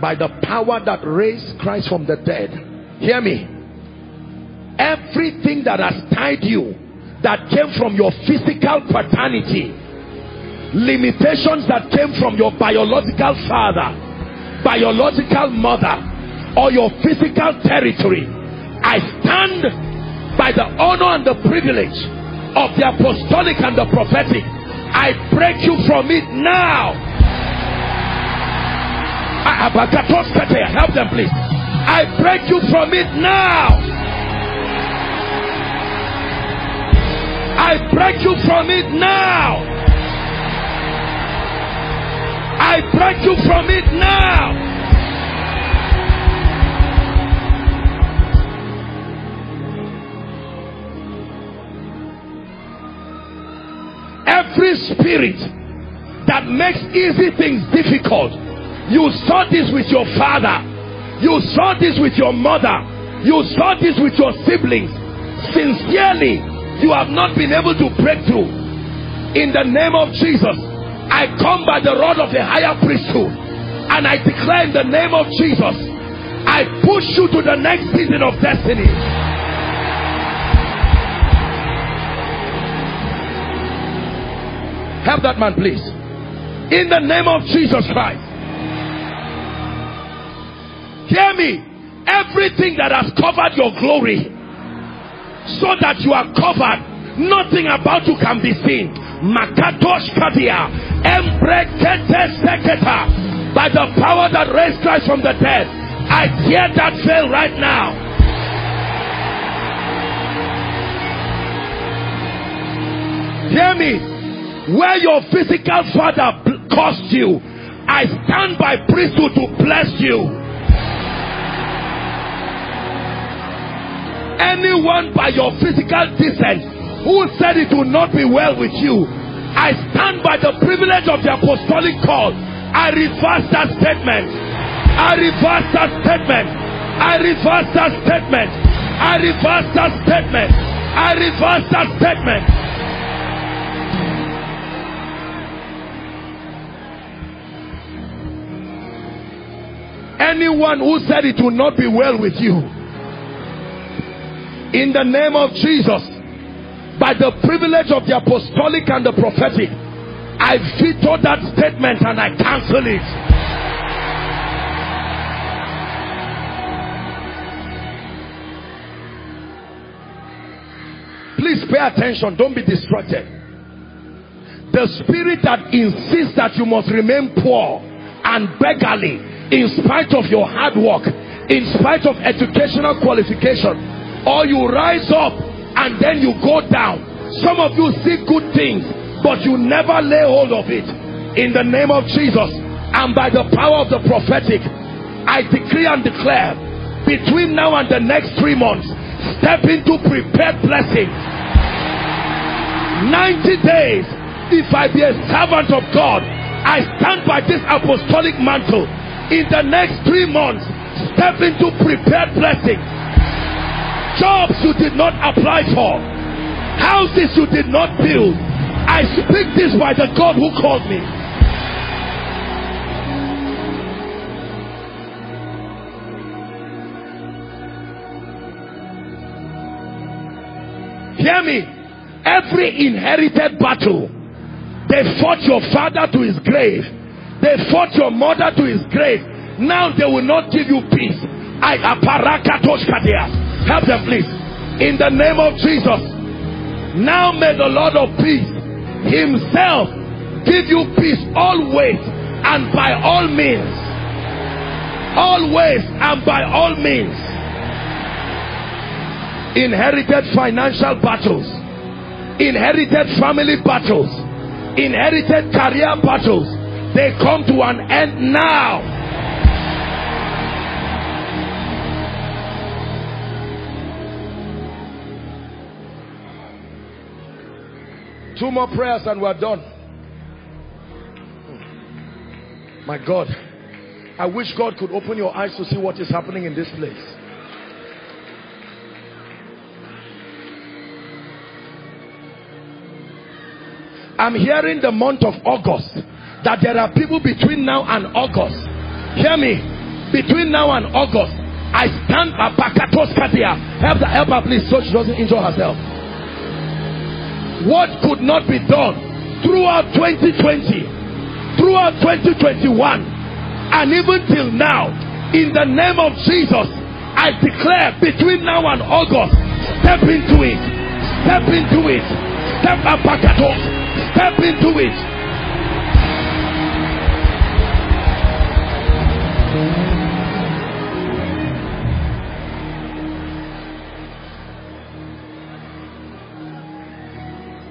by the power that raised Christ from the dead. Hear me. Everything that has tied you that came from your physical paternity, limitations that came from your biological father, biological mother, or your physical territory, I stand by the honor and the privilege of the apostolic and the prophetic. I break you from it now. Ah, help them, please. I break you from it now. I break you from it now. I break you from it now. Every spirit that makes easy things difficult, you saw this with your father, you saw this with your mother, you saw this with your siblings. Sincerely, you have not been able to break through in the name of Jesus I come by the rod of the higher priesthood and I declare in the name of Jesus I push you to the next season of destiny. Help that man please. In the name of Jesus Christ. Hear me. Everything that has covered your glory so that you are covered nothing about you can be seen Makatosh Kadia. By the power that raised Christ from the dead I tear that veil right now. Hear me. Where your physical father caused you I stand by priesthood to bless you. Anyone by your physical descent who said it will not be well with you. I stand by the privilege of the apostolic call. I reverse that statement. I reverse that statement. I reverse that statement. I reverse that statement. I reverse that statement. Anyone who said it will not be well with you. In the name of Jesus by the privilege of the apostolic and the prophetic I veto that statement and I cancel it. Please pay attention. Don't be distracted. The spirit that insists that you must remain poor and beggarly in spite of your hard work in spite of educational qualification or you rise up and then you go down. Some of you see good things but you never lay hold of it. In the name of jesus and by the power of the prophetic i decree and declare between now and the next three months step into prepared blessings 90 days if i be a servant of god i stand by this apostolic mantle. In the next three months step into prepared blessings jobs you did not apply for, houses you did not build. I speak this by the God who called me. Hear me. Every inherited battle, they fought your father to his grave, they fought your mother to his grave. Now they will not give you peace. I aparakatosh. Help them, please. In the name of Jesus. Now may the Lord of peace himself give you peace always and by all means. Always and by all means. inherited financial battles inherited family battles inherited career battles they come to an end now two more prayers and we're done my god i wish god could open your eyes to see what is happening in this place I'm hearing the month of August that there are people between now and August. Hear me. Between now and August, I stand Katia. Help the help her please so she doesn't injure herself. What could not be done throughout 2020, throughout 2021, and even till now, in the name of Jesus, I declare between now and August, step into it, step into it, step up. Step into it.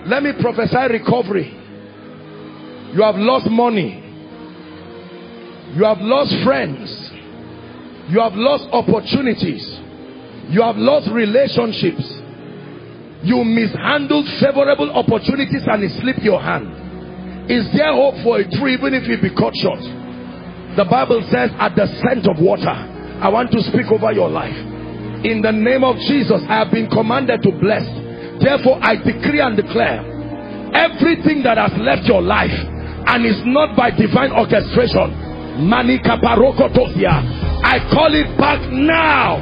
Let me prophesy recovery. You have lost money. You have lost friends. You have lost opportunities. You have lost relationships you mishandled favorable opportunities and it slipped your hand is there hope for a tree even if it be cut short the bible says at the scent of water i want to speak over your life in the name of jesus i have been commanded to bless therefore i decree and declare everything that has left your life and is not by divine orchestration i call it back now.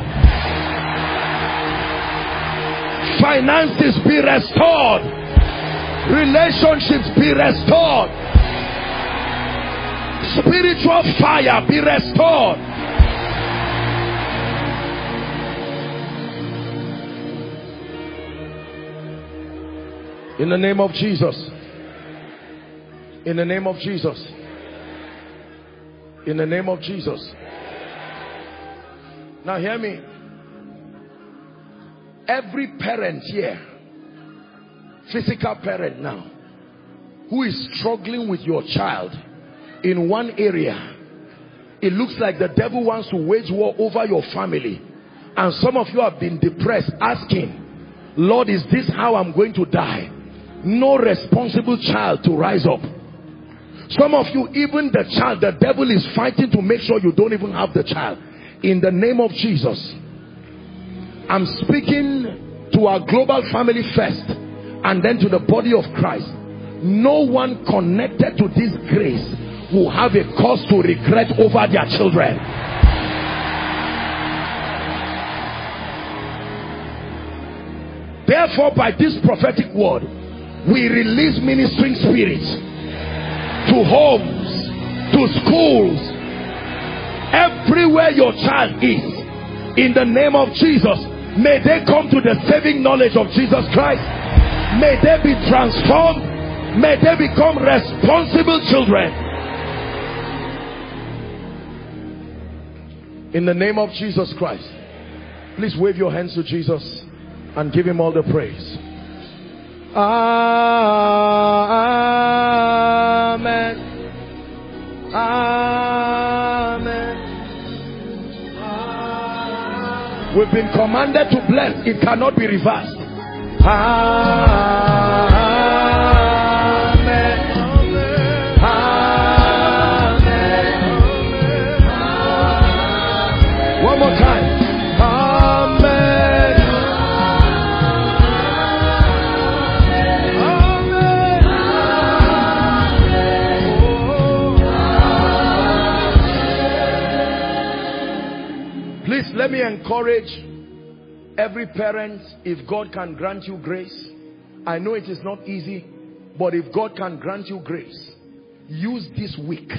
Finances be restored. Relationships be restored. Spiritual fire be restored in the name of Jesus. In the name of Jesus. In the name of Jesus. Now hear me. Every parent here physical parent now who is struggling with your child in one area it looks like the devil wants to wage war over your family. And some of you have been depressed asking lord is this how i'm going to die no responsible child to rise up some of you even the child the devil is fighting to make sure you don't even have the child in the name of jesus I'm speaking to our global family first and then to the body of Christ. No one connected to this grace will have a cause to regret over their children. Therefore, by this prophetic word, we release ministering spirits to homes, to schools, everywhere your child is. In the name of Jesus, May they come to the saving knowledge of Jesus Christ. May they be transformed. May they become responsible children. In the name of Jesus Christ. Please wave your hands to Jesus and give him all the praise. Amen. Amen. We've been commanded to bless. It cannot be reversed. Amen. Encourage every parent if God can grant you grace. I know it is not easy, but if God can grant you grace, use this week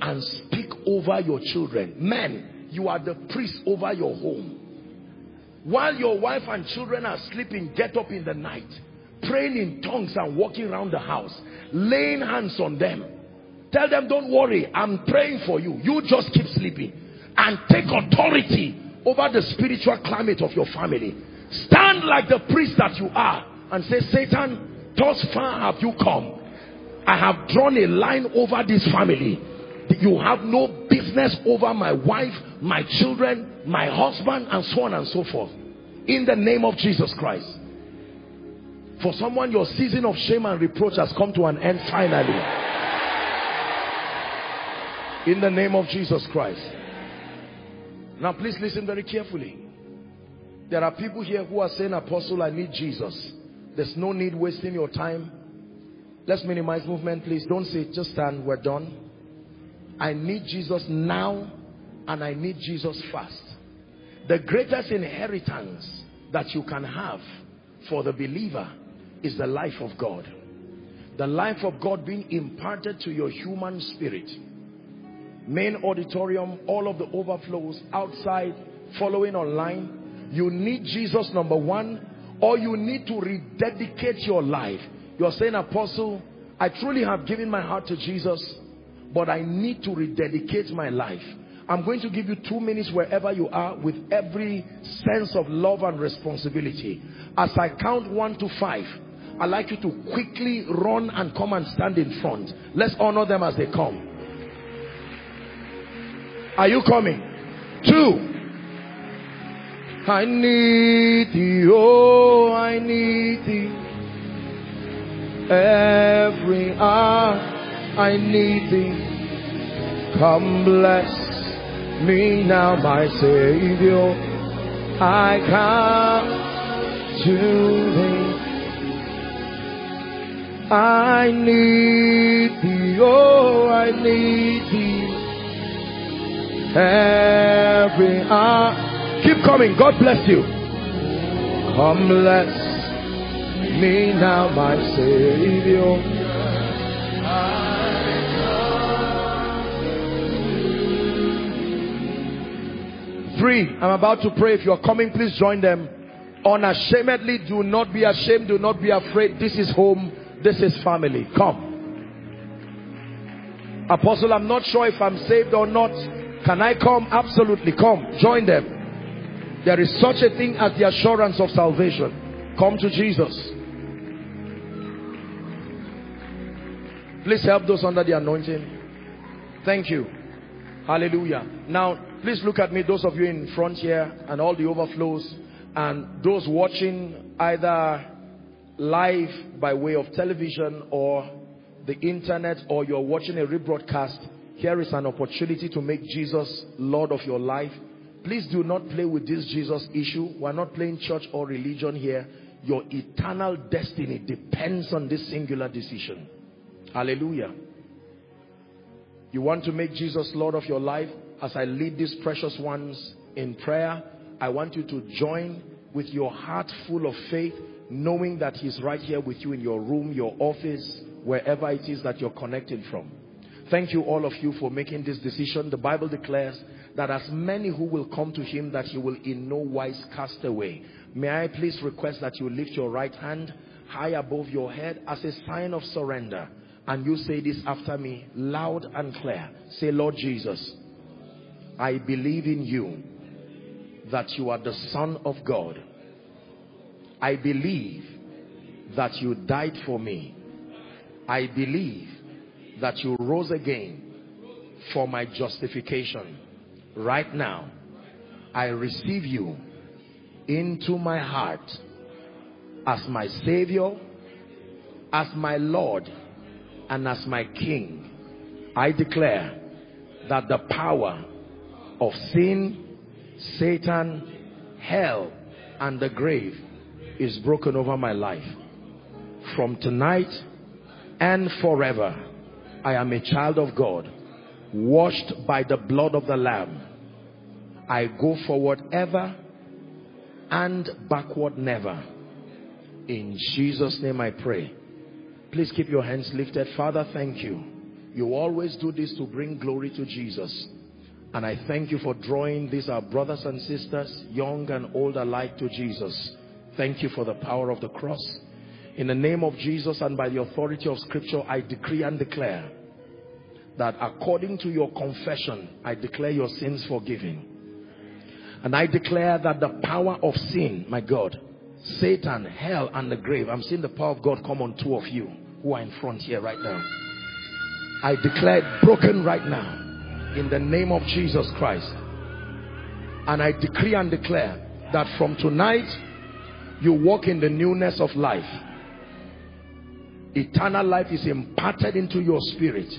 and speak over your children. Men, you are the priest over your home. While your wife and children are sleeping, get up in the night, praying in tongues and walking around the house, laying hands on them. Tell them, don't worry, I'm praying for you. You just keep sleeping and take authority over the spiritual climate of your family. Stand like the priest that you are and say, Satan, thus far have you come. I have drawn a line over this family. You have no business over my wife, my children, my husband, and so on and so forth. In the name of Jesus Christ. For someone, your season of shame and reproach has come to an end finally. In the name of Jesus Christ. Now, please listen very carefully. There are people here who are saying, Apostle, I need Jesus. There's no need wasting your time. Let's minimize movement, please. Don't say, just stand, we're done. I need Jesus now and I need Jesus fast. The greatest inheritance that you can have for the believer is the life of God. The life of God being imparted to your human spirit. Main auditorium, all of the overflows outside, following online. You need Jesus number one or you need to rededicate your life. You're saying, Apostle, I truly have given my heart to Jesus, but I need to rededicate my life. I'm going to give you two minutes wherever you are with every sense of love and responsibility. As I count one to five, I'd like you to quickly run and come and stand in front. Let's honor them as they come. Are you coming? Two. I need thee, oh, I need thee. Every hour I need thee. Come bless me now, my Savior. I come to thee. I need thee, oh, I need thee. Every hour Keep coming. God bless you. Come bless me now, my Savior. Three, I'm about to pray. If you're coming, please join them. Unashamedly, do not be ashamed. Do not be afraid. This is home. This is family. Come. Apostle, I'm not sure if I'm saved or not. Can I come? Absolutely. Come. Join them. There is such a thing as the assurance of salvation. Come to Jesus. Please help those under the anointing. Thank you. Hallelujah. Now, please look at me, those of you in front here and all the overflows and those watching either live by way of television or the internet or you're watching a rebroadcast. Here is an opportunity to make Jesus Lord of your life Please do not play with this Jesus issue. We're not playing church or religion here. Your eternal destiny depends on this singular decision. Hallelujah. You want to make Jesus Lord of your life? As I lead these precious ones in prayer, I want you to join with your heart full of faith, knowing that he's right here with you in your room, your office, wherever it is that you're connected from. Thank you all of you for making this decision. The Bible declares that as many who will come to him that he will in no wise cast away. May I please request that you lift your right hand high above your head as a sign of surrender. And you say this after me loud and clear. Say, Lord Jesus, I believe in you that you are the son of God. I believe that you died for me. I believe that you rose again for my justification right now, I receive you into my heart as my Savior, as my Lord, and as my King. I declare that the power of sin, Satan, hell, and the grave is broken over my life. From tonight and forever, I am a child of God washed by the blood of the lamb. I go forward ever and backward never. In Jesus name I pray. Please keep your hands lifted. Father thank you. You always do this to bring glory to Jesus. And I thank you for drawing these our brothers and sisters young and old alike to Jesus. Thank you for the power of the cross in the name of Jesus and by the authority of scripture I decree and declare that according to your confession, I declare your sins forgiven. And I declare that the power of sin, my God, Satan, hell, and the grave. I'm seeing the power of God come on two of you who are in front here right now. I declare it broken right now in the name of Jesus Christ. And I decree and declare that from tonight, you walk in the newness of life. Eternal life is imparted into your spirit.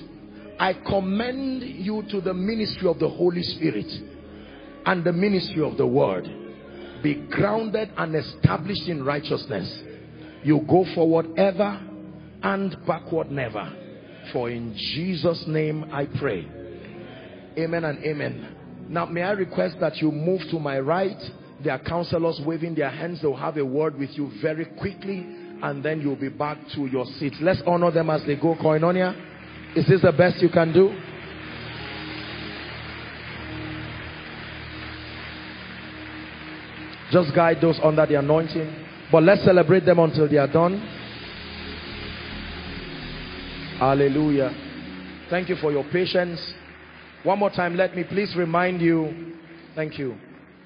I commend you to the ministry of the Holy Spirit and the ministry of the word. Be grounded and established in righteousness. You go forward ever and backward never. For in jesus name i pray. Amen and amen. Now may i request that you move to my right. There are counselors waving their hands. They'll have a word with you very quickly and then you'll be back to your seats let's honor them as they go koinonia is this the best you can do Just guide those under the anointing. But let's celebrate them until they are done. Hallelujah. Thank you for your patience. One more time, let me please remind you. Thank you.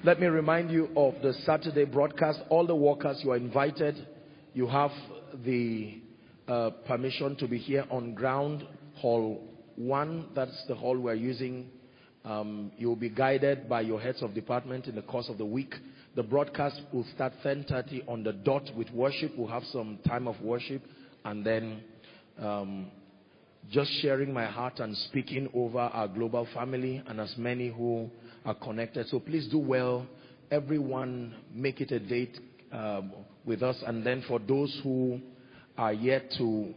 Let me remind you of the Saturday broadcast. All the workers, you are invited. You have the uh, permission to be here on ground, hall one. That's the hall we're using. Um, you'll be guided by your heads of department in the course of the week. The broadcast will start 10.30 on the dot with worship. We'll have some time of worship and then um, just sharing my heart and speaking over our global family and as many who are connected. So please do well. Everyone make it a date um, with us. And then for those who are yet to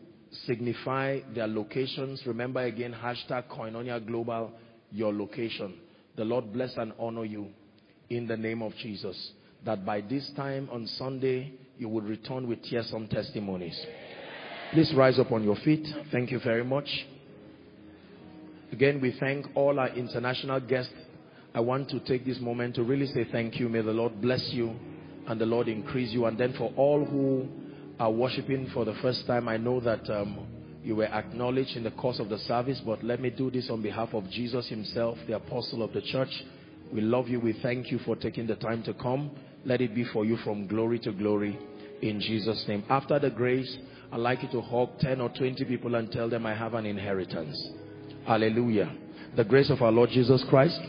signify their locations, remember again, hashtag Koinonia Global, your location. The Lord bless and honor you in the name of Jesus. That by this time on Sunday, you will return with tearsome testimonies. Please rise up on your feet. Thank you very much. Again, we thank all our international guests. I want to take this moment to really say thank you. May the Lord bless you and the Lord increase you. And then for all who are worshiping for the first time, I know that um, you were acknowledged in the course of the service, but let me do this on behalf of Jesus himself, the apostle of the church. We love you. We thank you for taking the time to come. Let it be for you from glory to glory in Jesus' name. After the grace, I'd like you to hug 10 or 20 people and tell them I have an inheritance. Hallelujah. The grace of our Lord Jesus Christ,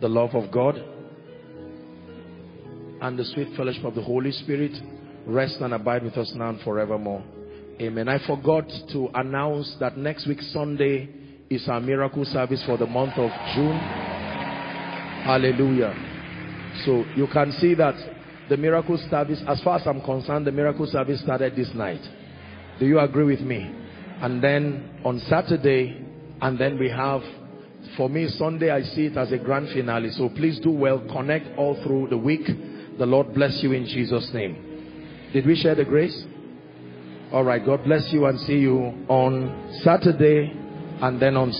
the love of God, and the sweet fellowship of the Holy Spirit rest and abide with us now and forevermore. Amen. I forgot to announce that next week Sunday is our miracle service for the month of June. Hallelujah. So you can see that the miracle service, as far as I'm concerned, the miracle service started this night. Do you agree with me? And then on Saturday, and then we have, for me, Sunday, I see it as a grand finale. So please do well. Connect all through the week. The Lord bless you in Jesus' name. Did we share the grace? All right. God bless you and see you on Saturday and then on